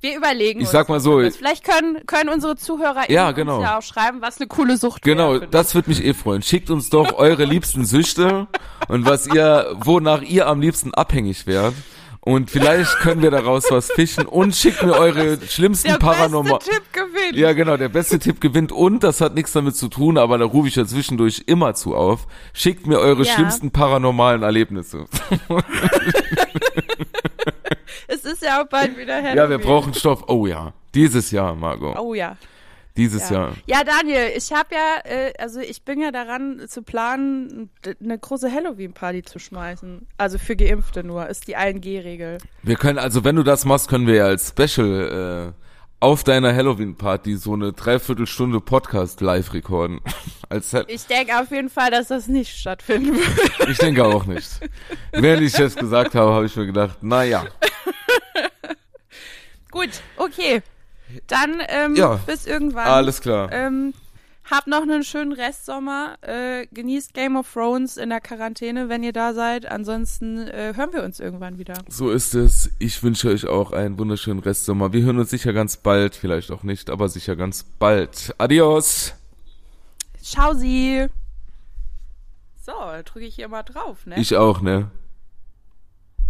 Wir überlegen Ich uns sag mal so. Vielleicht können, können unsere Zuhörer Ja, uns genau. ja auch schreiben, was eine coole Sucht Genau, das wird mich eh freuen. Schickt uns doch eure liebsten Süchte und was ihr, wonach ihr am liebsten abhängig wärt. Und vielleicht können wir daraus was fischen und schickt mir eure schlimmsten Der Paranormal. beste Tipp gewinnt. Ja, genau, der beste Tipp gewinnt und das hat nichts damit zu tun, aber da rufe ich ja zwischendurch immer zu auf. Schickt mir eure Ja. schlimmsten paranormalen Erlebnisse. Es ist ja auch bald wieder Halloween. Ja, wir brauchen Stoff. Oh ja, dieses Jahr, Margot. Oh ja. Dieses Ja. Jahr. ja, Daniel, ich habe ja, äh, also ich bin ja daran zu planen, eine große Halloween-Party zu schmeißen. Also für Geimpfte nur, ist die 1G-Regel. Wir können, also wenn du das machst, können wir ja als Special äh, auf deiner Halloween-Party so eine Dreiviertelstunde Podcast live rekorden. Als Ich denke auf jeden Fall, dass das nicht stattfinden wird. ich denke auch nicht. Während ich das gesagt habe, habe ich mir gedacht, na ja. Gut, okay. Dann ähm, Ja, bis irgendwann. Alles klar. Ähm, habt noch einen schönen Restsommer. Äh, genießt Game of Thrones in der Quarantäne, wenn ihr da seid. Ansonsten äh, hören wir uns irgendwann wieder. So ist es. Ich wünsche euch auch einen wunderschönen Restsommer. Wir hören uns sicher ganz bald, vielleicht auch nicht, aber sicher ganz bald. Adios. Ciao sie. So, drücke ich hier mal drauf, ne? Ich auch, ne?